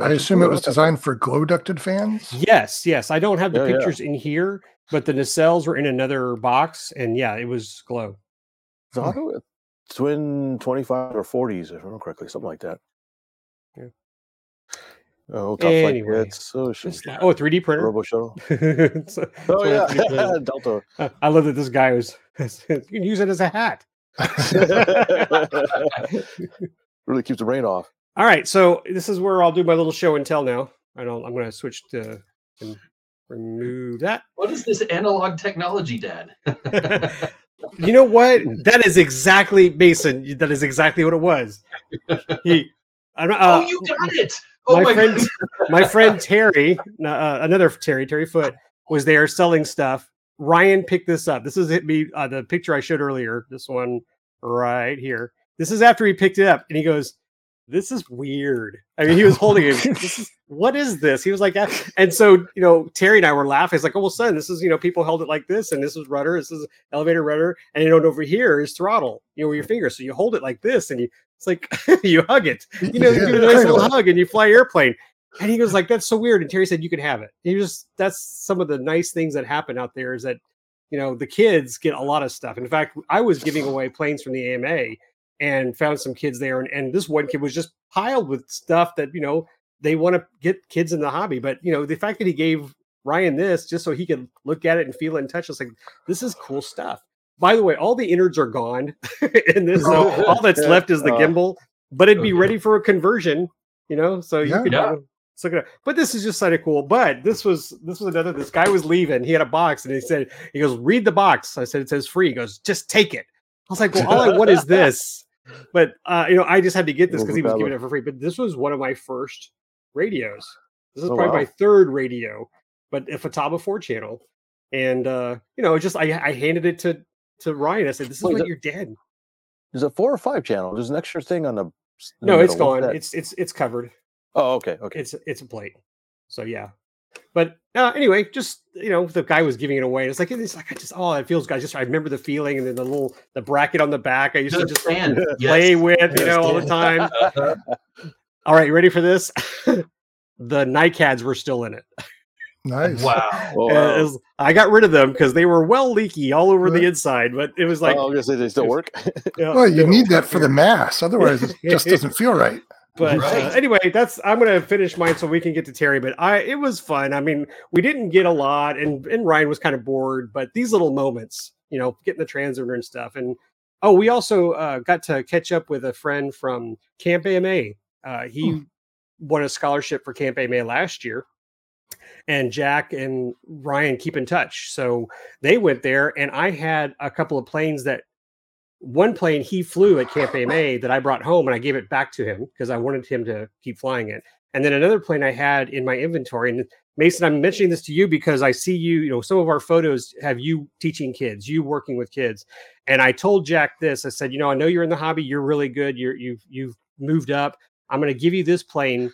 I assume it was designed for glow ducted fans. Yes, yes. I don't have the Yeah, yeah. pictures in here, but the nacelles were in another box. And yeah, it was glow. So how do twin 25 or 40s, if I remember correctly, something like that. Yeah. Oh, tough Anyway, like oh, that. So shoot. Just- oh, a 3D printer. Robo shuttle. [laughs] So- Oh yeah, [laughs] a Delta. I love that this guy was. [laughs] you can use it as a hat. [laughs] really keeps the rain off. All right, so this is where I'll do my little show and tell now. I don't. I'm going to switch to and remove that. what is this analog technology, Dad? [laughs] you know what? That is exactly Mason. That is exactly what it was. He. I don't, uh, oh, you got it. Oh my my, friend- God. my friend Terry, uh, another Terry, Terry Foot, was there selling stuff. Ryan picked this up. This is it. Me, uh, the picture I showed earlier. This one right here. This is after he picked it up, and he goes, "This is weird." I mean, he was holding it. This is [laughs] what is this? He was like, and so you know, Terry and I were laughing. It's like, "Oh well, son, this is you know, people held it like this, and this is rudder. This is elevator rudder, and you know, over here is throttle. You know, with your finger. So you hold it like this, and you it's like [laughs] you hug it. You know, you Yeah, it a nice little [laughs] hug, and you fly airplane." And he goes like, "That's so weird." And Terry said, "You can have it." He was that's some of the nice things that happen out there is that you know the kids get a lot of stuff. In fact, I was giving away planes from the AMA and found some kids there, and, and this one kid was just piled with stuff that you know they want to get kids in the hobby. But you know the fact that he gave Ryan this just so he could look at it and feel it and touch it, it's like this is cool stuff. By the way, all the innards are gone [laughs] in this, so all that's [laughs] left is the Uh, gimbal. But it'd be okay. ready for a conversion, you know. So you Yeah. could Yeah. uh, so good. But this is just kind of cool. But this was this was another. This guy was leaving. He had a box, and he said, "He goes, read the box." I said, "It says free." He goes, "Just take it." I was like, "Well, all I want is this." [laughs] But uh, you know, I just had to get this because he was giving it for free. But this was one of my first radios. This is Oh, probably my third radio, but a Futaba four channel. And uh, you know, just I, I handed it to to Ryan. I said, "This is Wait, what that- your dead." Is it four or five channel? There's an extra thing on the. No, it's gone. It's it's it's covered. Oh, okay, okay. it's it's a plate. So yeah. But uh, anyway, just you know, the guy was giving it away. It's like it's like I just oh, it feels good. I just I remember the feeling, and then the little the bracket on the back. I used to just stand. [laughs] play Yes. with, you know, all the time. [laughs] All right, you ready for this? [laughs] the NICADs were still in it. Nice. wow. Oh, Uh, was- I got rid of them because they were well leaky all over the inside. But it was like, oh, I was gonna say they still work. you Well, you need that for the mass. Otherwise, it just doesn't feel right. But Right. uh, anyway, that's I'm gonna finish mine so we can get to Terry. But I it was fun. I mean, we didn't get a lot, and and Ryan was kind of bored. But these little moments, you know, getting the transmitter and stuff, and oh, we also uh, got to catch up with a friend from Camp AMA. Uh, he won a scholarship for Camp AMA last year, and Jack and Ryan keep in touch. So they went there, and I had a couple of planes that one plane he flew at Camp AMA that I brought home and I gave it back to him because I wanted him to keep flying it. And then another plane I had in my inventory, and Mason, I'm mentioning this to you because I see you, you know, some of our photos have you teaching kids, you working with kids. And I told Jack this. I said, you know, I know you're in the hobby, you're really good, you're you've you've moved up. I'm going to give you this plane.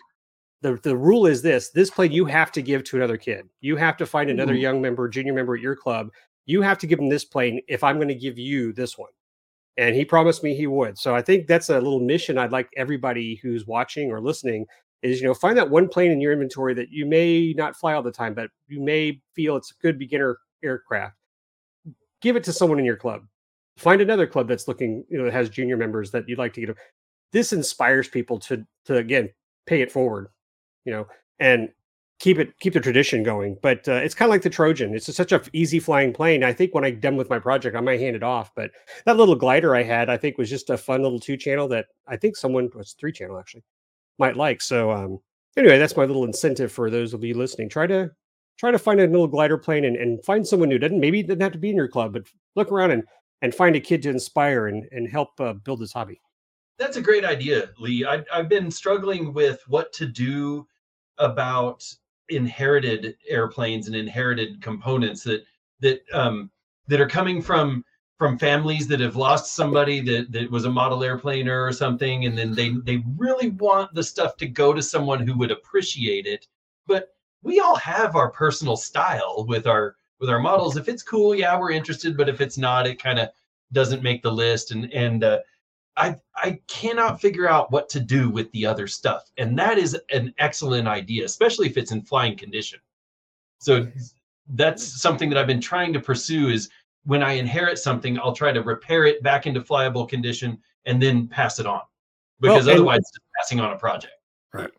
The, the rule is this this plane you have to give to another kid. You have to find another Mhm. young member, junior member at your club. You have to give them this plane if I'm going to give you this one. And he promised me he would. So I think that's a little mission I'd like everybody who's watching or listening is you know find that one plane in your inventory that you may not fly all the time but you may feel it's a good beginner aircraft give it to someone in your club find another club that's looking you know that has junior members that you'd like to get this inspires people to to again pay it forward you know and keep it keep the tradition going but uh, it's kind of like the trojan. It's such a easy flying plane. I think when i'm done with my project i might hand it off but that little glider i had i think was just a fun little two channel that i think someone was three channel actually might like. So um anyway that's my little incentive for those of you listening. Try to try to find a little glider plane and, and find someone new. Doesn't maybe doesn't have to be in your club but look around and and find a kid to inspire and and help uh, build this hobby. That's a great idea, Lee. I, I've been struggling with what to do about inherited airplanes and inherited components that that um, that are coming from from families that have lost somebody that, that was a model airplaner or something, and then they they really want the stuff to go to someone who would appreciate it. But we all have our personal style with our with our models. If it's cool, yeah, we're interested. But if it's not, it kind of doesn't make the list. And and uh, I I cannot figure out what to do with the other stuff, and that is an excellent idea, especially if it's in flying condition. So that's something that I've been trying to pursue. Is when I inherit something, I'll try to repair it back into flyable condition and then pass it on, because and- otherwise, it's just passing on a project. Right.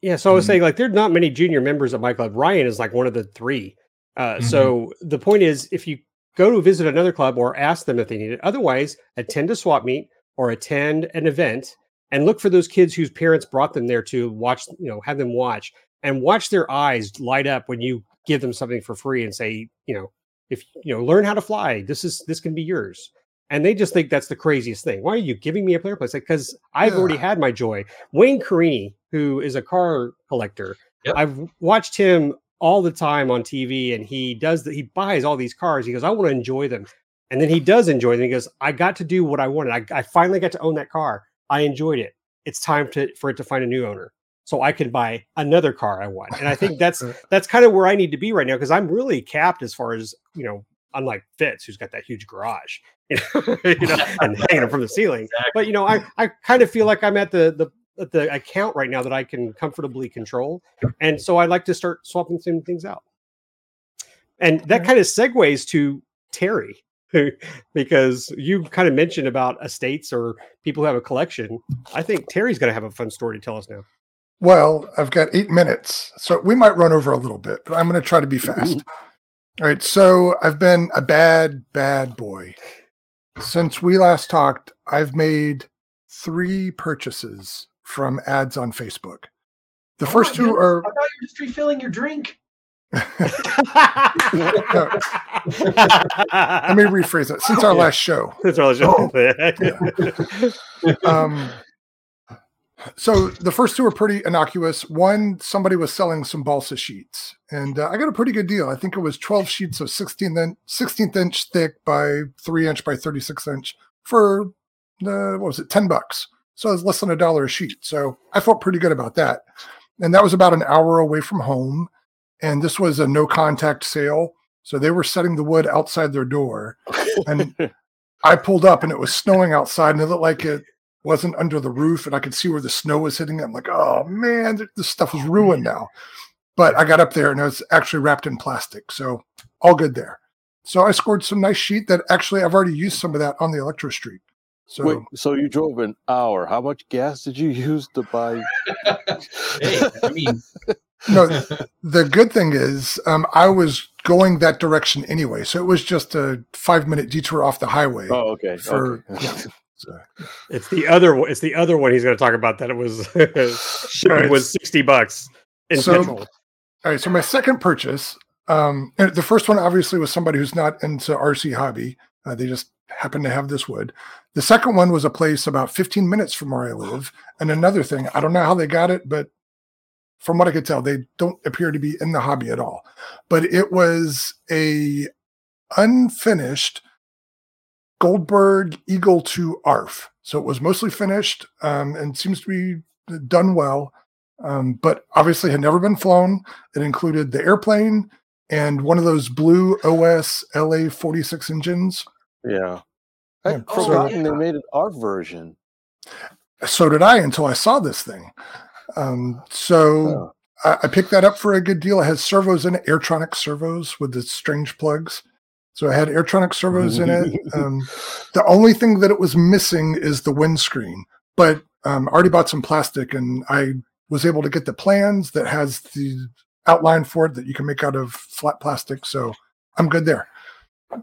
Yeah, so I was Mhm. saying like there's not many junior members at my club. Ryan is like one of the three. Uh, Mhm. So the point is, if you go to visit another club or ask them if they need it, otherwise attend a swap meet or attend an event and look for those kids whose parents brought them there to watch. You know, have them watch and watch their eyes light up when you give them something for free and say, you know, if you know, learn how to fly. This is this can be yours. And they just think that's the craziest thing. Why are you giving me a player place? Because I've already had my joy. Wayne Carini, who is a car collector, Yep. I've watched him all the time on TV, and he does that. He buys all these cars. He goes, "I want to enjoy them," and then he does enjoy them. He goes, "I got to do what I wanted. I, I finally got to own that car. I enjoyed it. It's time to for it to find a new owner, so I can buy another car I want." And I think [laughs] that's that's kind of where I need to be right now because I'm really capped as far as you know. Unlike Fitz, who's got that huge garage, [laughs] you know, you know [laughs] and hanging it from the ceiling Exactly. but you know i i kind of feel like i'm at the the at the account right now that i can comfortably control and so i like to start swapping some things out and that kind of segues to terry [laughs] because you kind of mentioned about estates or people who have a collection i think terry's going to have a fun story to tell us now Well, I've got eight minutes, so we might run over a little bit, but I'm going to try to be mm-hmm. fast. All right. So I've been a bad, bad boy. Since we last talked, I've made three purchases from ads on Facebook. The Oh first my two are I thought you were just refilling your drink. Let me rephrase it since our Yeah. last show. That's all I should- Um, so the first two are pretty innocuous. One, somebody was selling some balsa sheets, and uh, I got a pretty good deal. I think it was 12 sheets of 16 then 16th inch thick by three inch by 36 inch for uh, what was it, 10 bucks. So it was less than a dollar a sheet. So I felt pretty good about that. And that was about an hour away from home. And this was a no contact sale. So they were setting the wood outside their door. And [laughs] I pulled up and it was snowing outside and it looked like it wasn't under the roof and I could see where the snow was hitting it. I'm like, oh man, this stuff is ruined mm-hmm. now. But I got up there and it was actually wrapped in plastic. So all good there. So I scored some nice sheet that actually I've already used some of that on the Electro Streak. So Wait, so you drove an hour. How much gas did you [laughs] use to buy? [laughs] Hey, I mean, no, [laughs] the good thing is um, I was going that direction anyway. So it was just a five minute detour off the highway. Oh, okay. For- okay. yeah. So, it's the other one it's the other one he's going to talk about that it was [laughs] shipping was 60 bucks in So- petrol All right. So my second purchase, um, and the first one obviously was somebody who's not into RC hobby. Uh, they just happen to have this wood. The second one was a place about 15 minutes from where I live. And another thing, I don't know how they got it, but from what I could tell, they don't appear to be in the hobby at all. But it was a unfinished Goldberg Eagle 2 ARF. So it was mostly finished um, and seems to be done well, um, but obviously had never been flown. It included the airplane and one of those blue OS LA 46 engines. Yeah. I Yeah, forgotten yeah. they made an ARF version. So did I until I saw this thing. Um, so Oh. I, I picked that up for a good deal. It has servos in it, Airtronic servos with the strange plugs. So I had Airtronic servos in it. [laughs] Um, the only thing that it was missing is the windscreen, but um, I already bought some plastic and I was able to get the plans that has the outline for it that you can make out of flat plastic. So I'm good there.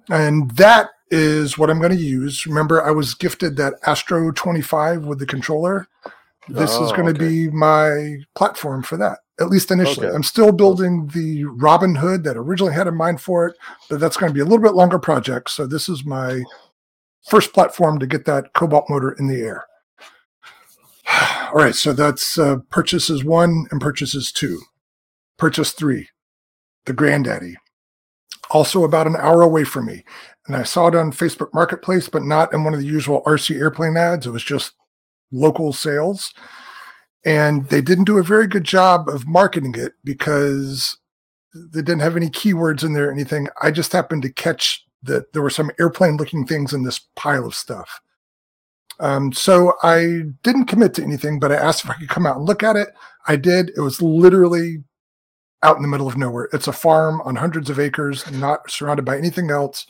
And that is what I'm going to use. Remember, I was gifted that Astro 25 with the controller. This is Oh, going to okay. be my platform for that, at least initially. Okay. I'm still building the Robin Hood that I originally had in mind for it, but that's going to be a little bit longer project. So this is my first platform to get that Cobalt motor in the air. [sighs] All right, so that's uh, purchases one and purchases two. Purchase three, the Granddaddy, also about an hour away from me. And I saw it on Facebook Marketplace, but not in one of the usual RC airplane ads. It was just local sales. And they didn't do a very good job of marketing it because they didn't have any keywords in there or anything. I just happened to catch that there were some airplane looking things in this pile of stuff. Um, so I didn't commit to anything, but I asked if I could come out and look at it. I did. It was literally out in the middle of nowhere. It's a farm on hundreds of acres, not surrounded by anything else.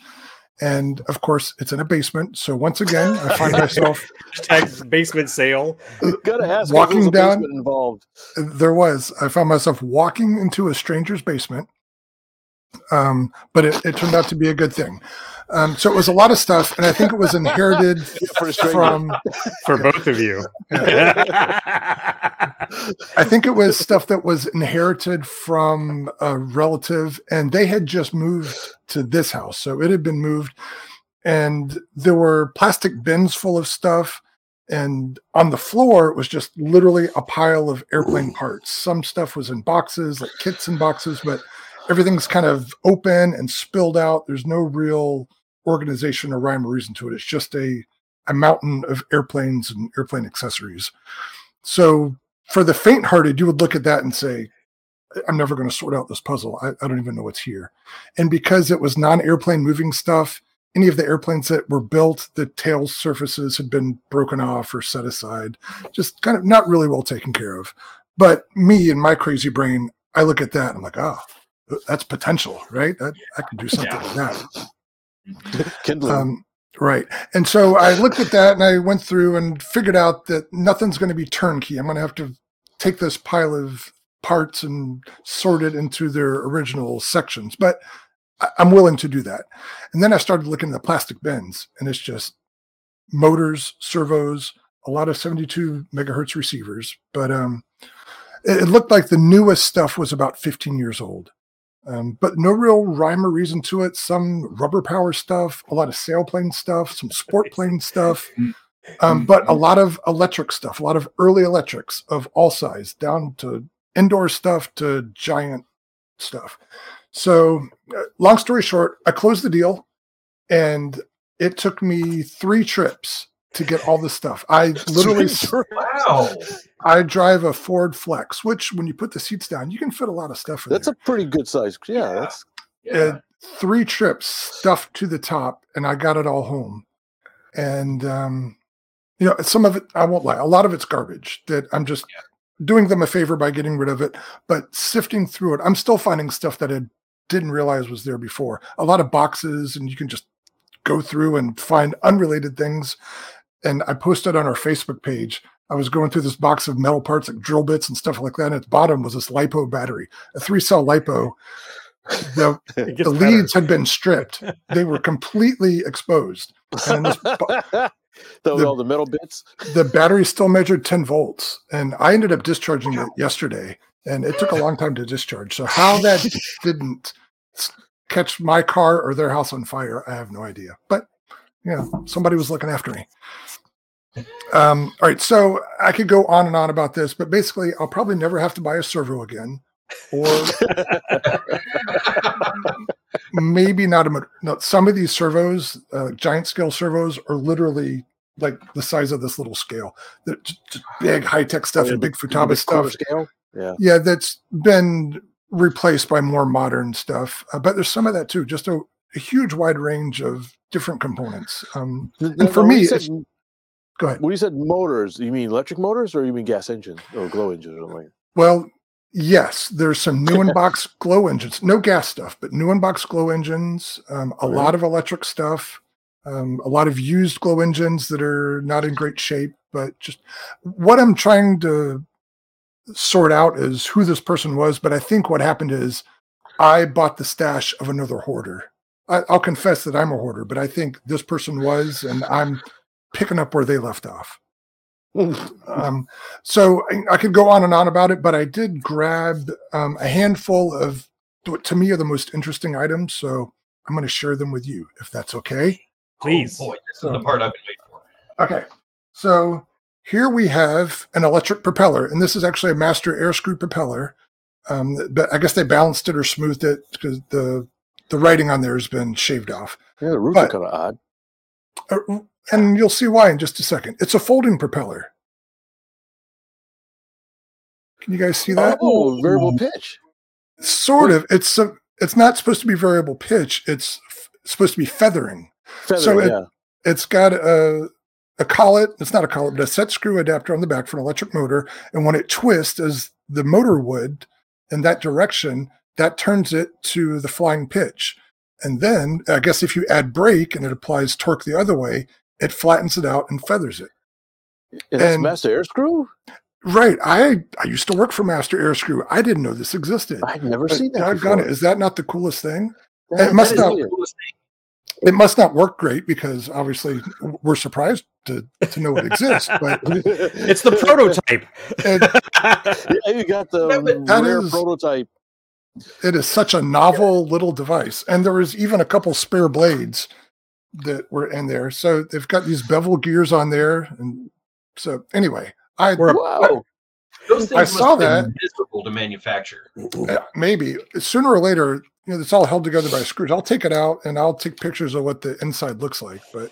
And of course, it's in a basement. So once again, I find [laughs] myself basement sale. Gotta ask. Walking there's down- basement involved. there was i found myself walking into a stranger's basement um, but it, it turned out to be a good thing um, so it was a lot of stuff and i think it was inherited [laughs] For a stranger. from For both of you. i think it was stuff that was inherited from a relative and they had just moved to this house. So it had been moved and there were plastic bins full of stuff and on the floor it was just literally a pile of airplane parts. Some stuff was in boxes like kits and boxes but everything's kind of open and spilled out. There's no real organization or rhyme or reason to it it's just a a mountain of airplanes and airplane accessories so for the faint-hearted you would look at that and say i'm never going to sort out this puzzle I, I don't even know what's here and because it was non-airplane moving stuff any of the airplanes that were built, the tail surfaces had been broken off or set aside, just kind of not really well taken care of. But me and my crazy brain, I look at that and I'm like, oh, that's potential, right? That, I can do something like that. [laughs] Um, right. And so I looked at that and I went through and figured out that nothing's going to be turnkey. I'm going to have to take this pile of parts and sort it into their original sections. But I'm willing to do that. And then I started looking at the plastic bins, and it's just motors, servos, a lot of 72 megahertz receivers. But um, it, it looked like the newest stuff was about 15 years old. Um, but no real rhyme or reason to it. Some rubber power stuff, a lot of sailplane stuff, some sport plane stuff, um, but a lot of electric stuff, a lot of early electrics of all size, down to indoor stuff to giant stuff. So, uh, long story short, I closed the deal and it took me three trips to get all this stuff. I literally Wow. I drive a Ford Flex, which when you put the seats down, you can fit a lot of stuff in That's there. a pretty good size. Yeah, that's Uh, three trips stuffed to the top, and I got it all home. And um, you know, some of it I won't lie, a lot of it's garbage that I'm just doing them a favor by getting rid of it. But sifting through it, I'm still finding stuff that I didn't realize was there before. A lot of boxes, and you can just go through and find unrelated things. And I posted on our Facebook page. I was going through this box of metal parts like drill bits and stuff like that. And at the bottom was this lipo battery, a three cell lipo. The, [laughs] the leads had been stripped. They were completely exposed. And this [laughs] The- all the metal bits. the battery still measured 10 volts. And I ended up discharging it yesterday. And it took a long time to discharge. So how that [laughs] didn't catch my car or their house on fire, I have no idea. But you know, somebody was looking after me. Um, all right, so I could go on and on about this, but basically, I'll probably never have to buy a servo again, or [laughs] maybe not a. No, some of these servos, uh, giant scale servos, are literally like the size of this little scale. They're just, just big high tech stuff Yeah, and big Futaba the stuff. Scale? Yeah. Yeah, that's been replaced by more modern stuff. Uh, but there's some of that too. Just a, a huge wide range of different components. Um, And for me, it's- go ahead. when you said motors, you mean electric motors or you mean gas engine or glow engines or something? Well, yes, there's some new in [laughs] box glow engines, no gas stuff, but new in box glow engines, um, a Really? lot of electric stuff, um, a lot of used glow engines that are not in great shape. But just what I'm trying to sort out is who this person was. But I think what happened is I bought the stash of another hoarder. I, I'll confess that I'm a hoarder, but I think this person was, and I'm picking up where they left off. Um, so I, I could go on and on about it, but I did grab um, a handful of what to me are the most interesting items. So I'm going to share them with you, if that's okay. Please. Oh, boy, this is the part I've been waiting for. Okay. So here we have an electric propeller, and this is actually a Master Airscrew propeller. Um, but I guess they balanced it or smoothed it because the the writing on there has been shaved off. Yeah, the But- are kind of odd. Uh, and you'll see why in just a second. It's a folding propeller. Can you guys see that? Oh, variable pitch. sort of it's a, it's not supposed to be variable pitch it's f- supposed to be feathering Feather, So it- yeah. it's got a a collet it's not a collet but a set screw adapter on the back for an electric motor and when it twists as the motor would in that direction that turns it to the flying pitch and then i guess if you add brake and it applies torque the other way it flattens it out and feathers it And that's Master Airscrew? right i i used to work for Master Airscrew i didn't know this existed I've never But seen that. I've before. it. Is that not the coolest thing That- it must not- weird. Coolest thing. it must not work great because obviously we're surprised to, to know it exists but [laughs] It's the prototype. it, [laughs] Yeah, you got the [laughs] that rare is- prototype. It is such a novel little device. And there was even a couple spare blades that were in there. So they've got these bevel gears on there. And so anyway i We're Wow. Those things I saw have been that. miserable to manufacture. uh, maybe. Sooner or later you know it's all held together by screws. I'll take it out and i'll take pictures of what the inside looks like. But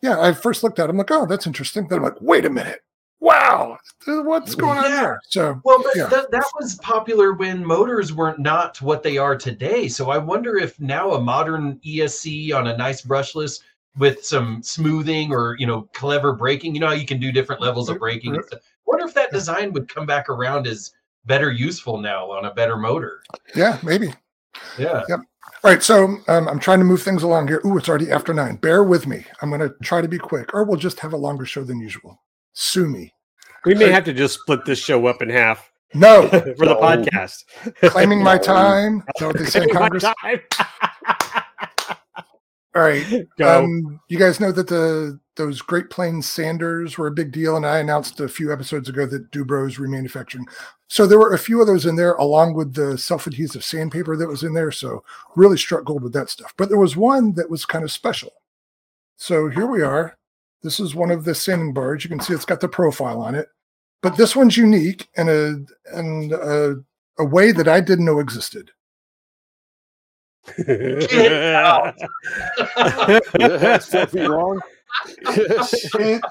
yeah i first looked at it. I'm like oh that's interesting. Then i'm like wait a minute wow what's going on Yeah. there so Well, but Yeah. that, that was popular when motors weren't not what they are today. So I wonder if now a modern ESC on a nice brushless with some smoothing or you know clever braking, you know how you can do different levels of braking. Stuff. wonder if that design would come back around as better useful now on a better motor. yeah maybe Yeah. Yep. All right, so um, I'm trying to move things along here. Ooh, it's already after nine. Bear with me. I'm going to try to be quick, or we'll just have a longer show than usual. Sue me. We may have to just split this show up in half No, [laughs] for the No. podcast. claiming my [laughs] time. Is that what they say in Congress? [laughs] All right. Go. Um, you guys know that the those Great Planes Sanders were a big deal, and I announced a few episodes ago that Du-Bro's remanufacturing. So there were a few of those in there, along with the self-adhesive sandpaper that was in there. So really struck gold with that stuff. But there was one that was kind of special. So here we are. This is one of the sanding bars. You can see it's got the profile on it, but this one's unique in a in a, a way that I didn't know existed. four feet long. It-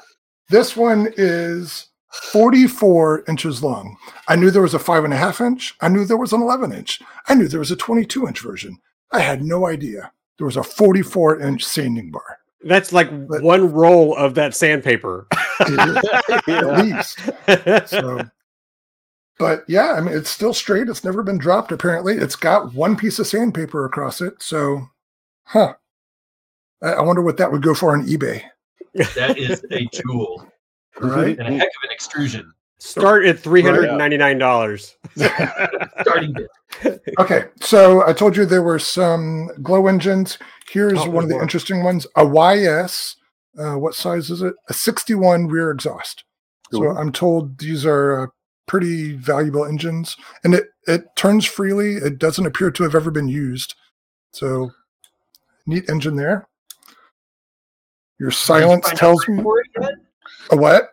this one is 44 inches long. I knew there was a five and a half inch. I knew there was an 11 inch. I knew there was a 22 inch version. I had no idea there was a 44 inch sanding bar. That's like But- one roll of that sandpaper. [laughs] At least. So, but yeah, I mean, it's still straight. It's never been dropped. Apparently, it's got one piece of sandpaper across it. So, huh. I, I wonder what that would go for on eBay. that is a tool [laughs] Right. and a heck of an extrusion. Start at three hundred and ninety nine dollars. [laughs] Starting bit. Okay, so I told you there were some glow engines. Here's Oh, one of the interesting ones: a YS. Uh, what size is it? A 61 rear exhaust. So I'm told these are uh, pretty valuable engines, and it it turns freely. It doesn't appear to have ever been used. So neat engine there. Your silence out tells me. A what?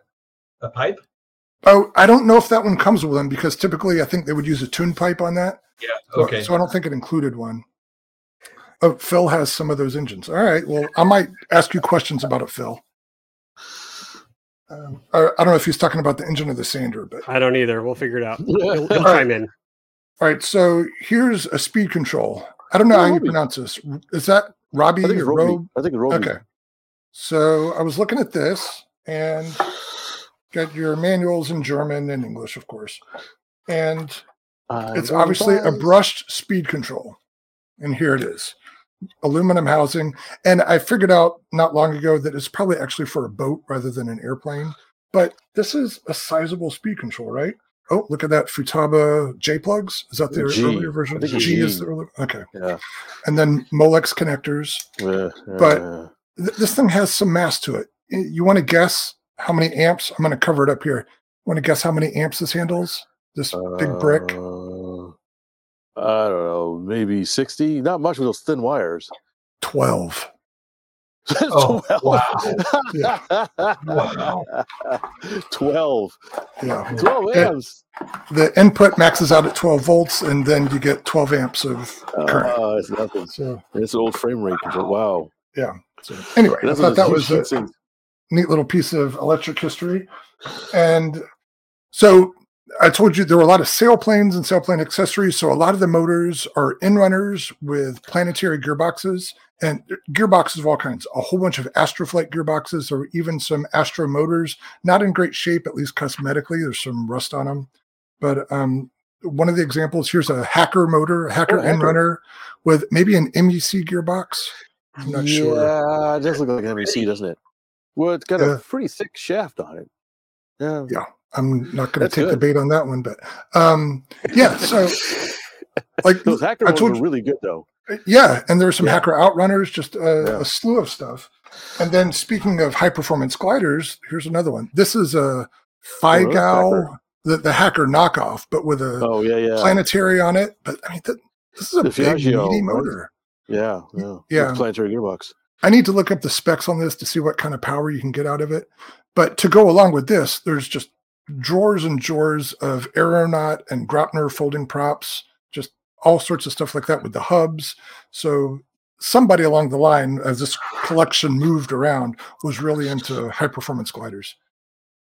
A pipe? Oh, I don't know if that one comes with them because typically I think they would use a tune pipe on that. Yeah. So- Okay. So I don't think it included one. Oh, Phil has some of those engines. All right. Well, I might ask you questions about it, Phil. Um, I I don't know if he's talking about the engine or the sander, but I don't either. We'll figure it out. [laughs] He'll, he'll All chime in. all right. So here's a speed control. I don't know how you pronounce this. Is that Robbie I think it's or Roby. Robe? I think it's Roby. Okay. So I was looking at this and got your manuals in German and English, of course. And it's obviously a brushed speed control. And here it is aluminum housing. And I figured out not long ago that it's probably actually for a boat rather than an airplane. But this is a sizable speed control, right? Oh, look at that Futaba J plugs. Is that the G. earlier version? It's G is the early. Okay. Yeah. And then Molex connectors. Yeah, But- Th- this thing has some mass to it. You want to guess how many amps? I'm going to cover it up here. Want to guess how many amps this handles? This big brick? Uh, I don't know, maybe 60. Not much with those thin wires. 12. [laughs] Oh, [laughs] 12. wow. Wow. 12. Yeah. 12 Eh, amps. The input maxes out at 12 volts, and then you get 12 amps of current. Uh, it's nothing. So, It's an old frame rate control. Wow. Yeah. So anyway, I thought that was a neat little piece of electric history. And so I told you there were a lot of sailplanes and sailplane accessories. So a lot of the motors are inrunners with planetary gearboxes and gearboxes of all kinds. A whole bunch of Astroflight gearboxes or even some Astro motors, not in great shape, at least cosmetically. There's some rust on them. But um, one of the examples here's a Hacker motor, a Hacker Oh, Hacker. inrunner with maybe an MEC gearbox. I'm not sure. Yeah, it does look like an MEC, doesn't it? Well, it's got a pretty thick shaft on it. Yeah. Yeah. I'm not going to take the bait on that one, but um, yeah. So, [laughs] like, Those hacker I ones told are you- really good, though. yeah, and there's some Yeah. hacker outrunners, just a, Yeah. a slew of stuff. And then, speaking of high performance gliders, here's another one. This is a. Feigao, the, the hacker knockoff, but with a Oh, yeah, yeah. planetary on it. But I mean, th- this is a The big, meaty motor. Yeah, yeah. Yeah. Planetary gearbox. I need to look up the specs on this to see what kind of power you can get out of it. But to go along with this, there's just drawers and drawers of aeronaut and Graupner folding props, just all sorts of stuff like that with the hubs. So somebody along the line, as this collection moved around, was really into high performance gliders.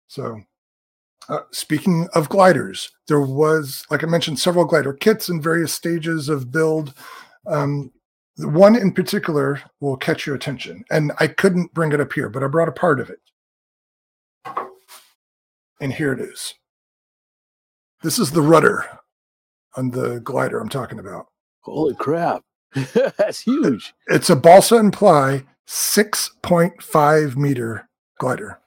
So uh, speaking of gliders, there was, like I mentioned, several glider kits in various stages of build. Um, one in particular will catch your attention, and I couldn't bring it up here, but I brought a part of it. And here it is. This is the rudder on the glider I'm talking about. Holy crap. [laughs] That's huge. It's a balsa and ply 6.5 meter glider.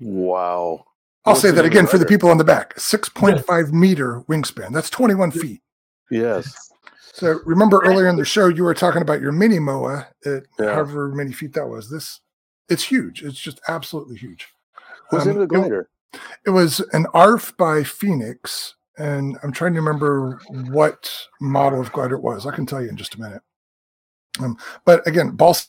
Wow. I'll What's say that again for the people on the back 6.5 meter wingspan. That's 21 feet. Yes. So remember earlier in the show, you were talking about your mini MOA at Yeah. however many feet that was. This, it's huge. It's just absolutely huge. What's Um, in the glider? It was an ARF by Phoenix, and I'm trying to remember what model of glider it was. I can tell you in just a minute. Um, but again, balsa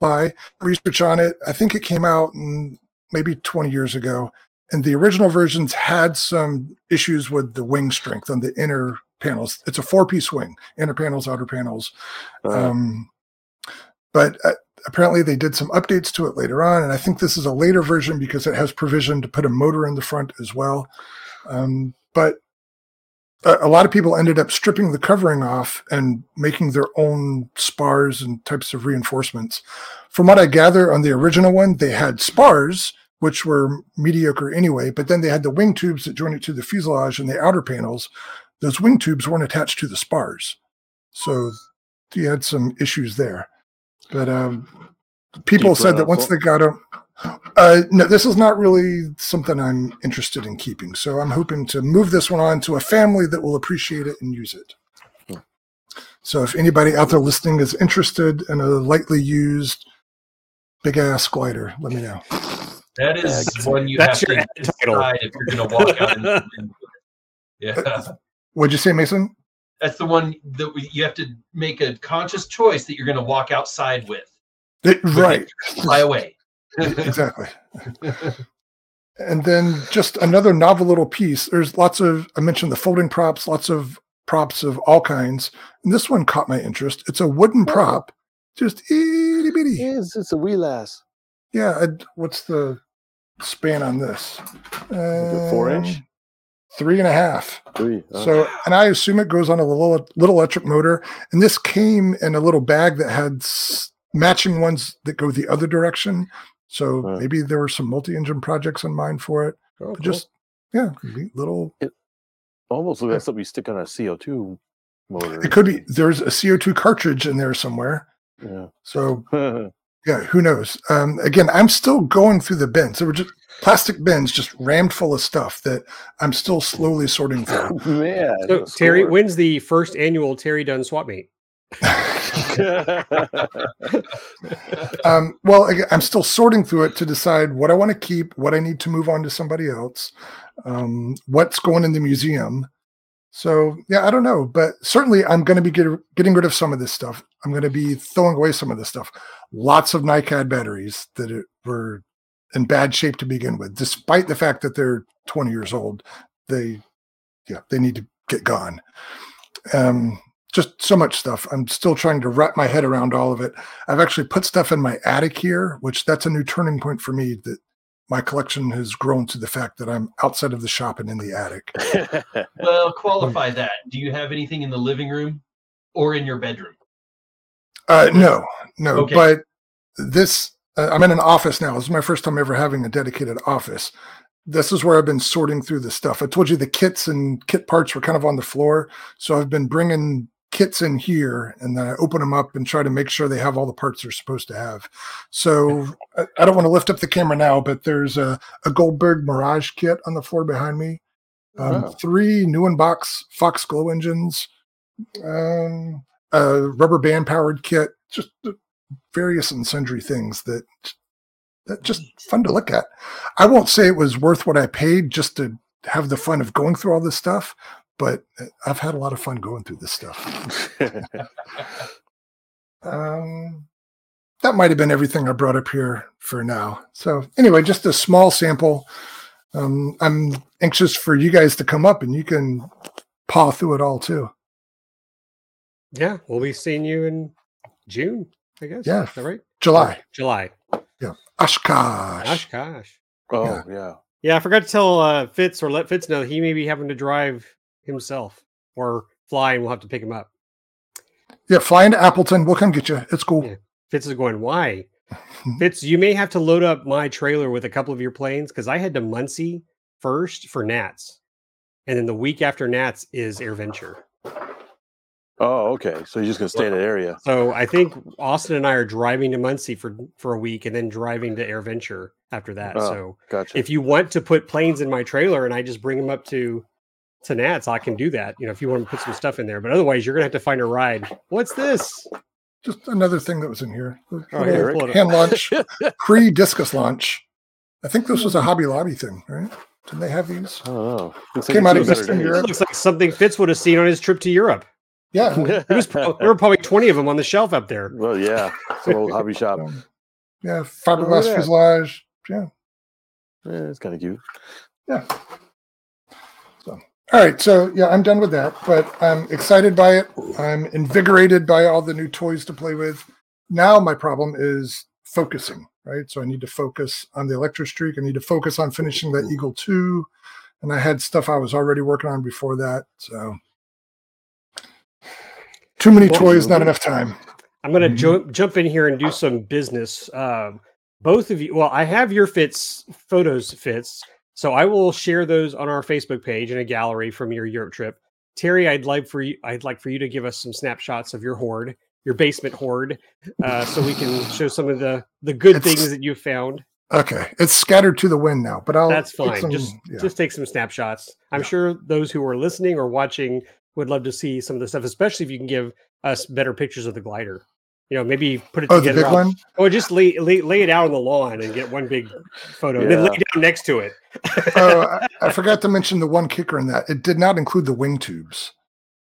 by research on it. I think it came out in maybe 20 years ago, and the original versions had some issues with the wing strength on the inner panels. It's a four-piece wing: inner panels, outer panels. Uh, Um, but uh, apparently they did some updates to it later on, and I think this is a later version because it has provision to put a motor in the front as well. Um, but a, a lot of people ended up stripping the covering off and making their own spars and types of reinforcements. From what I gather on the original one, they had spars, which were mediocre anyway, but then they had the wing tubes that joined it to the fuselage and the outer panels. Those wing tubes weren't attached to the spars. So you had some issues there. But um, people you said that once they got them, uh, no, this is not really something I'm interested in keeping. So I'm hoping to move this one on to a family that will appreciate it and use it. Hmm. So if anybody out there listening is interested in a lightly used big ass glider, let me know. That is That's- one you have to ad title. decide if you're going to walk out. And, [laughs] and- yeah, What'd you say, Mason? That's the one that we, you have to make a conscious choice that you're going to walk outside with. That- right. Fly away. [laughs] exactly. [laughs] and then just another novel little piece. There's lots of I mentioned the folding props, lots of props of all kinds. And this one caught my interest. It's a wooden Oh. prop, just itty bitty. Yes, it's a wee lass. Yeah, I'd- what's the span on this? it four inch? Um, Three and a half. Three. uh, So, and I assume it goes on a little little electric motor. And this came in a little bag that had s- matching ones that go the other direction. So maybe there were some multi-engine projects in mind for it. Oh, cool. Just yeah, little. almost looks like something you stick on a CO2 motor. It could be there's a CO2 cartridge in there somewhere. Yeah. So [laughs] yeah, who knows? Um, again, I'm still going through the bins. There were just plastic bins just rammed full of stuff that I'm still slowly sorting through. [laughs] Man. So, Terry, score. when's the first annual Terry Dunn swap meet? [laughs] um, well, I'm still sorting through it to decide what I want to keep, what I need to move on to somebody else, um, what's going in the museum. So yeah, I don't know, but certainly I'm going to be get, getting rid of some of this stuff. I'm going to be throwing away some of this stuff. Lots of NiCad batteries that it, were in bad shape to begin with, despite the fact that they're 20 years old. They, yeah, they need to get gone. Um, just so much stuff. I'm still trying to wrap my head around all of it. I've actually put stuff in my attic here, which that's a new turning point for me that my collection has grown to the fact that I'm outside of the shop and in the attic. [laughs] well, qualify that. Do you have anything in the living room or in your bedroom? Uh, no, no, Okay. but this, I'm in an office now. This is my first time ever having a dedicated office. This is where I've been sorting through the stuff. I told you the kits and kit parts were kind of on the floor. So I've been bringing kits in here and then I open them up and try to make sure they have all the parts they're supposed to have. So I, I don't want to lift up the camera now, but there's a, a Goldberg Mirage kit on the floor behind me. Um, Oh. Three new in box Fox Glow engines, um, a rubber band powered kit, just uh, various and sundry things that that just fun to look at. I won't say it was worth what I paid just to have the fun of going through all this stuff, but I've had a lot of fun going through this stuff. [laughs] Um, that might have been everything I brought up here for now. So anyway, just a small sample. Um, I'm anxious for you guys to come up and you can paw through it all too. Yeah, we'll be seeing you in June, I guess. Yeah. Is that right? July, July. Oshkosh. Gosh, gosh. oh, Yeah. yeah. Yeah, I forgot to tell uh, Fitz or let Fitz know he may be having to drive himself or fly, and we'll have to pick him up. Yeah, fly into Appleton. We'll come get you. It's cool. Yeah. Fitz is going, why? [laughs] Fitz, you may have to load up my trailer with a couple of your planes because I head to Muncie first for Nats. And then the week after Nats is AirVenture. Oh, okay. So you're just gonna stay in that area. So I think Austin and I are driving to Muncie for for a week and then driving to Air Venture after that. Oh. So Gotcha. if you want to put planes in my trailer and I just bring them up to to Nats, I can do that. You know, if you want to put some stuff in there, but otherwise you're gonna have to find a ride. What's this? Just another thing that was in here. Oh, a Oh, here, Rick. pull it up. hand launch, [laughs] pre discus launch. I think this was a hmm. Hobby Lobby thing, right? Didn't they have these? I don't know. Looks Came it's out of Eastern. Europe. Looks like something Fitz would have seen on his trip to Europe. Yeah. [laughs] There, was, pro- there were probably 20 of them on the shelf up there. well, yeah. Some old hobby shop. [laughs] Yeah, fiberglass at that. fuselage. Yeah. Yeah, it's kind of cute. Yeah. So, all right. So, yeah, I'm done with that, but I'm excited by it. I'm invigorated by all the new toys to play with. Now, my problem is focusing, right? So, I need to focus on the Electro Streak. I need to focus on finishing that Eagle 2. And I had stuff I was already working on before that. So, too many Well, toys, not enough time. I'm going to Mhm. jump jump in here and do some business. Um, both of you, well, I have your Fitz photos Fitz, so I will share those on our Facebook page in a gallery from your Europe trip. Terry, I'd like for you, I'd like for you to give us some snapshots of your hoard, your basement hoard, uh, so we can [sighs] show some of the the good It's- things that you found. Okay. It's scattered to the wind now, but I'll. That's fine. some- just yeah. just take some snapshots. I'm Yeah. sure those who are listening or watching would love to see some of the stuff, especially if you can give us better pictures of the glider. You know, maybe put it Oh, the together. big on- one? Or just lay, lay lay it out on the lawn and get one big photo, and then lay down next to it. oh, [laughs] I, I forgot to mention the one kicker in that. It did not include the wing tubes.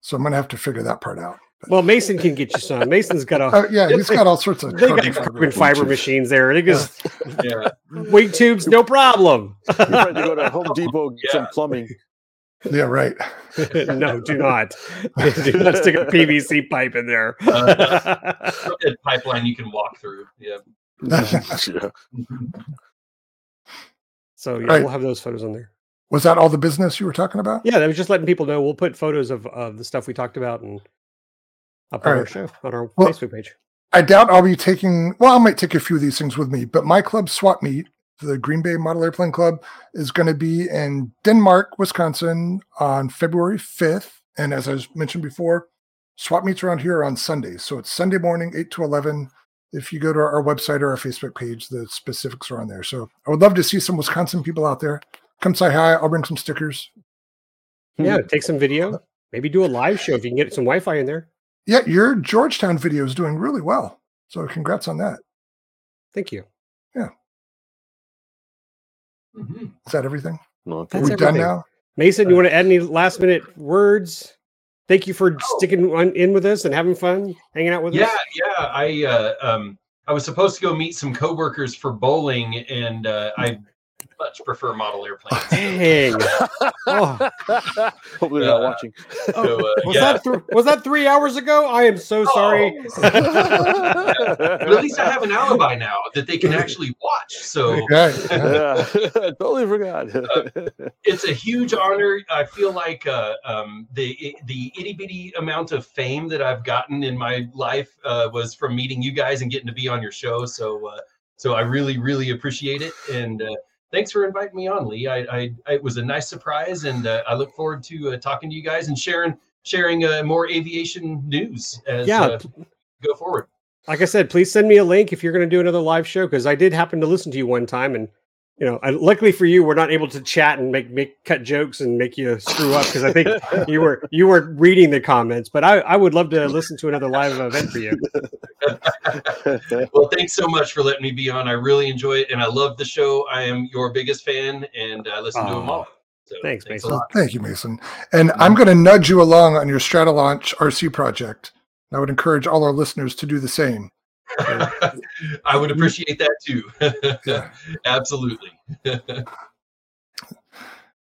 So I'm going to have to figure that part out. well, Mason can get you some. Mason's got a Oh, yeah, he's got all sorts of [laughs] they got carbon carbon fiber. fiber machines there. They just Yeah. [laughs] Wing tubes, no problem. You're trying to go to Home Depot get some plumbing. Yeah, right. [laughs] no, do not. do not stick a PVC pipe in there. Uh, [laughs] a pipeline you can walk through. Yeah. yeah. [laughs] so yeah, Right. we'll have those photos on there. Was that all the business you were talking about? Yeah, that was just letting people know. We'll put photos of, of the stuff we talked about and up on All our show on our Well- Facebook page. I doubt I'll be taking. Well, I might take a few of these things with me, but my club swap meet, the Green Bay Model Airplane Club, is going to be in Denmark, Wisconsin, on February fifth. And as I mentioned before, swap meets around here are on Sundays, so it's Sunday morning, eight to eleven. If you go to our website or our Facebook page, the specifics are on there. So I would love to see some Wisconsin people out there. Come say hi. I'll bring some stickers. Hmm. Yeah, take some video. Maybe do a live show if you can get some Wi-Fi in there. Yeah, your Georgetown video is doing really well. So congrats on that. Thank you. Mhm. Is that everything? No, Are That's we done everything. now? Mason, you want to add any last minute words? Thank you for sticking on, in with us and having fun, hanging out with Yeah, us. Yeah, yeah. I uh, um I was supposed to go meet some coworkers for bowling, and uh, I much prefer model airplanes. [laughs] Dang. Oh. [laughs] Hopefully they're not watching. So, uh, [laughs] Was yeah. that th- was that three hours ago? I am so sorry. But at least I have an alibi now that they can actually watch. So Okay. yeah. yeah, totally forgot. it's a huge honor. I feel like uh, um, the the itty bitty amount of fame that I've gotten in my life uh, was from meeting you guys and getting to be on your show. So uh, so I really really appreciate it. And uh, thanks for inviting me on, Lee. I, I it was a nice surprise, and uh, I look forward to uh, talking to you guys and sharing sharing uh, more aviation news as Yeah. uh, go forward. like I said, please send me a link if you're going to do another live show because I did happen to listen to you one time, and you know, I, luckily for you, we're not able to chat and make make cut jokes and make you screw up because I think [laughs] you were you were reading the comments. But I I would love to listen to another live event for you. [laughs] Well, thanks so much for letting me be on. I really enjoy it, and I love the show. I am your biggest fan, and I listen to them all. So, Thanks, a Mason. Well, thank you, Mason. And mm-hmm. I'm going to nudge you along on your Stratolaunch RC project. I would encourage all our listeners to do the same. [laughs] I would appreciate that too. [laughs] Absolutely. [laughs]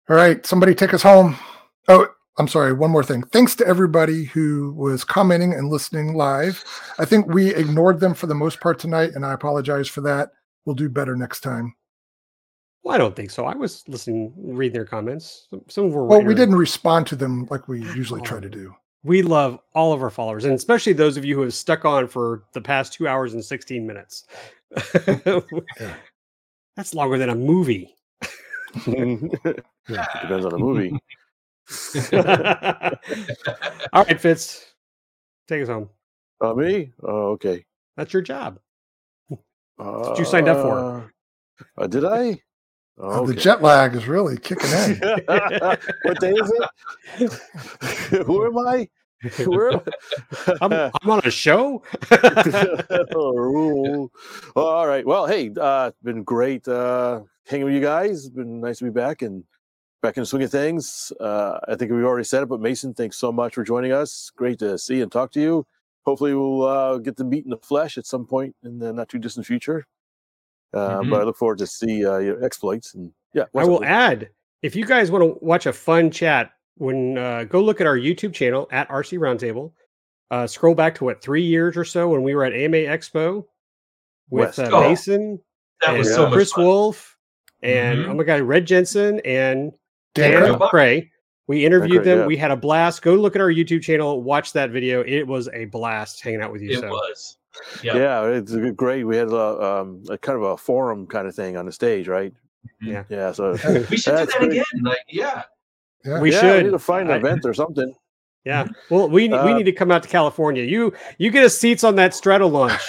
All right, somebody take us home. Oh, I'm sorry. One more thing. Thanks to everybody who was commenting and listening live. I think we ignored them for the most part tonight, and I apologize for that. We'll do better next time. Well, I don't think so. I was listening, reading their comments. Some, some were. Well, we didn't respond to them like we usually try oh. to do. We love all of our followers, and especially those of you who have stuck on for the past two hours and 16 minutes. [laughs] That's longer than a movie. [laughs] Depends on the movie. [laughs] all right, Fitz, take us home. Uh, me? Oh, okay. That's your job. Uh, you signed up for. Uh, did I? Oh, Oh, The jet lag is really kicking in. [laughs] what day is it? [laughs] Who am I? Where am I'm, I'm on a show. [laughs] Oh, all right. Well, hey, uh, it's been great uh, hanging with you guys. It's been nice to be back and back in the swing of things. Uh, I think we've already said it, but Mason, thanks so much for joining us. Great to see and talk to you. Hopefully, we'll uh, get to meet in the flesh at some point in the not too distant future. Uh, Mhm. But I look forward to see uh, your exploits and yeah. I will add if you guys want to watch a fun chat, when uh, go look at our YouTube channel at RC Roundtable. Uh, scroll back to what three years or so when we were at AMA Expo with uh, Oh, Mason That and was Yeah. so much Chris fun. Wolf and Mhm. oh my god, Red Jensen and Dan Dan Cray. We interviewed Cray, them. yeah. We had a blast. Go look at our YouTube channel. Watch that video. It was a blast hanging out with you. It so was. Yeah. Yeah, it's great. We had a, um, a kind of a forum kind of thing on the stage, right? Yeah. Yeah. So We should do that great. again. Like, yeah. Yeah. we yeah, should need to find an I- event or something. Yeah. Well, we we Uh, need to come out to California. You you get us seats on that Stratolaunch.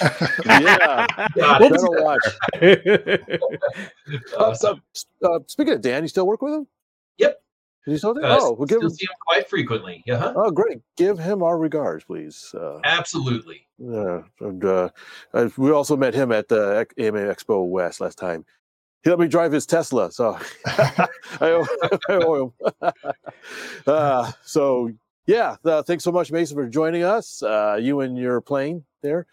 [laughs] Yeah. Got We'll it. Better. Uh, Awesome. uh, uh, speaking of Dan, you still work with him? Yep. Is he still there? Uh, oh, we'll give still him. see him quite frequently. Yeah. Oh, great. Give him our regards, please. Uh, Absolutely. yeah. And uh, uh, we also met him at the Ec- AMA Expo West last time. He let me drive his Tesla, so [laughs] I owe, [laughs] I owe him. [laughs] uh, so yeah, uh, thanks so much, Mason, for joining us. Uh, you and your plane there.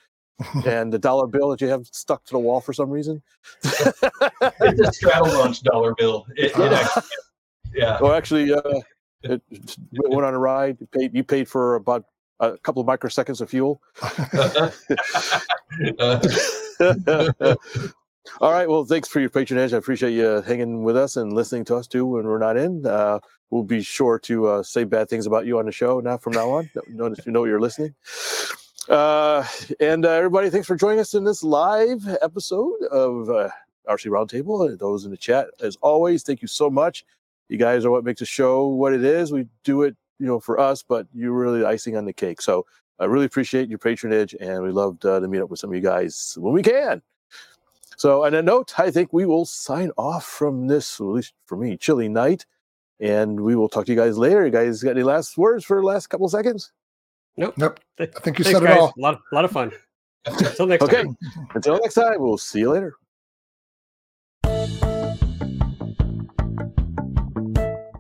and the dollar bill that you have stuck to the wall for some reason. it's a Stratolaunch dollar bill. It, it actually, yeah. Or actually, uh, it, went on a ride. You paid, you paid for about a couple of microseconds of fuel. [laughs] All right. Well, thanks for your patronage. I appreciate you hanging with us and listening to us too when we're not in. Uh, we'll be sure to uh, say bad things about you on the show now from now on. Notice you know you're listening. Uh, and uh, everybody, thanks for joining us in this live episode of uh, RC Roundtable. Those in the chat, as always, thank you so much. You guys are what makes the show what it is. We do it, you know, for us, but you're really the icing on the cake. So I really appreciate your patronage, and we loved uh, to meet up with some of you guys when we can. So, on a note, I think we will sign off from this, at least for me, chilly night, and we will talk to you guys later. You guys got any last words for the last couple seconds? Nope. I think you Thanks, said it guys. all. A lot, of, lot of fun. [laughs] Until next time. Okay. time. Until next time, we'll see you later.